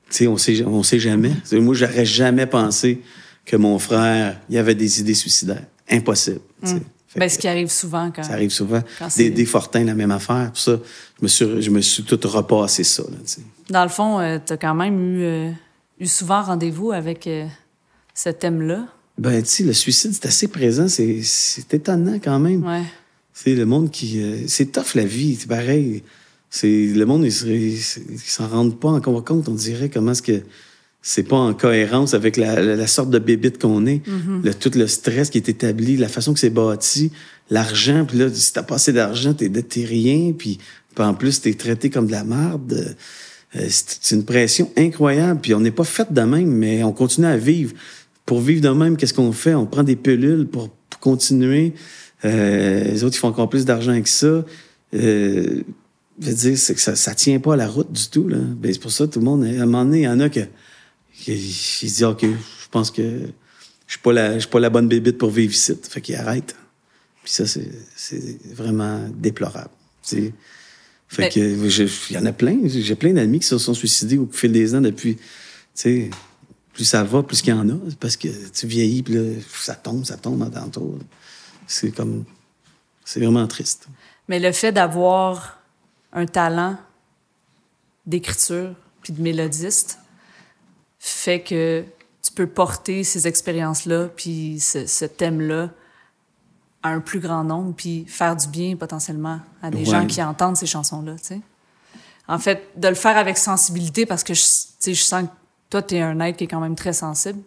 Tu sais, on sait, on sait jamais. Moi, j'aurais jamais pensé que mon frère, il avait des idées suicidaires. Impossible. Fait Ben, ce qui arrive souvent quand. ça arrive souvent. Quand Des, des Fortins, la même affaire. Pour ça, je me suis, je me suis tout repassé ça. Là, tu. Dans le fond, euh, t'as quand même eu, euh, eu souvent rendez-vous avec euh, ce thème-là. Ben, tu sais, le suicide, c'est assez présent. C'est, étonnant quand même. Ouais. C'est le monde qui. euh, c'est tough la vie, c'est pareil. C'est le monde, ils, ils s'en rendent pas encore compte. On dirait comment est-ce que c'est pas en cohérence avec la, la- la sorte de bébite qu'on est, le, tout le stress qui est établi, la façon que c'est bâti, l'argent. Puis là, si t'as pas assez d'argent, t'es, t'es rien. Puis, puis en plus, t'es traité comme de la merde. Euh, c'est, c'est une pression incroyable. Puis on n'est pas fait de même, mais on continue à vivre. Pour vivre de même, qu'est-ce qu'on fait? On prend des pilules pour, pour continuer. Euh, les autres, ils font encore plus d'argent que ça. Euh, je veux dire, c'est que ça, ça tient pas à la route du tout. Là. Ben, c'est pour ça tout le monde, à un moment donné, il y en a que, se disent, OK, je pense que je suis pas la, suis pas la bonne bébite pour vivre ici. Fait qu'ils arrêtent. Puis ça, c'est, vraiment déplorable. Fait Mais- que, il y en a plein. J'ai plein d'amis qui se sont suicidés au fil des ans depuis, tu sais, plus ça va, plus qu'il y en a. Parce que tu vieillis, puis là, ça tombe, ça tombe en tantôt. C'est comme, c'est vraiment triste. Mais le fait d'avoir un talent d'écriture puis de mélodiste fait que tu peux porter ces expériences-là puis ce, ce thème-là à un plus grand nombre puis faire du bien potentiellement à des Ouais. gens qui entendent ces chansons-là, tu sais. En fait, de le faire avec sensibilité parce que je, tu sais, je sens que toi, tu es un être qui est quand même très sensible.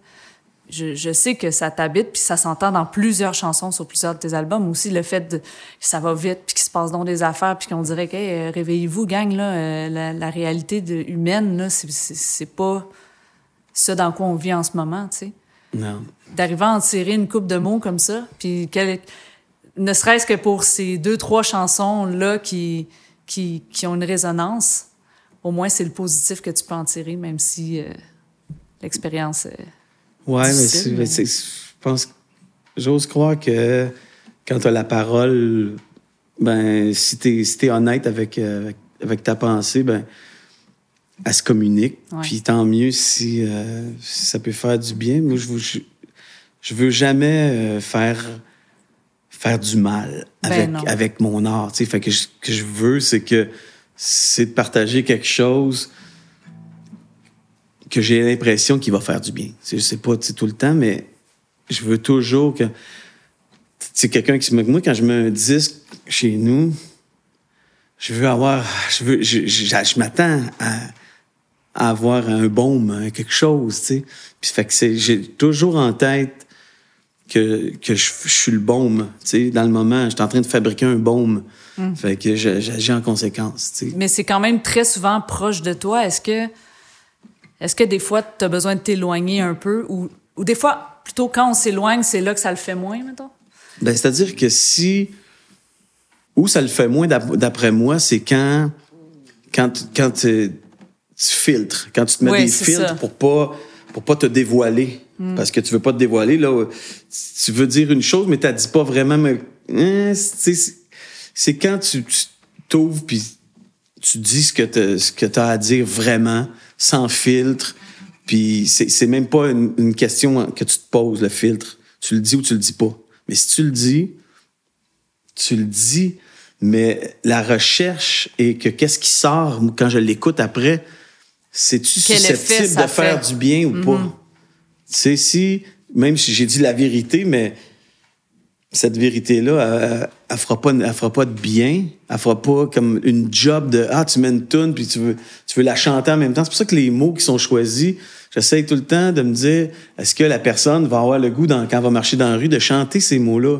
Je, je sais que ça t'habite, puis ça s'entend dans plusieurs chansons sur plusieurs de tes albums. Aussi, le fait de, que ça va vite, puis qu'il se passe donc des affaires, puis qu'on dirait que hey, euh, réveillez-vous, gang, là, euh, la, la réalité de, humaine, là, c'est pas ça dans quoi on vit en ce moment, tu sais. Non. D'arriver à en tirer une coupe de mots comme ça, puis quel- ne serait-ce que pour ces deux, trois chansons-là qui, qui, qui ont une résonance, au moins c'est le positif que tu peux en tirer, même si euh, l'expérience... euh, Ouais, mais mais- je pense, j'ose croire que quand tu as la parole, ben, si tu es, si t'es honnête avec, euh, avec, avec ta pensée, ben, elle se communique. Ouais. Puis tant mieux si, euh, si ça peut faire du bien. Moi, je veux, je, je veux jamais euh, faire, faire du mal Ben avec, mon art. tu sais. Fait que ce que je veux, c'est que c'est de partager quelque chose que j'ai l'impression qu'il va faire du bien. Tu sais, Je sais pas tout le temps, mais je veux toujours que. C'est quelqu'un qui se. Moi, quand je mets un disque chez nous, je veux avoir. Je veux. Je, je, je m'attends à, à avoir un baume, hein, quelque chose, tu sais. Puis fait que c'est. J'ai toujours en tête que, que je, je suis le baume, tu sais. Dans le moment, je suis en train de fabriquer un baume. Fait que j'agis en conséquence, tu sais. Mais c'est quand même très souvent proche de toi. Est-ce que, est-ce que des fois, tu as besoin de t'éloigner un peu? Ou, ou des fois, plutôt quand on s'éloigne, c'est là que ça le fait moins, mettons? Ben, c'est-à-dire que si. Où ça le fait moins, d'ap- d'après moi, c'est quand. Quand, tu- quand tu, filtres. Quand tu te mets des filtres ça. pour pas, pour pas te dévoiler. Parce que tu veux pas te dévoiler. Là, tu veux dire une chose, mais tu dis pas vraiment. Mais, hein, c'est, quand tu t'ouvres puis tu dis ce que tu ce que as à dire vraiment, sans filtre. Puis c'est c'est même pas une, une question que tu te poses, le filtre. Tu le dis ou tu le dis pas. Mais si tu le dis, tu le dis Mais la recherche et que qu'est-ce qui sort quand je l'écoute après, c'est-tu effet susceptible de faire fait? Mm-hmm. du bien ou pas? Tu sais, si, même si j'ai dit la vérité, mais cette vérité-là, elle, elle, fera pas, elle fera pas de bien. Elle fera pas comme une job de ah tu mets une tune puis tu veux tu veux la chanter en même temps. C'est pour ça que les mots qui sont choisis, j'essaye tout le temps de me dire est-ce que la personne va avoir le goût dans, quand elle va marcher dans la rue de chanter ces mots-là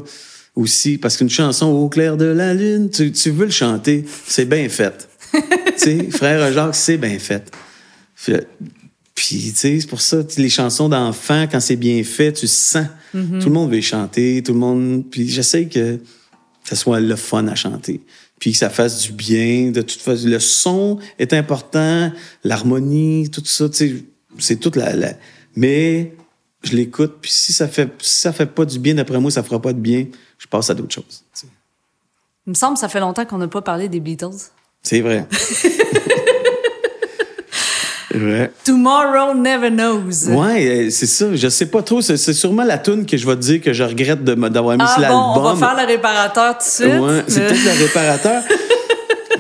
aussi? Parce qu'une chanson au clair de la lune, tu, tu veux le chanter, c'est bien fait. tu sais, frère Jacques, c'est bien fait. Puis, tu sais, c'est pour ça, les chansons d'enfants, quand c'est bien fait, tu sens. Tout le monde veut y chanter, tout le monde. Puis, j'essaie que ça soit le fun à chanter. Puis, que ça fasse du bien. De toute façon, le son est important, l'harmonie, tout ça, tu sais, c'est toute la, la- Mais, je l'écoute, puis si ça fait, si ça fait pas du bien, d'après moi, ça fera pas de bien, je passe à d'autres choses. tu sais. Il me semble que ça fait longtemps qu'on n'a pas parlé des Beatles. C'est vrai. Tomorrow Never Knows. Ouais, euh, c'est ça. Je sais pas trop. C'est sûrement la tune que je vais te dire que je regrette d'avoir mis Ah sur bon, on l'album. va faire le réparateur tout de suite. Ouais, c'est peut-être le réparateur.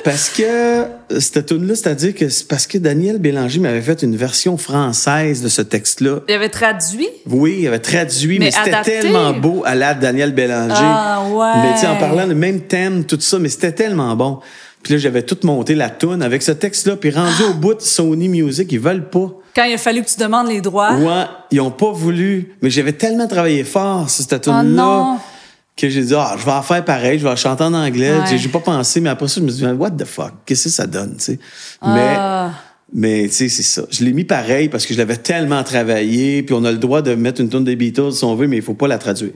Parce que euh, cette tune-là, c'est-à-dire que c'est parce que Daniel Bélanger m'avait fait une version française de ce texte-là. Il avait traduit? Oui, il avait traduit, mais, Mais c'était tellement beau à la Daniel Bélanger. Ah, ouais. Mais tu sais, en parlant du même thème, tout ça, mais c'était tellement bon. Puis là, j'avais tout monté la tune avec ce texte-là, puis rendu au bout de Sony Music, ils veulent pas. Quand il a fallu que tu demandes les droits. Ouais, ils ont pas voulu. Mais j'avais tellement travaillé fort sur cette Oh tune-là non. que j'ai dit, ah, je vais en faire pareil, je vais la chanter en anglais. Ouais. J'ai- pas pensé, mais après ça, je me suis dit, what the fuck, qu'est-ce que ça donne, tu sais? Ah. Mais, mais tu sais, c'est ça. Je l'ai mis pareil parce que je l'avais tellement travaillé, puis on a le droit de mettre une tune des Beatles si on veut, mais il faut pas la traduire.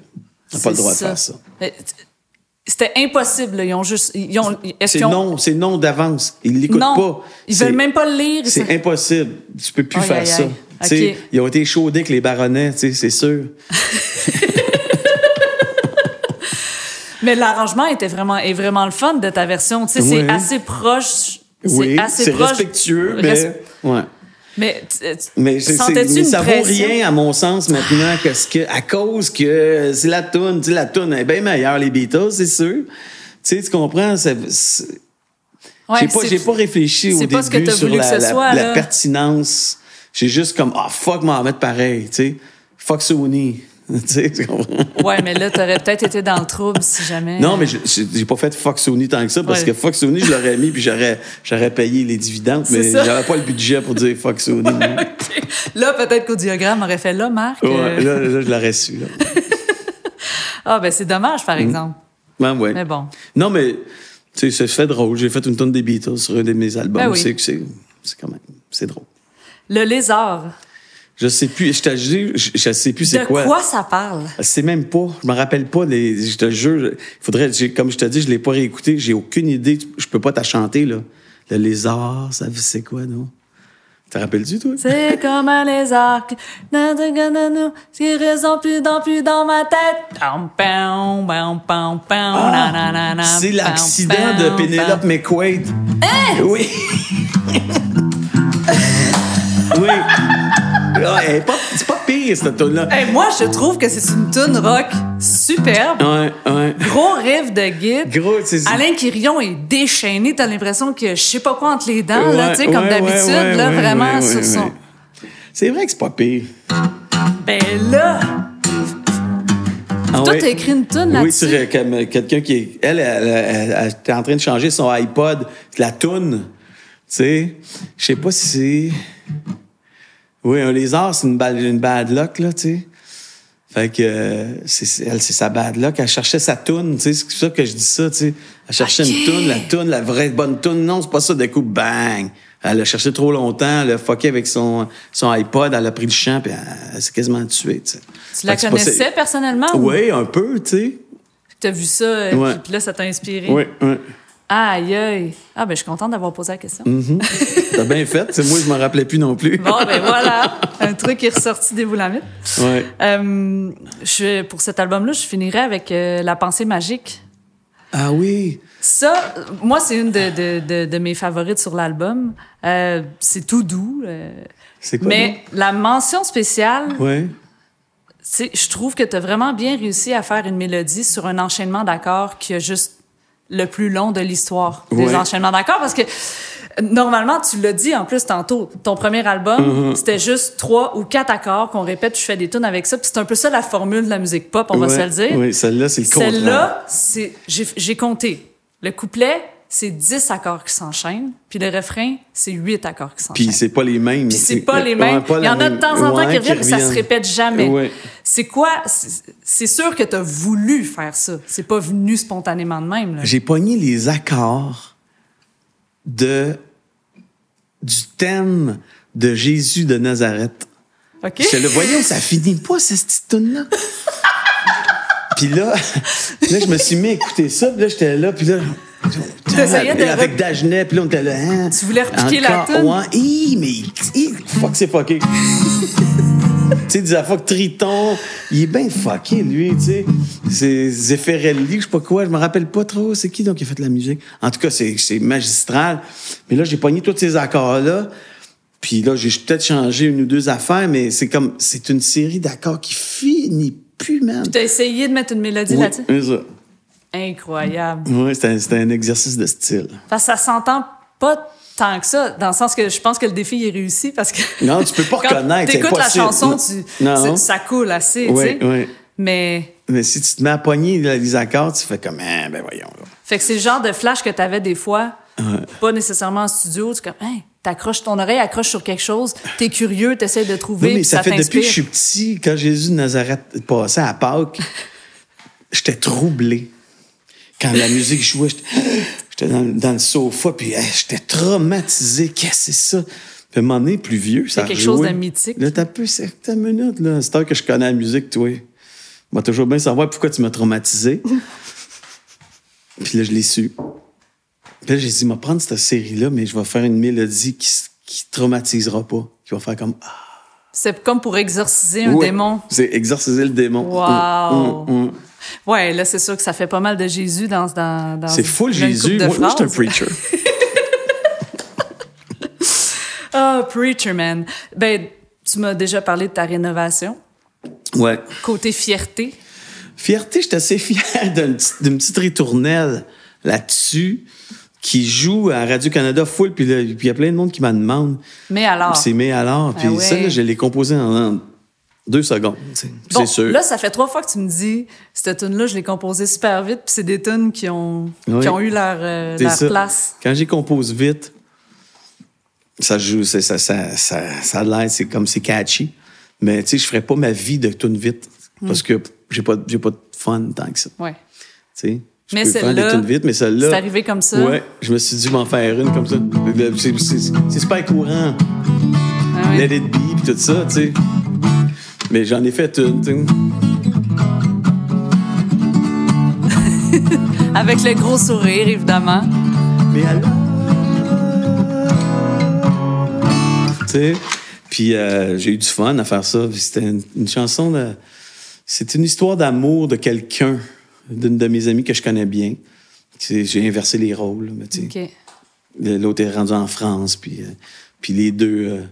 On n'a pas le droit de faire ça. Mais C'était impossible. là. Ils ont juste. Ils ont, C'est ont- non, c'est non d'avance. Ils l'écoutent Non. pas. Ils C'est- veulent même pas le lire. C'est impossible. Tu peux plus faire aïe, ça. aïe. Tu sais, Ok. Ils ont été chaudés avec les baronnets, c'est sûr. Mais l'arrangement était vraiment, est vraiment le fun de ta version. Tu sais, c'est Ouais. assez proche. Oui, c'est c'est respectueux, mais. Res- Ouais. Mais, sentais-tu une ça vaut pression? rien à mon sens maintenant que ce que, à cause que c'est la toune, tu la toune est bien meilleure les Beatles, c'est sûr. Tu sais, tu comprends? c'est- Ouais, j'ai pas, j'ai pas réfléchi au début que sur la, que ce la- soit, la là. pertinence. J'ai juste comme ah fuck m'en mettre pareil, tu sais. Fuck Sony. tu sais, tu comprends? Ouais, mais là, t'aurais peut-être été dans le trouble si jamais. Non, mais je- j'ai pas fait fuck Sony tant que ça parce Ouais. que fuck Sony, je l'aurais mis puis j'aurais j'aurais payé les dividendes, mais j'avais pas le budget pour dire fuck Sony. Là, peut-être qu'au diagramme aurait fait là, Marc. Ouais, euh, là, là, je l'aurais su. Là. Ah, ben c'est dommage, par exemple. Ouais, ouais. Mais bon. Non, mais tu sais, c'est fait drôle. J'ai fait une tonne des Beatles sur un de mes albums. Ben oui. C'est quand même c'est drôle. Le lézard. Je sais plus, je te jure, je, je sais plus c'est De quoi. quoi ça parle? Je sais même pas. Je me rappelle pas. Les, je te jure, il faudrait. Comme je te dis, je l'ai pas réécouté. J'ai aucune idée. Je peux pas t'en chanter là. Le lézard, ça c'est quoi non? Te rappelles-tu toi? C'est comme un lézard qui résonne plus dans plus dans ma tête. Ah, C'est l'accident de. Penelope McQuaid. Oui. oui. Elle est pas- C'est pas pire cette tune là. Hey, moi, je trouve que c'est une tune rock superbe. Ouais, ouais. Gros riff de guide. Gros, c'est Alain Quirion est déchaîné. T'as l'impression que je sais pas quoi entre les dents, là, tu sais, comme d'habitude, là, vraiment sur son. C'est vrai que c'est pas pire. Ben là, Ah toi, ouais. t'as écrit une tune Oui, là-dessus? sur euh, comme, euh, quelqu'un qui est. Elle, elle, elle, elle était en train de changer son iPod, la toune. Tu sais, je sais pas si c'est. Oui, un lézard, c'est une, bad- une bad luck, là, tu sais. Fait que, euh, c'est, elle, c'est sa bad luck. Elle cherchait sa toune, tu sais. C'est pour ça que je dis ça, tu sais. Elle cherchait une toune, la toune, la vraie bonne toune. Non, c'est pas ça. D'un coup, bang! Elle a cherché trop longtemps, elle a fucké avec son, son iPod, elle a pris le champ, puis elle, elle s'est quasiment tuée, tu sais. Tu la connaissais personnellement? ou? Oui, un peu, tu sais. T'as vu ça, euh, Ouais. puis- puis là, ça t'a inspiré? Oui, oui. Aïe, aïe. Ah, ben, je suis contente d'avoir posé la question. T'as bien fait. C'est moi, je m'en rappelais plus non plus. Bon, ben voilà. Un truc qui est ressorti des boulamites. Ouais. Euh, je, pour cet album-là, je finirai avec euh, La pensée magique. Ah oui. Ça, moi, c'est une de, de, de, de mes favorites sur l'album. Euh, c'est tout doux. C'est quoi? mais la mention spéciale? Ouais. je trouve que tu as vraiment bien réussi à faire une mélodie sur un enchaînement d'accords qui a juste le plus long de l'histoire des Ouais. enchaînements d'accords parce que normalement, tu l'as dit en plus tantôt, ton premier album, Mm-hmm. c'était juste trois ou quatre accords qu'on répète, tu fais des tunes avec ça, puis c'est un peu ça la formule de la musique pop, on va se le dire. Oui, celle-là, c'est le contraire. Celle-là, c'est j'ai compté. Le couplet, c'est 10 accords qui s'enchaînent, puis le refrain, c'est 8 accords qui s'enchaînent. Puis c'est pas les mêmes. Puis c'est pas les mêmes. Il y en a de temps en temps qui reviennent, mais ça se répète jamais. Ouais. C'est quoi? C'est sûr que tu as voulu faire ça. C'est pas venu spontanément de même. là. J'ai pogné les accords de du thème de Jésus de Nazareth. OK? J'étais là, voyons, ça finit pas, cette petite tune-là. puis là, là, je me suis mis à écouter ça, puis là, j'étais là, puis là... T'essayais de Avec Dagenet, puis là, on était là... Hein, Tu voulais repiquer la toune? Ouais, Hi, mais... hi, fuck, c'est fucké. tu sais, des que Triton, il est bien fucké, lui, tu sais. C'est Zeffirelli, je sais pas quoi, je me rappelle pas trop, c'est qui donc qui a fait la musique. En tout cas, c'est c'est magistral. Mais là, j'ai pogné tous ces accords-là. Puis là, j'ai peut-être changé une ou deux affaires, mais c'est comme, c'est une série d'accords qui finit plus, man. Tu as essayé de mettre une mélodie Oui, là-dessus? C'est. Incroyable. Ouais, c'était un, exercice de style. Parce que ça s'entend pas tant que ça, dans le sens que je pense que le défi est réussi parce que. Non, tu peux pas Quand reconnaître, c'est t'écoutes la chanson, Non. tu, Non. c'est- ça coule assez, tu Oui, sais. oui. Mais. Mais si tu te mets à pogner les accords, tu fais comme, ah, ben voyons. là. Fait que c'est le genre de flash que tu avais des fois, pas nécessairement en studio. Tu es comme, hey, t'accroches ton oreille, accroche sur quelque chose, t'es curieux, t'essaies de trouver, Oui, mais ça, ça, fait depuis que je suis petit, quand Jésus de Nazareth passait à Pâques, j'étais troublé. Quand la musique jouait, j'étais- dans, dans le sofa, puis hey, j'étais traumatisé. Qu'est-ce que c'est ça? Puis à un moment donné, plus vieux, ça a quelque chose de mythique. Là, t'as peu certaines minutes, là. C'est heure que je connais la musique, toi. Moi, toujours bien savoir pourquoi tu m'as traumatisé. puis là, je l'ai su. Puis là, j'ai dit, moi, prendre cette série-là, mais je vais faire une mélodie qui, qui traumatisera pas. Qui va faire comme, ah, C'est comme pour exorciser un démon. C'est exorciser le démon. Wow. Mm, mm, mm. Ouais, là, c'est sûr que ça fait pas mal de Jésus dans. dans, dans C'est full Jésus. Moi, moi, je suis un preacher. Ah, Preacher Man. Ben, tu m'as déjà parlé de ta rénovation. ouais. Côté fierté. Fierté, je suis assez fier d'une petite, ritournelle là-dessus qui joue à Radio-Canada full, puis puis il y a plein de monde qui m'en demande. Mais alors? C'est mais alors, puis Ah ouais. ça, là, je l'ai composé en, en deux secondes. Bon, c'est sûr. Là, ça fait trois fois que tu me dis, cette tune-là, je l'ai composée super vite, puis c'est des tunes qui ont, Oui. qui ont eu leur, euh, leur place. Quand j'y compose vite, ça joue, ça, ça, ça, ça a l'air, c'est comme c'est catchy. Mais tu sais, je ferais pas ma vie de tune vite parce que j'ai pas, j'ai pas de fun tant que ça. Ouais. Tu sais, je Mais peux faire des celle-là, tunes vite, mais celle-là. c'est arrivé comme ça? Ouais, je me suis dit, m'en faire une comme ça. C'est, super courant. Ah. Let it be, pis tout ça, tu sais. Mais j'en ai fait une, tu. Avec le gros sourire, évidemment. Mais alors. Tu sais. Puis euh, j'ai eu du fun à faire ça. C'était une, une chanson de. C'est une histoire d'amour de quelqu'un, d'une de mes amies que je connais bien. J'ai inversé les rôles, mais tu sais. L'autre est rendu en France, puis, euh, puis les deux. euh,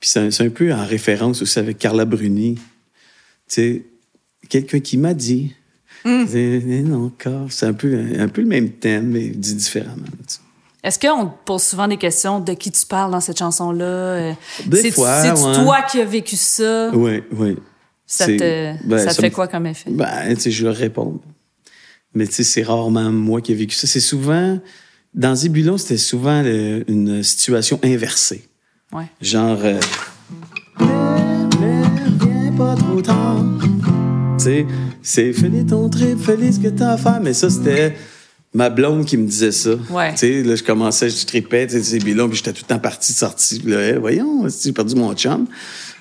puis c'est un, c'est peu en référence aussi avec Carla Bruni. Tu sais, quelqu'un qui m'a dit. C'est- eh non, encore. C'est un peu, un peu le même thème, mais dit différemment. tu sais. Est-ce qu'on te pose souvent des questions de qui tu parles dans cette chanson-là? Euh, Des c'est- fois, ouais. toi qui as vécu ça? Oui, oui. Ça C'est- te, ben, ça te ça fait me- quoi comme effet? Ben, tu sais, je leur réponds. Mais tu sais, c'est rarement moi qui ai vécu ça. C'est souvent. Dans Zébulon, c'était souvent le- une situation inversée. Ouais. Genre. euh, Viens pas trop tard. Tu sais, c'est fais ton trip, fais ce que t'as à faire. Mais ça, c'était ma blonde qui me disait ça. Ouais. Tu sais, là, je commençais, je tripais, tu sais, puis j'étais tout le temps parti, sorti. Puis là, Hey, voyons, j'ai perdu mon chum.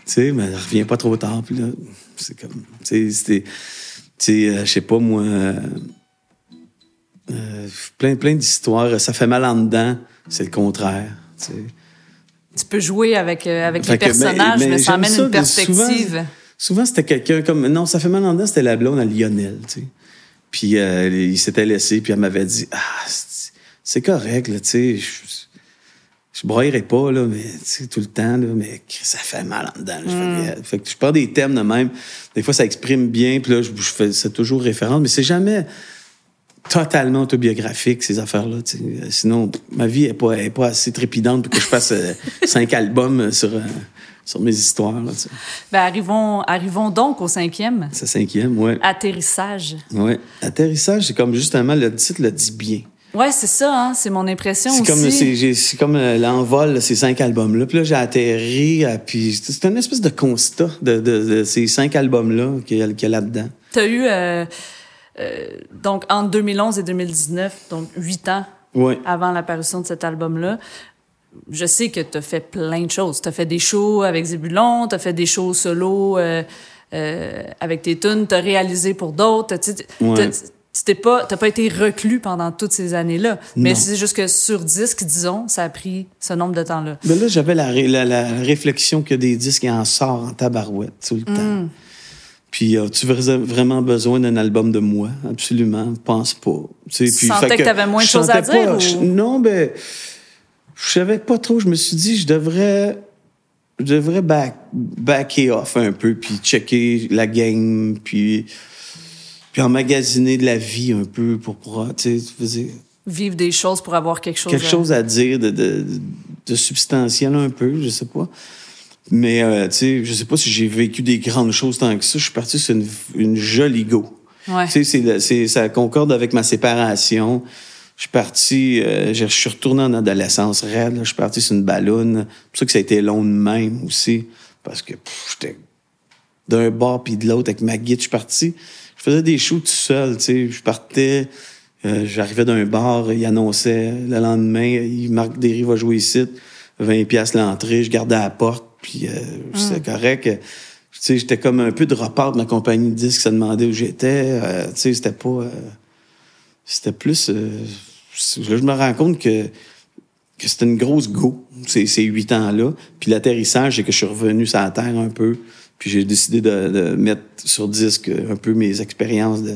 Tu sais, mais reviens pas trop tard. Puis là, c'est comme. Tu sais, c'était. Tu sais, euh, je sais pas, moi. euh, euh, plein, plein d'histoires. Ça fait mal en dedans. C'est le contraire. tu sais. Tu peux jouer avec, euh, avec les que, personnages, mais, ça amène ça, une perspective. Souvent, souvent, c'était quelqu'un comme. Non, ça fait mal en dedans, c'était la blonde à Lionel, tu sais. Puis euh, il s'était laissé, puis elle m'avait dit Ah, c'est correct, là, tu sais. Je, je broyerai pas, là, mais tu sais, tout le temps, là, mais ça fait mal en dedans. Mm. fais, fait que je prends des thèmes de même. Des fois, ça exprime bien, puis là, je, je fais c'est toujours référence, mais c'est jamais. Totalement autobiographique, ces affaires-là. sais. Sinon, ma vie est pas, est pas assez trépidante pour que je fasse euh, cinq albums sur, euh, sur mes histoires. Là. Ben, arrivons, arrivons donc au cinquième. C'est cinquième, ouais. Atterrissage. ouais. Atterrissage, c'est comme justement, le titre le dit bien. Ouais, c'est ça, hein? c'est mon impression C'est aussi. comme, c'est, comme euh, l'envol de ces cinq albums-là. Puis là, j'ai atterri, euh, puis c'est une espèce de constat de, de- de ces cinq albums-là qu'il y a, qu'il y a là-dedans. Tu as eu, euh, donc, entre 2011 et 2019, donc huit ans Ouais. avant l'apparition de cet album-là. Je sais que tu as fait plein de choses. Tu as fait des shows avec Zébulon, tu as fait des shows solo euh, euh, avec tes tunes, tu as réalisé pour d'autres. Tu Ouais. t'es pas, t'as pas été reclus pendant toutes ces années-là. Mais c'est juste que sur disque, disons, ça a pris ce nombre de temps-là. Mais là, j'avais la, la, la réflexion que des disques, il en sort en tabarouette tout le temps. Puis, as-tu vra- vraiment besoin d'un album de moi? Absolument, pense pas. Tu Tu sentais que t'avais moins de choses à dire, pas- ou- je- non, ben, je savais pas trop. Je me suis dit, je devrais, je devrais back, backer off un peu, puis checker la game, puis, puis emmagasiner de la vie un peu pour, pour tu sais, tu Vivre des choses pour avoir quelque chose. quelque à- chose à dire de, de, de substantiel un peu, je sais pas. Mais, euh, tu sais, je sais pas si j'ai vécu des grandes choses tant que ça. Je suis parti sur une, une jolie go. Ouais. Tu sais, c'est le- c'est- ça concorde avec ma séparation. Je suis parti, euh, je suis retourné en adolescence raide. là. Je suis parti sur une ballonne. C'est pour ça que ça a été long de même aussi. Parce que j'étais d'un bord puis de l'autre avec ma guide. Je suis parti. Je faisais des shows tout seul, tu sais. Je partais, euh, j'arrivais d'un bar, il annonçait le lendemain, il Marc Derry va jouer ici, 20 pièces l'entrée, je gardais à la porte, puis euh, c'était correct. Tu sais, j'étais comme un peu de repart de ma compagnie de disques, ça demandait où j'étais. Euh, tu sais, c'était pas... euh, c'était plus... c'est- là, je me rends compte que que c'était une grosse go, ces, ces huit ans-là. Puis l'atterrissage, c'est que je suis revenu sur la terre un peu. Puis j'ai décidé de, de mettre sur disque un peu mes expériences de,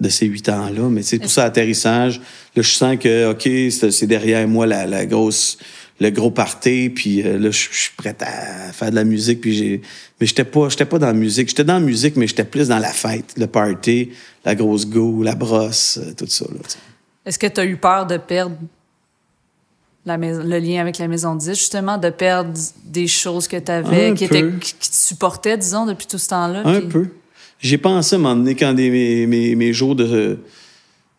de ces huit ans-là. Mais sais, pour ça, atterrissage, là, je sens que, OK, c'est c'est derrière moi la, la grosse, le gros party. Puis euh, là, je suis prêt à faire de la musique. Puis j'ai, mais j'étais pas, j'étais pas dans la musique. J'étais dans la musique, mais j'étais plus dans la fête, le party, la grosse go, la brosse, euh, tout ça. Est-ce que tu as eu peur de perdre la le lien avec la maison de disques, justement, de perdre des choses que tu avais, qui, étaient, qui qui te supportaient, disons, depuis tout ce temps-là? Un puis- peu. J'ai pensé à m'emmener quand des, mes, mes, mes jours de,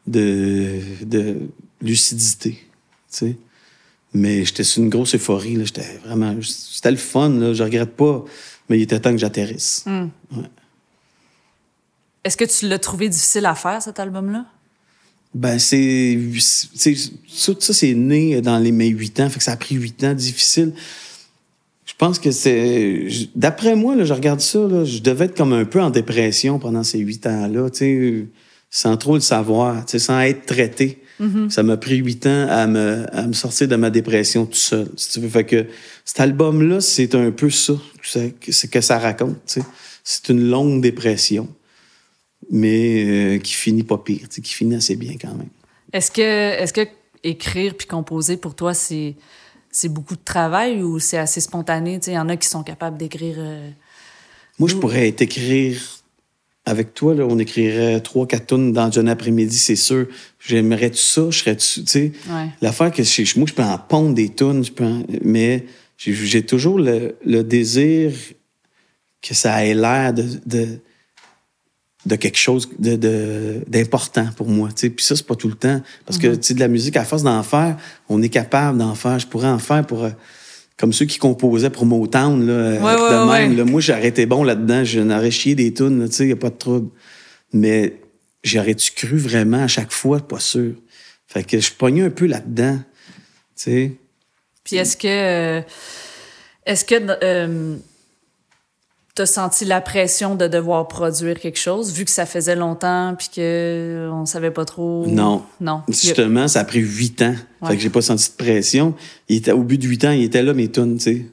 de, de lucidité, tu sais. Mais j'étais sur une grosse euphorie, là. J'étais vraiment... C'était le fun, là. Je regrette pas. Mais il était temps que j'atterrisse. Est-ce que tu l'as trouvé difficile à faire, cet album-là? Ben, c'est. c'est- Ça, ça, c'est né dans les, mes huit ans. Fait que ça a pris huit ans, difficile. Je pense que c'est. D'après moi, là, je regarde ça, là, je devais être comme un peu en dépression pendant ces huit ans-là, tu sais, sans trop le savoir, tu sais, sans être traité. Ça m'a pris huit ans à me, à me sortir de ma dépression tout seul, si tu veux. Fait que cet album-là, c'est un peu ça, c'est que ça raconte. C'est une longue dépression, mais euh, qui finit pas pire, qui finit assez bien quand même. Est-ce que, est-ce que écrire puis composer, pour toi, c'est, c'est beaucoup de travail ou c'est assez spontané? Il y en a qui sont capables d'écrire... euh, Moi, je pourrais t'écrire avec toi, là, on écrirait trois, quatre tonnes dans un après-midi, c'est sûr. J'aimerais-tu ça? Je serais-tu, tu sais? Ouais. L'affaire que je- moi, je peux en pondre des tonnes, je peux en- mais j'ai- toujours le, le désir que ça ait l'air de, de, de quelque chose de, de- d'important pour moi. tu sais. Puis ça, c'est pas tout le temps. Parce que tu sais, de la musique, à force d'en faire, on est capable d'en faire. Je pourrais en faire pour. Comme ceux qui composaient pour Motown, là, euh, Ouais, ouais, de même. ouais. là. moi, j'aurais été bon là-dedans. Je n'aurais chié des tunes, tu sais, y a pas de trouble. Mais j'aurais-tu cru vraiment à chaque fois? Pas sûr. Fait que je pognais un peu là-dedans, tu sais. Puis est-ce que... euh, est-ce que... euh, T'as senti la pression de devoir produire quelque chose, vu que ça faisait longtemps puis que on savait pas trop? Non. Non. Justement, ça a pris huit ans. Ouais. Fait que j'ai pas senti de pression. Il était, au bout de huit ans, il était là, mes tunes, tu sais.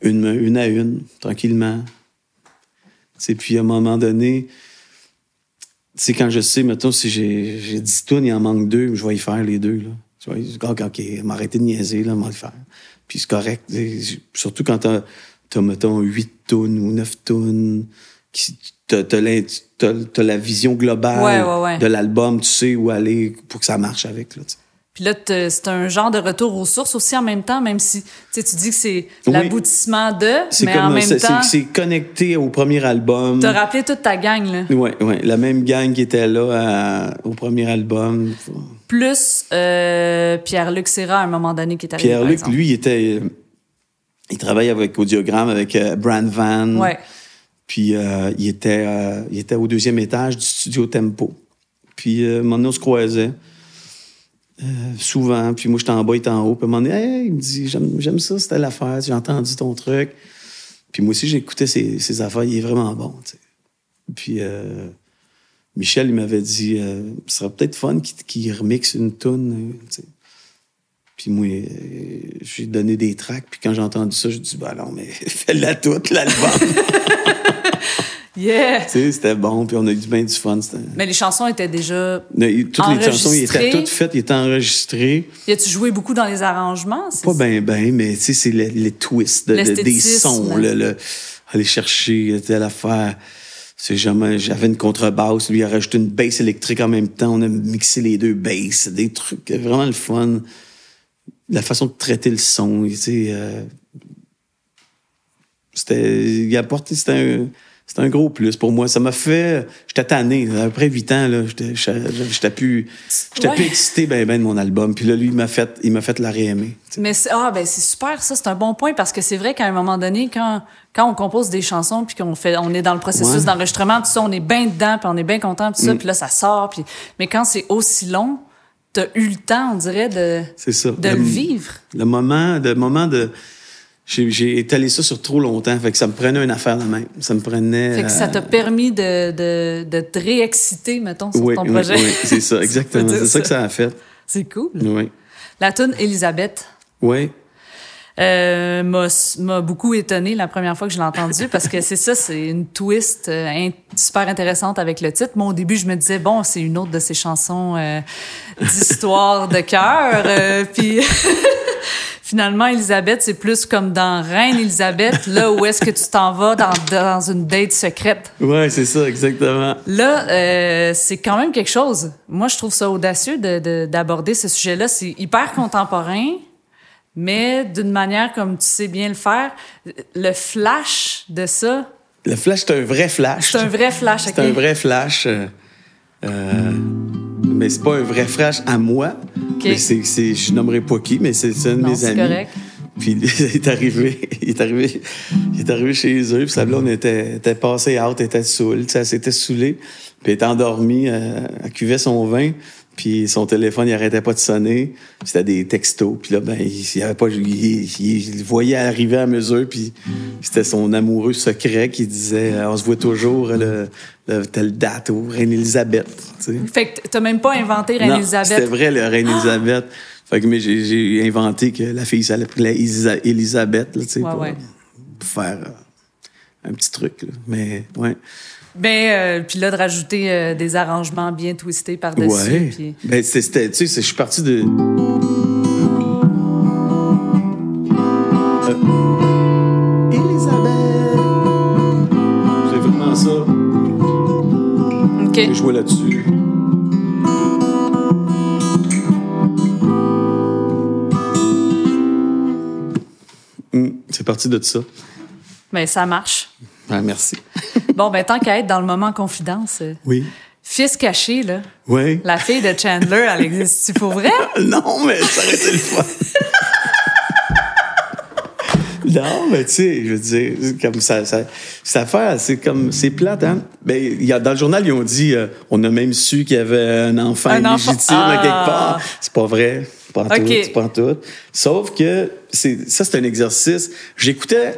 Une, une à une, tranquillement. Sais, puis à un moment donné, tu sais, quand je sais, mettons, si j'ai, j'ai 10 tunes, il en manque deux, je vais y faire les deux, là. Tu vois, OK, OK, m'arrêter de niaiser, là, on va le faire. Puis c'est correct. Surtout quand t'as, mettons, huit tunes ou neuf tunes, qui t'as, t'as l'in- t'as- t'as la vision globale Ouais, ouais, ouais. de l'album, tu sais où aller pour que ça marche avec. Là. Puis là, c'est un genre de retour aux sources aussi en même temps, même si tu dis que c'est Oui. l'aboutissement de, C'est mais comme en même c'est, temps, c'est, connecté au premier album. t'as rappelé toute ta gang, là. Ouais, ouais, la même gang qui était là à- au premier album. Plus euh, Pierre-Luc Serra à un moment donné qui est arrivé. Pierre-Luc, lui, il était, il travaille avec Audiogramme, avec euh, Brand Van. Ouais. Puis euh, il, était, euh, il était au deuxième étage du studio Tempo. Puis euh, un moment donné, on se croisait. euh, souvent. Puis moi, j'étais en bas, il était en haut. Puis à un moment donné, Hey, il me dit J'aime ça, c'était l'affaire. J'ai entendu ton truc. Puis moi aussi, j'écoutais ses, ses affaires. Il est vraiment bon. Puis euh, Michel, il m'avait dit Ce serait peut-être fun qu'il qu'il remixe une toune. Puis moi, euh, j'ai donné des tracks. Puis quand j'ai entendu ça, je dis Bah non, mais fais-la toute, l'album. Yeah! Tu sais, c'était bon, puis on a eu bien du fun. Mais les chansons étaient déjà. Mais Toutes les chansons, ils étaient toutes faites, ils étaient enregistrées. Y a-tu joué beaucoup dans les arrangements? Pas bien, bien, mais tu sais, c'est les, les twists de- de- des sons, le, le- aller chercher telle affaire. C'est jamais, j'avais une contrebasse, lui il a rajouté une basse électrique en même temps, on a mixé les deux basses, des trucs, vraiment le fun. La façon de traiter le son, tu sais, euh, c'était, il a apporté, c'était un, c'était un gros plus pour moi. Ça m'a fait, j'étais tanné, après huit ans, là, j'étais, j'étais plus, j'étais Ouais. plus excité ben, ben de mon album. Puis là, lui, il m'a fait, il m'a fait la réaimer. tu sais. Mais c'est, ah, ben, c'est super, ça, c'est un bon point parce que c'est vrai qu'à un moment donné, quand, quand on compose des chansons puis qu'on fait, on est dans le processus Ouais. Mm. d'enregistrement, tout ça, on est bien dedans puis on est bien content tout ça, puis là, ça sort puis, mais quand c'est aussi long, t'as eu le temps, on dirait, de, ça. de le vivre. Le moment, le moment de. J'ai, étalé ça sur trop longtemps, fait que ça me prenait une affaire de même. Ça me prenait. Fait que ça euh, t'a permis de, de, de te réexciter, mettons, sur oui, ton oui, projet. oui, c'est ça, exactement. c'est ça que ça a fait. C'est cool. Oui. La tune Elisabeth. Oui. Euh, m'a m'a beaucoup étonné la première fois que je l'ai entendu parce que c'est ça, c'est une twist euh, in- super intéressante avec le titre. Moi, au début, je me disais, bon, c'est une autre de ces chansons euh, d'histoire de cœur. euh, puis finalement, Elisabeth, c'est plus comme dans Reine Elisabeth, là où est-ce que tu t'en vas dans, dans une date secrète. Ouais, c'est ça, exactement. Là, euh, c'est quand même quelque chose. Moi, je trouve ça audacieux de- de- d'aborder ce sujet-là. C'est hyper contemporain, mais d'une manière comme tu sais bien le faire. Le flash de ça, Le flash, c'est un vrai flash. c'est un vrai flash. C'est un vrai flash. euh, euh, mais c'est pas un vrai flash à moi. Mais c'est, c'est, je nommerai pas qui, mais c'est, un de Non, mes c'est amis. correct. Puis il est arrivé, il est arrivé, il est arrivé chez eux, puis sa blonde était, était passée out, était saoule, tu sais, elle s'était saoulée, puis elle était endormie, euh, elle cuvait son vin, puis son téléphone, il arrêtait pas de sonner, c'était des textos, puis là, ben, il, avait pas, il, il- il voyait arriver à mesure, puis c'était son amoureux secret qui disait, euh, on se voit toujours, le, le- telle date, au Reine-Élisabeth. Fait que t'as même pas inventé Reine Non, Elisabeth. C'était vrai, le Reine Elisabeth. Fait que mais j'ai, inventé que la fille s'appelait Isa- Elisabeth, là, tu sais, Ouais, pour, ouais. faire euh, un petit truc. là. Mais, ouais. Ben, euh, puis là, de rajouter euh, des arrangements bien twistés par-dessus. Ouais. puis- Ben, c'était, tu sais, je suis parti de. Euh, Elisabeth! C'est vraiment ça. OK. J'ai joué là-dessus. Hum, c'est parti de ça. Ben, ça marche. Ah, merci. Bon, ben, tant qu'à être dans le moment confidence, euh, Oui. fils caché, là, Oui. la fille de Chandler, elle existe-tu pour vrai? Non, mais ça aurait été le fun. non, mais tu sais, je veux dire, comme ça, ça, cette affaire, c'est comme, c'est plate, hein? Ben, y a, dans le journal, ils ont dit, euh, on a même su qu'il y avait un enfant Un enfant. illégitime quelque Ah. part. C'est pas vrai. Pas en Ok. tout, c'est pas en tout. Sauf que, c'est, ça, c'est un exercice. J'écoutais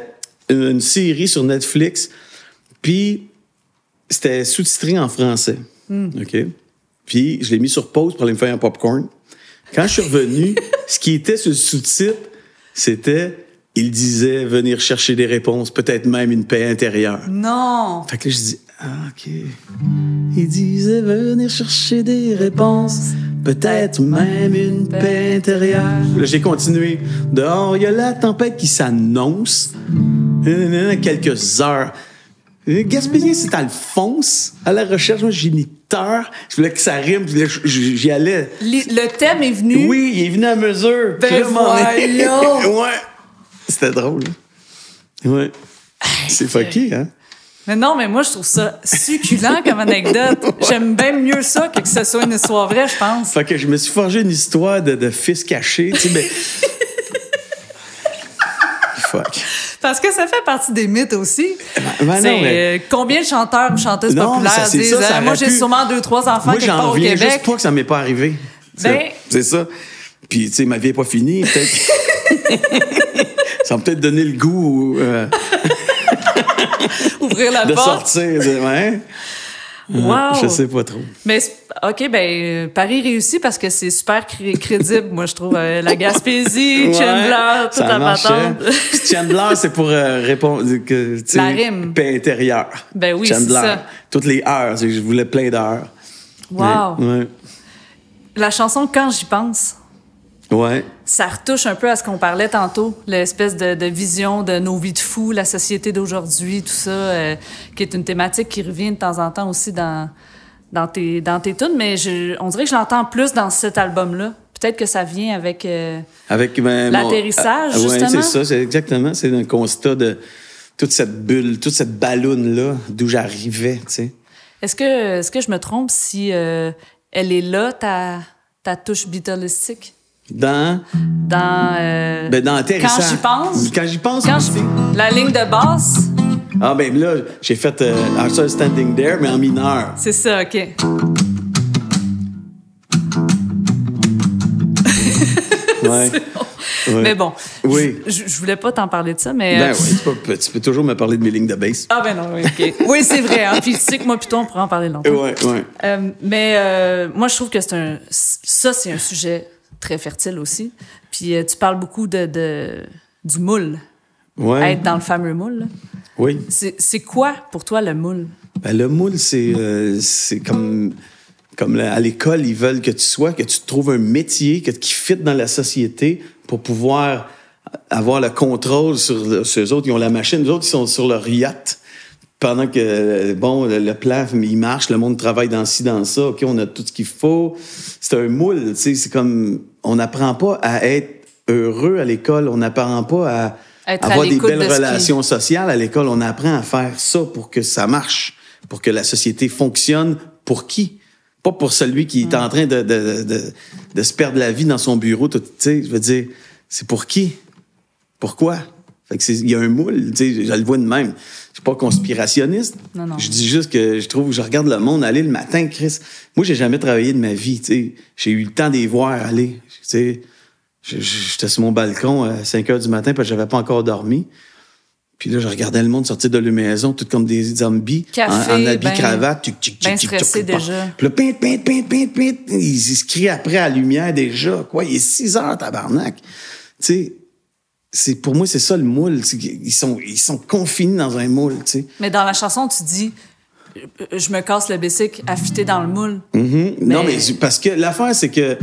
une, une série sur Netflix, puis c'était sous-titré en français. OK? Puis je l'ai mis sur pause pour aller me faire un popcorn. Quand je suis revenu, ce qui était le sous-titre, c'était il disait venir chercher des réponses, peut-être même une paix intérieure. Non! Fait que là, je dis ah, OK. Il disait venir chercher des réponses, peut-être même une paix intérieure. Là, j'ai continué. Dehors, il y a la tempête qui s'annonce. Quelques heures. Le Gaspésien, c'est Alphonse, à la recherche, moi, géniteur. Je voulais que ça rime, j'y allais. Le thème est venu. Oui, il est venu à mesure. Ben ouais. C'était drôle. hein. Ouais. C'est fucké, hein? Mais non, mais moi, je trouve ça succulent comme anecdote. J'aime bien mieux ça que que ce soit une histoire vraie, je pense. Fait que je me suis forgé une histoire de, de fils caché, tu sais, mais. Fuck. Parce que ça fait partie des mythes aussi. ben non, C'est, mais- euh, combien de chanteurs ou chanteuses Non, mais ça, populaires disent ça, ça euh, Moi, j'ai pu- sûrement deux, trois enfants Moi, quelque part au reviens Québec. juste pas que ça m'est pas arrivé. C'est- Ben- C'est ça. Puis, tu sais, ma vie est pas finie. Ça va peut-être donner le goût euh, Ouvrir la de porte. sortir. de- Ouais. Wow. Je sais pas trop. Mais OK, ben euh, Paris réussit parce que c'est super cré- crédible, moi je trouve euh, la Gaspésie, Ouais, Chandler, toute ça la patente. Chandler, c'est pour euh, répondre que La rime. paix intérieure. Ben oui, c'est ça. Toutes les heures, je voulais plein d'heures. Wow. Ouais. La chanson Quand j'y pense, Ouais. ça retouche un peu à ce qu'on parlait tantôt, l'espèce de, de vision de nos vies de fous, la société d'aujourd'hui, tout ça, euh, qui est une thématique qui revient de temps en temps aussi dans, dans tes, dans tes tunes, mais je, on dirait que je l'entends plus dans cet album-là. Peut-être que ça vient avec... euh, Avec ben, L'atterrissage, ah, justement. c'est ça, c'est exactement. C'est un constat de toute cette bulle, toute cette balloune-là, d'où j'arrivais, tu sais. Est-ce que, est-ce que je me trompe si euh, elle est là, ta, ta touche beatlistique? Dans, Dans... euh, ben, dans. Quand j'y pense? Quand j'y pense Quand je... La ligne de basse, Ah, ben là, j'ai fait euh, Saw Standing There, mais en mineur. c'est ça, OK. Ouais. Ouais. Mais bon, Oui. je, je voulais pas t'en parler de ça, mais... Ben euh, oui, tu peux, tu peux toujours me parler de mes lignes de bass. Ah ben non, oui, OK. Oui, c'est vrai, hein, puis tu sais que moi plutôt on pourrait en parler longtemps. Ouais, ouais. Euh, mais euh, moi, je trouve que c'est un... Ça, c'est un sujet très fertile aussi. Puis euh, tu parles beaucoup de, de du moule, Ouais. être dans le fameux moule. là. Oui. C'est quoi pour toi le moule? Ben, le moule, c'est euh, comme, comme la- à l'école, ils veulent que tu sois, que tu trouves un métier que, qui fit dans la société pour pouvoir avoir le contrôle sur, sur eux autres. Ils ont la machine, les autres, ils sont sur leur yacht. Pendant que, bon, le, le plan, il marche, le monde travaille dans ci, dans ça, OK, on a tout ce qu'il faut. C'est un moule, tu sais, c'est comme, on n'apprend pas à être heureux à l'école, on n'apprend pas à Être à avoir des belles de ce qui- relations sociales à l'école. On apprend à faire ça pour que ça marche, pour que la société fonctionne. Pour qui? Pas pour celui qui est en train de, de, de, de se perdre la vie dans son bureau. tout- Tu sais, je veux dire, c'est pour qui? Pourquoi? Fait que c'est, il y a un moule, tu sais, je le vois de même. Je suis pas conspirationniste. Non, non. Je dis juste que je trouve, je regarde le monde aller le matin, Chris. Moi, j'ai jamais travaillé de ma vie, tu sais. J'ai eu le temps d'y voir aller, tu sais. J'étais sur mon balcon à 5 heures du matin parce que j'avais pas encore dormi. Puis là, je regardais le monde sortir de leur maison, tout comme des zombies, Café, en, en habit ben- cravate, tic, tic, tic, tic, tic, déjà. Puis là, pinte, pinte, pinte, pinte, pinte, ils, ils se crient après à la lumière déjà. Quoi, il est 6 heures, tabarnak. Tu sais, c'est, pour moi, c'est ça le moule. Ils sont, ils sont confinés dans un moule, tu sais. Mais dans la chanson, tu dis euh, je me casse le bicycle affûté dans le moule. Mhm. Non, Mais- parce que l'affaire, c'est que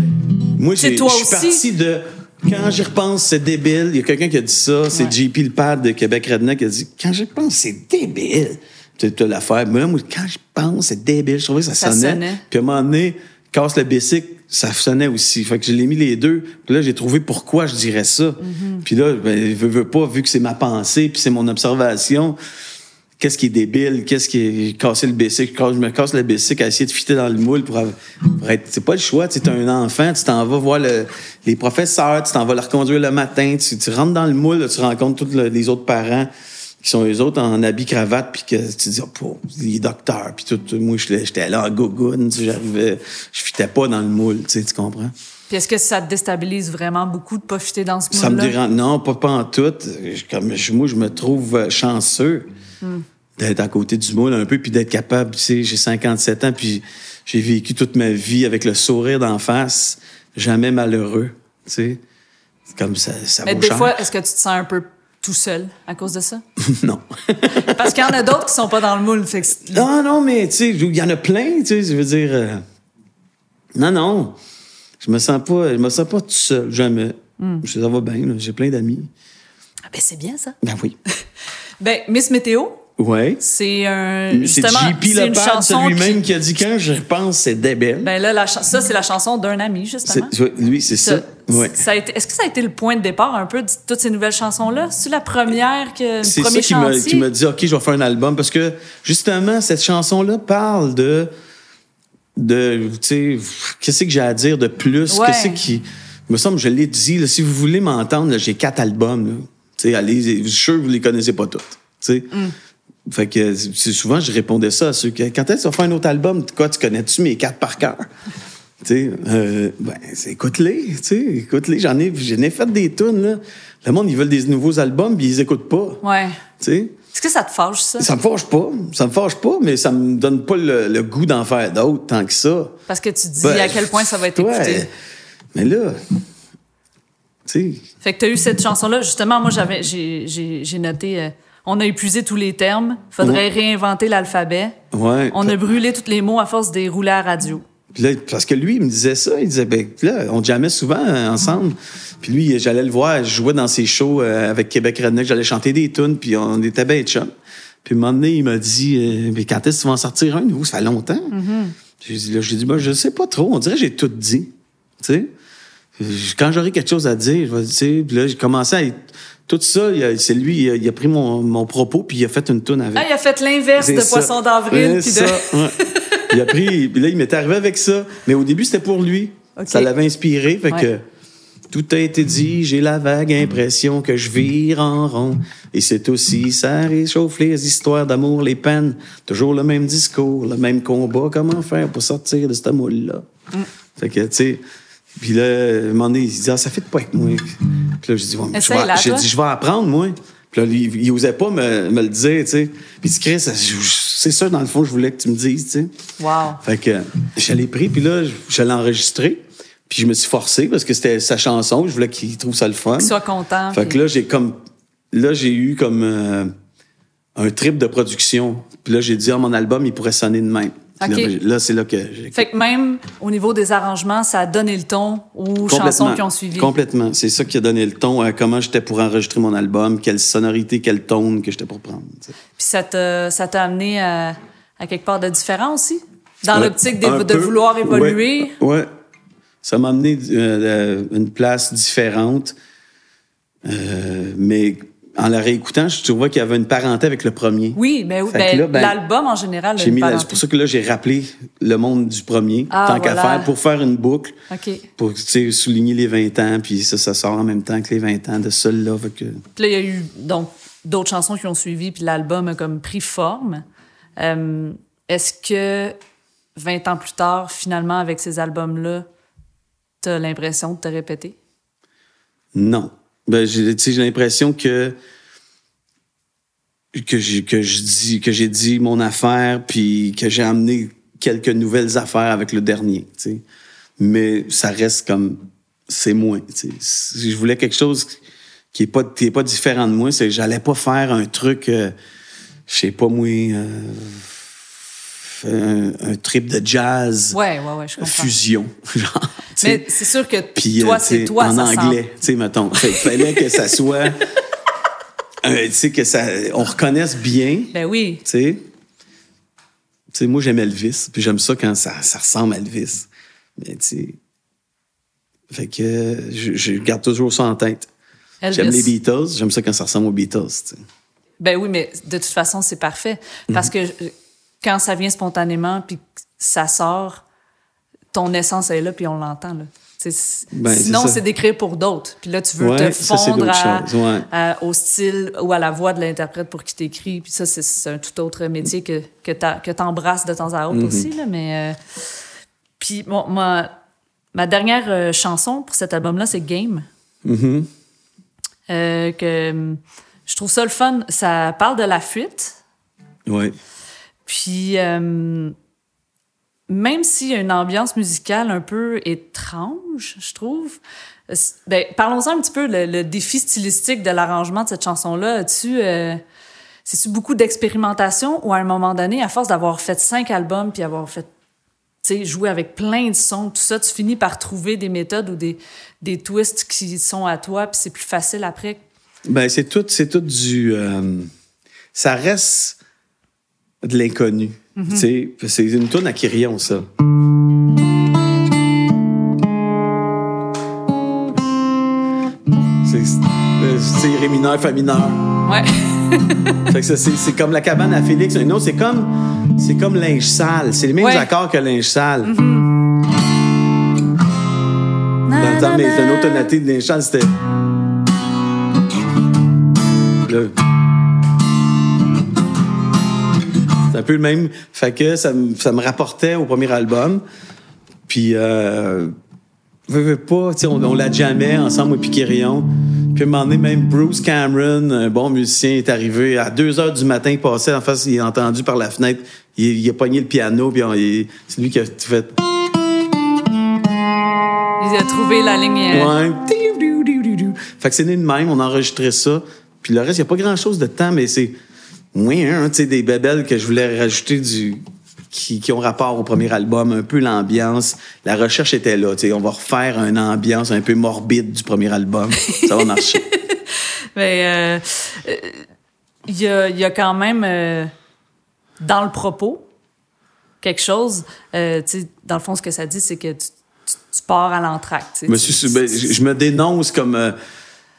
moi, je suis parti de. Quand j'y repense, c'est débile. Il y a quelqu'un qui a dit ça. C'est Ouais. JP le père de Québec Redneck qui a dit Quand j'y repense, c'est débile. Tu as l'affaire. Mais là, moi, quand je pense, c'est débile. Je trouvais que ça, Ça sonnait. sonnait. Puis à un moment donné, casse le bicycle, ça sonnait aussi. Fait que je l'ai mis les deux. Puis là, j'ai trouvé pourquoi je dirais ça. Mm-hmm. Puis là, ben, veux, veux pas, vu que c'est ma pensée, puis c'est mon observation, qu'est-ce qui est débile, qu'est-ce qui est casser le bicycle, je me casse le bicycle à essayer de fitter dans le moule pour, pour être, c'est pas le choix, tu es un enfant, tu t'en vas voir le- les professeurs, tu t'en vas leur conduire le matin, tu, tu rentres dans le moule, là, tu rencontres tous le- les autres parents qui sont eux autres en habit cravate puis que tu dis oh, les docteurs puis tout, tout. moi j'étais là en gogoune, tu sais, j'arrivais je fitais pas dans le moule, tu sais, tu comprends? Puis est-ce que ça te déstabilise vraiment beaucoup de pas fitter dans ce Ça me dérange. Non, pas, pas en tout. Comme, je- moi, je me trouve euh, chanceux d'être à côté du moule un peu, puis d'être capable. Tu sais, j'ai 57 ans, puis j'ai vécu toute ma vie avec le sourire d'en face, jamais malheureux. Tu sais, comme ça, ça Mais des cher. fois, est-ce que tu te sens un peu tout seul à cause de ça? non. Parce qu'il y en a d'autres qui sont pas dans le moule. Fait que non, non, mais tu sais, il y en a plein, tu sais, je veux dire. euh, Non, non. Je me sens pas, je me sens pas tout seul, jamais. Hmm. Ça va bien, j'ai plein d'amis. Ah ben c'est bien ça. Ben oui. Ben Miss Météo, Ouais. C'est un. C'est Justement, JP c'est une Lepage, chanson. c'est lui-même qui- qui... a dit quand je repense, c'est débile. Ben là, la ça, c'est la chanson d'un ami, justement. Lui, c'est ça. Ouais. ça est-ce que ça a été le point de départ un peu de toutes ces nouvelles chansons-là? C'est la première que, C'est ça qui m'a dit, OK, je vais faire un album. Parce que, justement, cette chanson-là parle de. de tu sais, qu'est-ce que j'ai à dire de plus? Ouais. Qu'est-ce qui. Il me semble, je l'ai dit, là, si vous voulez m'entendre, là, j'ai quatre albums. Là. Tu sais, allez, je suis sûr que vous les connaissez pas toutes. Tu sais. Mm. Fait que c'est souvent, je répondais ça à ceux qui. Quand est-ce vas faire un autre album? Quoi, tu connais-tu mes quatre par cœur? Tu sais, euh, ben, écoute-les, tu sais, écoute-les. J'en ai, j'en ai fait des tunes, là. Le monde, ils veulent des nouveaux albums, puis ils écoutent pas. Ouais. Tu sais. Est-ce que ça te fâche, ça? Ça me fâche pas. Ça me fâche pas, mais ça me donne pas le, le goût d'en faire d'autres tant que ça. Parce que tu dis Ben, à quel point ça va être ouais. écouté. Mais là, tu sais, Fait que tu as eu cette chanson-là. Justement, moi, j'avais, j'ai noté. euh, on a épuisé tous les termes. Faudrait réinventer l'alphabet. ouais. On a brûlé tous les mots à force de les rouler à radio. Puis là, parce que lui, il me disait ça. Il disait, ben là, on jamais souvent ensemble. Puis lui, j'allais le voir, je jouais dans ses shows euh, avec Québec Redneck, j'allais chanter des tunes, puis on était bien chum. Puis un moment donné, il m'a dit, euh, mais quand est-ce que tu vas en sortir un nouveau? Ça fait longtemps. J'ai dit, là, dit, ben, je sais pas trop. On dirait que j'ai tout dit. Tu sais? Quand j'aurai quelque chose à dire, je vais, tu sais, puis là, j'ai commencé à. Tout ça, c'est lui, il a, il a pris mon, mon propos, puis il a fait une tune avec. Ah, il a fait l'inverse de ça. Poisson d'avril. Puis de... ouais. Il a pris, puis là, il m'était arrivé avec ça. Mais au début, c'était pour lui. Ça l'avait inspiré. Fait Ouais. que tout a été dit. J'ai la vague impression que je vire en rond. Et c'est aussi, ça réchauffe les histoires d'amour, les peines. Toujours le même discours, le même combat. Comment faire pour sortir de ce moule-là? Mm. Fait que, tu sais. Puis là, un moment donné, il se dit, ah, ça fait pas avec moi. Puis là, j'ai dit, ouais, mais je vais- Essaye-la, j'ai dit, je vais apprendre, moi. Puis là, il osait pas me, me le dire, tu sais. Puis il dit, Chris, c'est ça, dans le fond, je voulais que tu me dises, tu sais. Wow. Fait que je l'ai pris, puis là, je l'ai enregistré. Puis je me suis forcé parce que c'était sa chanson. Je voulais qu'il trouve ça le fun. Qu'il soit content. Fait puis- que là, j'ai comme. Là, j'ai eu comme euh, un trip de production. Puis là, j'ai dit, ah, mon album, il pourrait sonner de même. Là, c'est là que j'ai. Fait que même au niveau des arrangements, ça a donné le ton aux chansons qui ont suivi. Complètement. C'est ça qui a donné le ton à comment j'étais pour enregistrer mon album, quelle sonorité, quel tone que j'étais pour prendre. Puis ça t'a, ça t'a amené à, à quelque part de différent aussi? Dans Ouais, l'optique de, vouloir évoluer? Ouais, ouais. Ça m'a amené euh, à une place différente. Euh, mais en la réécoutant, je trouvais qu'il y avait une parenté avec le premier. Oui, ben que ben, là, ben, l'album en général. J'ai mis c'est pour ça que là, j'ai rappelé le monde du premier, Ah, tant qu'à voilà. faire, pour faire une boucle, OK. Puis pour souligner les 20 ans, puis ça, ça sort en même temps que les 20 ans de. Fait que... là, il y a eu donc d'autres chansons qui ont suivi, puis l'album a comme pris forme. Euh, est-ce que 20 ans plus tard, finalement, avec ces albums-là, t'as l'impression de te répéter? Non. Ben, j'ai, j'ai l'impression que que j'ai que je que j'ai dit mon affaire puis que j'ai amené quelques nouvelles affaires avec le dernier, tu sais. Mais ça reste comme c'est moi. Si je voulais quelque chose qui est pas qui est pas différent de moi, c'est que j'allais pas faire un truc euh, je sais pas moi euh, un, un trip de jazz Ouais, ouais, ouais, je comprends. fusion genre. Mais c'est sûr que toi, euh, tu c'est toi, en ça anglais, tu sais, mettons. Qu'il fallait que ça soit. euh, tu sais, que ça. On reconnaisse bien. Ben oui. tu sais. Tu sais, moi, j'aime Elvis, puis j'aime ça quand ça, ça ressemble à Elvis. Mais, tu sais. Fait que je, je garde toujours ça en tête. J'aime les Beatles, j'aime ça quand ça ressemble aux Beatles. Ben oui, mais de toute façon, c'est parfait. Parce que euh, quand ça vient spontanément, puis ça sort, ton essence est là, puis on l'entend. Là. Ben, Sinon, c'est d'écrire pour d'autres. Puis là, tu veux Ouais, te fondre à- choses, ouais. à- au style ou à la voix de l'interprète pour qui t'écrit. Puis ça, c'est- un tout autre métier que, que tu embrasses de temps à autre Mm-hmm. aussi. Là, mais, euh, Puis bon, ma, ma dernière euh, chanson pour cet album-là, c'est Game. Mm-hmm. Euh, que je trouve ça le fun. Ça parle de la fuite. Ouais. Puis, euh, même s'il y a une ambiance musicale un peu étrange, je trouve, ben, parlons-en un petit peu, le, défi stylistique de l'arrangement de cette chanson-là. As-tu, euh, c'est-tu beaucoup d'expérimentation ou à un moment donné, à force d'avoir fait cinq albums puis avoir fait, tu sais, jouer avec plein de sons, tout ça, tu finis par trouver des méthodes ou des, des twists qui sont à toi puis c'est plus facile après? Ben, c'est tout, c'est tout du. euh, ça reste de l'inconnu. Tu sais, c'est une tourne à Kyrion, ça. C'est c'est ré mineur, fa mineur. Ouais. C'est c'est comme la cabane à Félix. Un autre, c'est comme, c'est comme linge sale. C'est les mêmes Ouais. accords que linge sale. Na, Dans le temps, mais une autre tonalité de linge sale, c'était. C'est un peu le même. Fait que ça, me- ça me rapportait au premier album. Puis, euh, veux, veux pas, tu sais, on, on l'a jamais ensemble, moi, puis Kérion. Puis, à un moment donné, même Bruce Cameron, un bon musicien, est arrivé à 2 heures du matin, il passait en face, il a entendu par la fenêtre, il, il a pogné le piano, puis c'est lui qui a fait. Il a trouvé la ligne. euh, Ouais. Fait que c'est né de même, on a enregistré ça. Puis le reste, il n'y a pas grand-chose de temps, mais c'est. Oui, hein, tu sais, des bébelles que je voulais rajouter du. Qui, qui ont rapport au premier album, un peu l'ambiance. La recherche était là, tu sais, on va refaire une ambiance un peu morbide du premier album. Ça va marcher. Mais euh, euh, il y, a, il y a quand même euh, dans le propos quelque chose. euh, tu sais, dans le fond, ce que ça dit, c'est que tu, tu- tu pars à l'entracte. Je je, je me dénonce comme.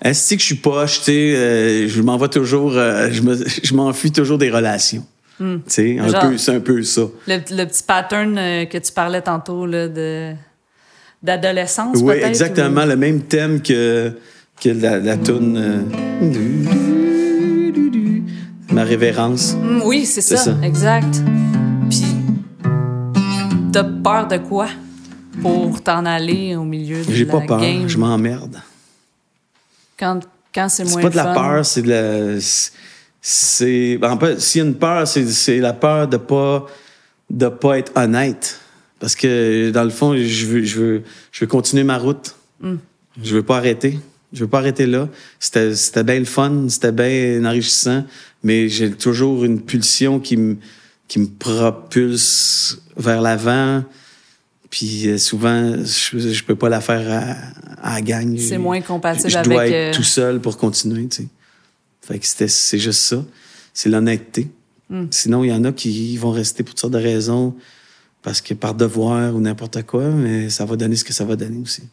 Est-ce que je suis poche, tu sais, euh, je m'en vais toujours, euh, je me- je m'enfuis toujours des relations. Tu sais, c'est un peu ça. Le, le petit pattern euh, que tu parlais tantôt là, de d'adolescence, Oui, exactement, ou- le même thème que, que la, la toune. euh, Ma révérence. Mm, oui, c'est ça, exact. Puis, t'as peur de quoi pour t'en aller au milieu de J'ai pas peur, game? je m'emmerde. Quand, quand c'est moins C'est pas de la fun? peur, c'est de la. C'est. En fait, s'il y a une peur, c'est, c'est la peur de pas, de pas être honnête. Parce que, dans le fond, je veux, je veux, je veux continuer ma route. Je veux pas arrêter. Je veux pas arrêter là. C'était, c'était bien le fun, c'était bien enrichissant, mais j'ai toujours une pulsion qui me, qui me propulse vers l'avant. Puis euh, souvent, je, je peux pas la faire à, à la gang. C'est moins compatible je, je dois avec, être euh, tout seul pour continuer, tu sais. Fait que c'était, c'est juste ça. C'est l'honnêteté. Hmm. Sinon, il y en a qui vont rester pour toutes sortes de raisons, parce que par devoir ou n'importe quoi, mais ça va donner ce que ça va donner aussi.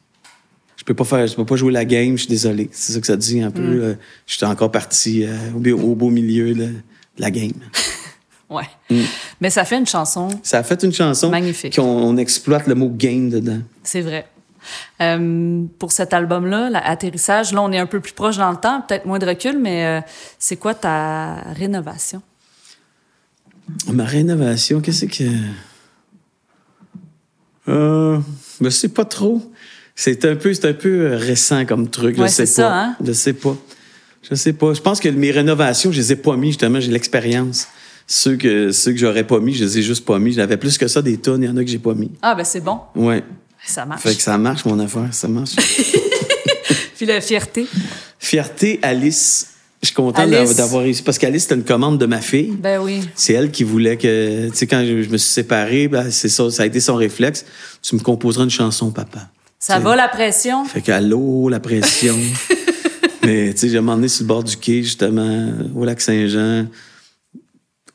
Je peux pas faire, je peux pas jouer la game, je suis désolé. C'est ça que ça dit un peu. Hmm. là. Je suis encore parti euh, au, beau- au beau milieu de la game. Ouais. Mm. Mais ça fait une chanson, Ça a fait une chanson Magnifique. qu'on on exploite le mot game dedans. c'est vrai. Euh, pour cet album-là, l'atterrissage, là, on est un peu plus proche dans le temps, peut-être moins de recul, mais euh, c'est quoi ta rénovation? Ma rénovation, qu'est-ce que. Euh, je sais pas trop. C'est un peu, c'est un peu récent comme truc. Ouais, je sais pas. ça, hein? Je sais pas. Je sais pas. Je pense que mes rénovations, je les ai pas mis, justement, j'ai l'expérience. Ceux que, ceux que j'aurais pas mis, je les ai juste pas mis. J'avais plus que ça des tonnes, il y en a que j'ai pas mis. Ah, ben c'est bon, Ouais. ça marche. Fait que ça marche, mon affaire, ça marche. Puis la fierté, Fierté, Alice. Je suis content d'avoir réussi. Parce qu'Alice, c'était une commande de ma fille. ben oui. C'est elle qui voulait que, tu sais, quand je, je me suis séparé, ben, c'est ça, ça a été son réflexe. Tu me composeras une chanson, papa. Ça T'sais. va la pression? Fait qu'allô, la pression. Mais, tu sais, j'ai emmené sur le bord du quai, justement, au lac Saint-Jean,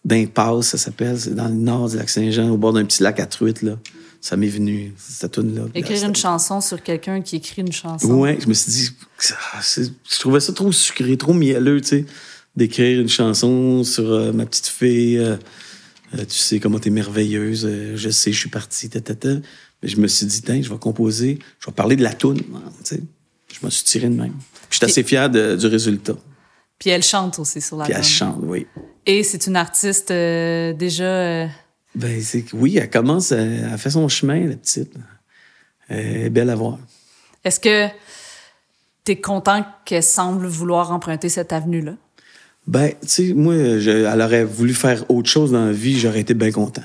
d'impasse, ça s'appelle. C'est dans le nord du lac Saint-Jean, au bord d'un petit lac à truite, là. Ça m'est venu, cette tune-là. Écrire Là, une chanson sur quelqu'un qui écrit une chanson. Ouais, je me suis dit, je trouvais ça trop sucré, trop mielleux, tu sais, d'écrire une chanson sur euh, ma petite fille. euh, euh, tu sais comment t'es merveilleuse, je sais, je suis partie, ta, ta, ta. Mais je me suis dit, tiens, je vais composer, je vais parler de la toune, hein, tu sais. Je me suis tiré de même. Puis j'étais assez fier de- du résultat. Puis elle chante aussi sur la Puis elle chante, oui. Et c'est une artiste euh, déjà... euh, Ben, c'est oui, elle commence, elle, elle fait son chemin, la petite. Elle est belle à voir. Est-ce que tu es content qu'elle semble vouloir emprunter cette avenue-là? Ben, tu sais, moi, je- elle aurait voulu faire autre chose dans la vie, j'aurais été bien content.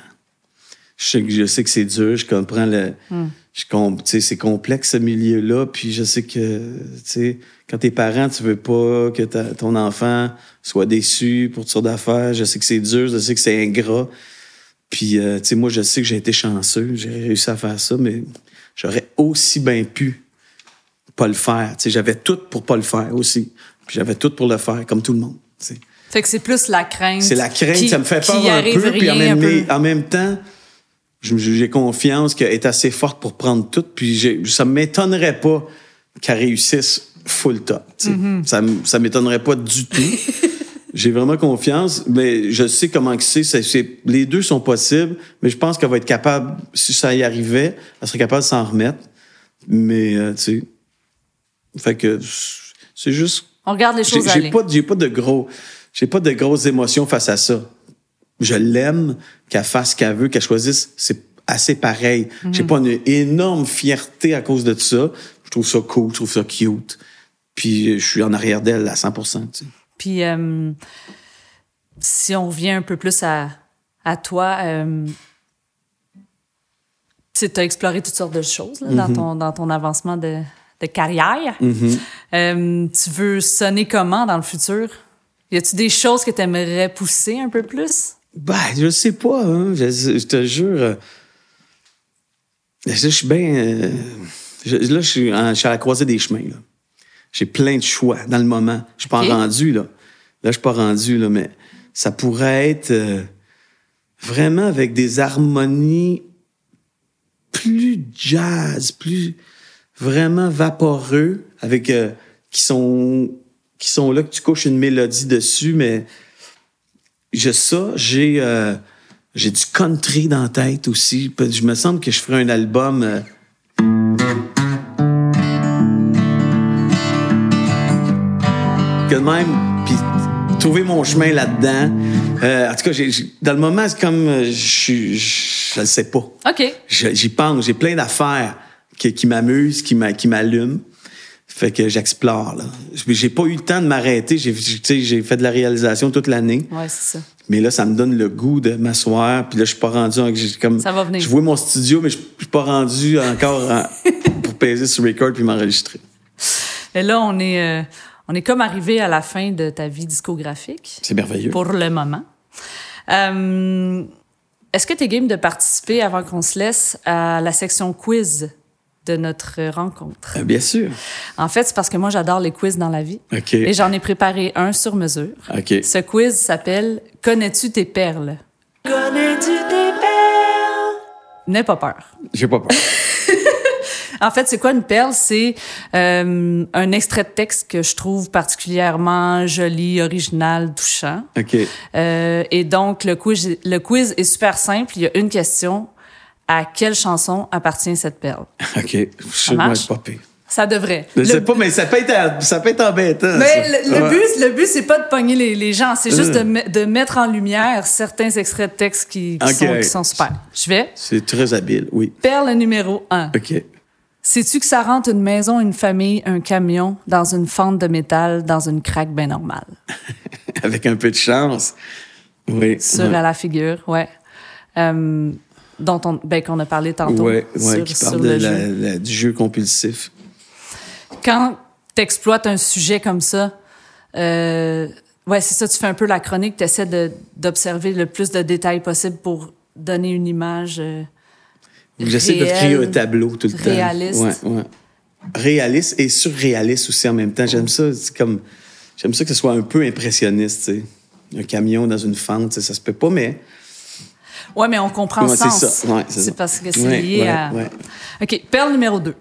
Je sais que, je sais que c'est dur, je comprends le. Sais, c'est complexe ce milieu-là, puis je sais que, tu sais, quand t'es parent, tu veux pas que ta- ton enfant soit déçu pour toutes sortes d'affaires. Je sais que c'est dur, je sais que c'est ingrat. Puis, euh, tu sais, moi, je sais que j'ai été chanceux, j'ai réussi à faire ça, mais j'aurais aussi bien pu pas le faire. Tu sais, j'avais tout pour pas le faire aussi. Puis j'avais tout pour le faire, comme tout le monde. tu sais. Fait que c'est plus la crainte. C'est la crainte, qui- ça me fait peur un peu, puis en rien, même, un peu. en même temps, j'ai confiance qu'elle est assez forte pour prendre tout, puis ça m'étonnerait pas qu'elle réussisse full top. Mm-hmm. Ça, m'étonnerait pas du tout. j'ai vraiment confiance, mais je sais comment que c'est. Les deux sont possibles, mais je pense qu'elle va être capable, si ça y arrivait, elle serait capable de s'en remettre. Mais, euh, tu sais, fait que c'est juste On regarde les choses j'ai aller. pas, j'ai pas de gros, j'ai pas de grosses émotions face à ça. Je l'aime, qu'elle fasse ce qu'elle veut, qu'elle choisisse, c'est assez pareil. Mhm. J'ai pas une énorme fierté à cause de ça. Je trouve ça cool, je trouve ça cute. Puis je suis en arrière d'elle à 100 tu sais. Puis euh, si on revient un peu plus à, à toi, euh, tu as exploré toutes sortes de choses là, dans, ton, dans ton avancement de, de carrière. Mm-hmm. Euh, tu veux sonner comment dans le futur? Y a-tu des choses que tu aimerais pousser un peu plus? Ben, je sais pas, hein. je, je te jure. euh, Je suis bien. euh, je- là, je suis, en- je suis à la croisée des chemins. là. J'ai plein de choix dans le moment. Je suis pas rendu, là. Là, je suis pas rendu, là, mais ça pourrait être euh, vraiment avec des harmonies plus jazz, plus vraiment vaporeux, avec euh, qui sont qui sont là que tu couches une mélodie dessus, mais j'ai ça, j'ai euh, j'ai du country dans la tête aussi. Je me semble que je ferais un album. euh, que de même, puis trouver mon chemin là-dedans. Euh, en tout cas, dans le moment, c'est comme euh, je le sais pas. OK. J'y pense, j'ai plein d'affaires qui, qui m'amusent, qui m'a- qui m'allument. Fait que j'explore, là. J'ai pas eu le temps de m'arrêter. J'ai fait de la réalisation toute l'année. Ouais, c'est ça. Mais là, ça me donne le goût de m'asseoir. Puis là, je suis pas rendu... comme, Ça va venir. Je vois mon studio, mais je je suis pas rendu encore en- pour peser sur record puis m'enregistrer. Et là, on est, euh, on est comme arrivé à la fin de ta vie discographique. C'est merveilleux. pour le moment. Euh, Est-ce que tu es game de participer avant qu'on se laisse à la section quiz de notre rencontre? Euh, bien sûr. En fait, c'est parce que moi, j'adore les quiz dans la vie. OK. Et j'en ai préparé un sur mesure. OK. Ce quiz s'appelle Connais-tu tes perles? Connais-tu tes perles? N'aie pas peur. J'ai pas peur. En fait, c'est quoi une perle? C'est euh, un extrait de texte que je trouve particulièrement joli, original, touchant. OK. Euh, et donc, le quiz, le quiz est super simple. Il y a une question. À quelle chanson appartient cette perle? OK. Je suis marche? pas pire. Ça devrait. Je Le- sais pas, mais ça peut être, ça peut être embêtant. mais ça. le, le Ouais. but, le but, c'est pas de pogner les, les gens, c'est juste de, me- de mettre en lumière certains extraits de texte qui, qui sont, qui sont super. Je vais. C'est très habile, oui. Perle numéro 1. OK. Sais-tu que ça rentre une maison, une famille, un camion dans une fente de métal, dans une craque bien normale? Avec un peu de chance. Oui. Sur ouais. à la figure, ouais. Euh, dont on, ben, qu'on a parlé tantôt. Ouais, sur- qui sur parle de le la- jeu. la- du jeu compulsif. Quand t'exploites un sujet comme ça, euh, ouais, c'est ça, tu fais un peu la chronique, tu essaies d'observer le plus de détails possible pour donner une image. euh, J'essaie de créer un tableau tout le temps. réaliste. Ouais, ouais. Réaliste et surréaliste aussi en même temps. J'aime ça. C'est comme. J'aime ça que ce soit un peu impressionniste, tu sais. Un camion dans une fente, tu ça se peut pas, mais. Ouais, mais on comprend Ouais, le c'est sens. ça. Ouais, c'est ça. parce que c'est Ouais, lié à. OK, perle numéro 2.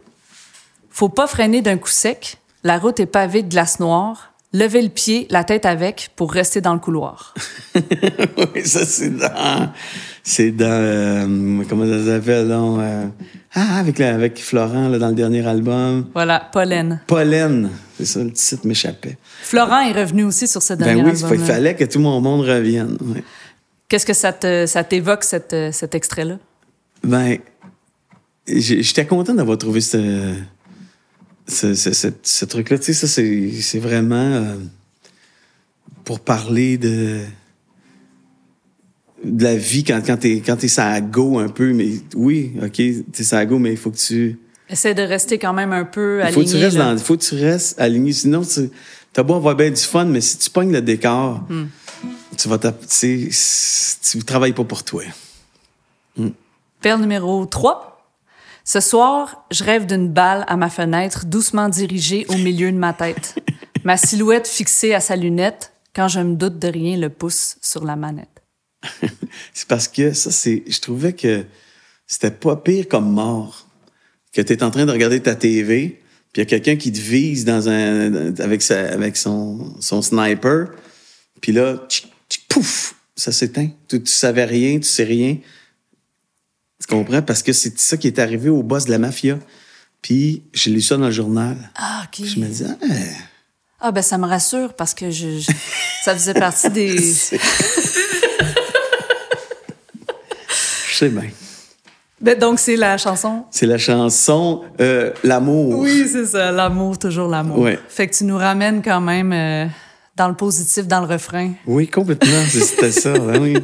Faut pas freiner d'un coup sec. La route est pavée de glace noire. Lever le pied, la tête avec, pour rester dans le couloir. oui, ça, c'est dans. C'est dans. euh, comment ça s'appelle, donc? euh, ah, avec, la- avec Florent, là, dans le dernier album. Voilà, pollen. Pollen. C'est ça, le titre m'échappait. Florent est revenu aussi sur ce dernier Ben oui, album. il fallait que tout mon monde revienne. ouais. Qu'est-ce que ça te- ça t'évoque, cette, cet extrait-là? Ben, j'ai- j'étais content d'avoir trouvé ce, ce, ce, ce- ce truc-là. Tu sais, ça, c'est c'est vraiment euh, pour parler de de la vie quand, quand t'es quand t'es ça go un peu. Mais oui, OK, t'es ça go, mais il faut que tu... Essaie de rester quand même un peu Il faut que tu aligné. restes là. dans, faut que tu restes aligné. Sinon, tu as beau avoir bien du fun, mais si tu pognes le décor, Hmm. Tu vas tu travailles pas pour toi. Perle numéro 3. Ce soir, je rêve d'une balle à ma fenêtre, doucement dirigée au milieu de ma tête. ma silhouette fixée à sa lunette, quand je me doute de rien, le pouce sur la manette. c'est parce que ça, c'est. Je trouvais que c'était pas pire comme mort. Que tu es en train de regarder ta TV, puis il y a quelqu'un qui te vise dans un, avec, sa, avec son, son sniper, puis là, tchic, pouf, ça s'éteint. Tu, tu savais rien, tu sais rien. Tu comprends? Parce que c'est ça qui est arrivé au boss de la mafia. Puis j'ai lu ça dans le journal. Ah, OK. Je me disais, ah, Ah, ben ça me rassure parce que je, je- ça faisait partie des... je sais bien. Ben, donc, c'est la chanson? C'est la chanson euh, L'amour. Oui, c'est ça. L'amour, toujours l'amour. Ouais. Fait que tu nous ramènes quand même euh, dans le positif, dans le refrain. Oui, complètement. C'était ça. ben oui.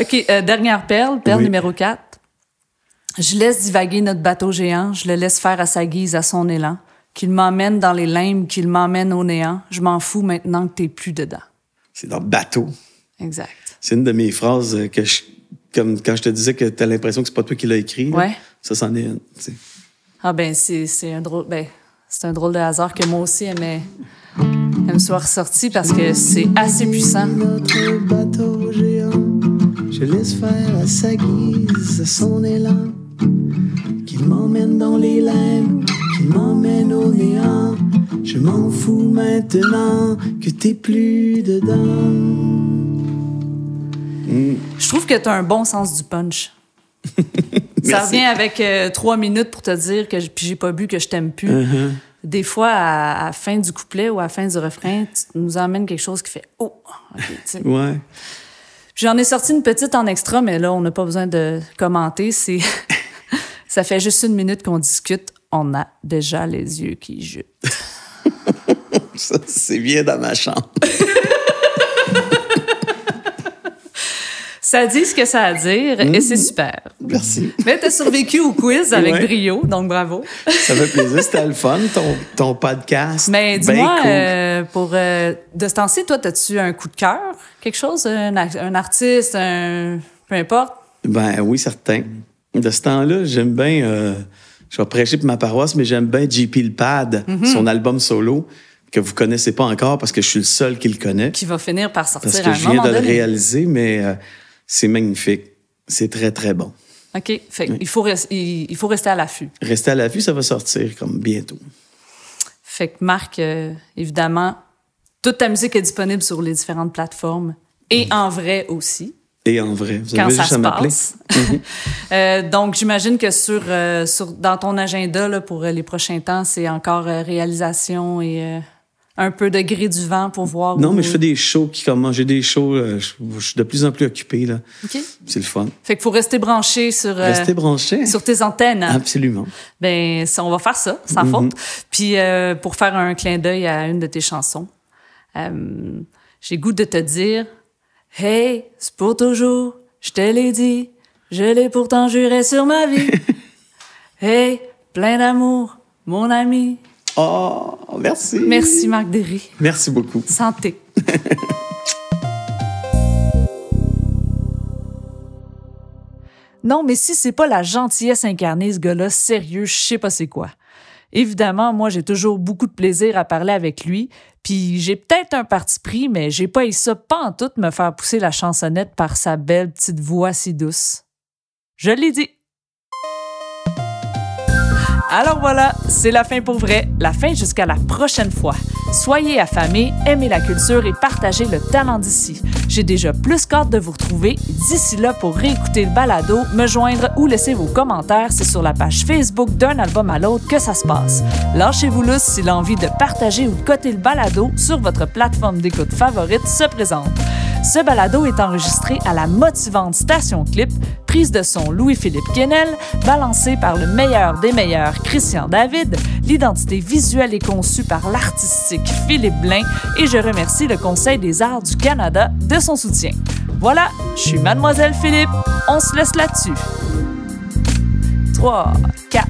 OK, euh, dernière perle, perle Oui. numéro 4. Je laisse divaguer notre bateau géant, je le laisse faire à sa guise, à son élan. Qu'il m'emmène dans les limbes, qu'il m'emmène au néant. Je m'en fous maintenant que t'es plus dedans. C'est dans Bateau. Exact. C'est une de mes phrases euh, que je. Comme quand je te disais que tu as l'impression que c'est pas toi qui l'as écrit. là. Ouais. Ça, c'en est une. Ah ben, c'est un drôle... Ben, c'est un drôle de hasard que moi aussi aimais, elle me soit ressorti parce que c'est assez puissant. Notre bateau géant, je laisse faire à sa guise, à son élan. Qu'il m'emmène dans les limbes, qu'il m'emmène au néant. Je m'en fous maintenant que t'es plus dedans. Je trouve que tu as un bon sens du punch. Ça revient avec euh, trois minutes pour te dire que j'ai pas bu que je t'aime plus. Uh-huh. Des fois, à, à la fin du couplet ou à la fin du refrain, tu nous emmènes quelque chose qui fait Oh! Ouais. J'en ai sorti une petite en extra, mais là, on n'a pas besoin de commenter. C'est Ça fait juste une minute qu'on discute. On a déjà les yeux qui jutent. Ça, c'est bien dans ma chambre. Ça dit ce que ça a à dire et c'est super. Merci. Mais t'as survécu au quiz avec Ouais. brio, donc bravo. Ça fait plaisir. C'était le fun, ton, ton podcast. Mais Ben dis-moi, cool. euh, pour euh, de ce temps-ci, toi, as-tu un coup de cœur? Quelque chose? Un, artiste? Un... Peu importe? Ben oui, certain. De ce temps-là, j'aime bien. euh, je vais prêcher pour ma paroisse, mais j'aime bien JP Le Pad, Mm-hmm. son album solo, que vous connaissez pas encore parce que je suis le seul qui le connaît. Qui va finir par sortir Parce à que un je viens moment de le réaliser, mais euh, c'est magnifique. C'est très, très bon. OK? Fait, il, faut il, il faut rester à l'affût. Restez à la vue, ça va sortir comme bientôt. Fait que Marc, euh, évidemment, toute ta musique est disponible sur les différentes plateformes et en vrai aussi, Et en vrai, vous quand avez ça juste se à passe. Euh, donc, j'imagine que sur, euh, sur, dans ton agenda là, pour les prochains temps, c'est encore réalisation et un peu de gré du vent pour voir Non, où- mais je fais des shows qui commencent. J'ai des shows, euh, je, je suis de plus en plus occupé, là. OK. C'est le fun. Fait qu'il faut rester branché sur, euh, Restez branchés. sur tes antennes. Absolument. Ben, ça, on va faire ça, sans Mm-hmm. faute. Puis, euh, pour faire un clin d'œil à une de tes chansons, euh, j'ai goût de te dire Hey, c'est pour toujours, je te l'ai dit, je l'ai pourtant juré sur ma vie. hey, plein d'amour, mon ami. Oh, merci. Merci, Marc Derry. Merci beaucoup. Santé. Non, mais si c'est pas la gentillesse incarnée, ce gars-là, sérieux, je sais pas c'est quoi. Évidemment, moi, j'ai toujours beaucoup de plaisir à parler avec lui, puis j'ai peut-être un parti pris, mais j'ai pas eu ça pas en tout me faire pousser la chansonnette par sa belle petite voix si douce. Je l'ai dit. Alors voilà, c'est la fin pour vrai, la fin jusqu'à la prochaine fois. Soyez affamés, aimez la culture et partagez le talent d'ici. J'ai déjà plus qu'hâte de vous retrouver. D'ici là, pour réécouter le balado, me joindre ou laisser vos commentaires, c'est sur la page Facebook d'un album à l'autre que ça se passe. Lâchez-vous lousse si l'envie de partager ou de coter le balado sur votre plateforme d'écoute favorite se présente. Ce balado est enregistré à la motivante Station Clip, prise de son Louis-Philippe Kennel, balancé par le meilleur des meilleurs Christian David, l'identité visuelle est conçue par l'artistique Philippe Blain et je remercie le Conseil des arts du Canada de son soutien. Voilà, je suis Mademoiselle Philippe, on se laisse là-dessus. 3, 4,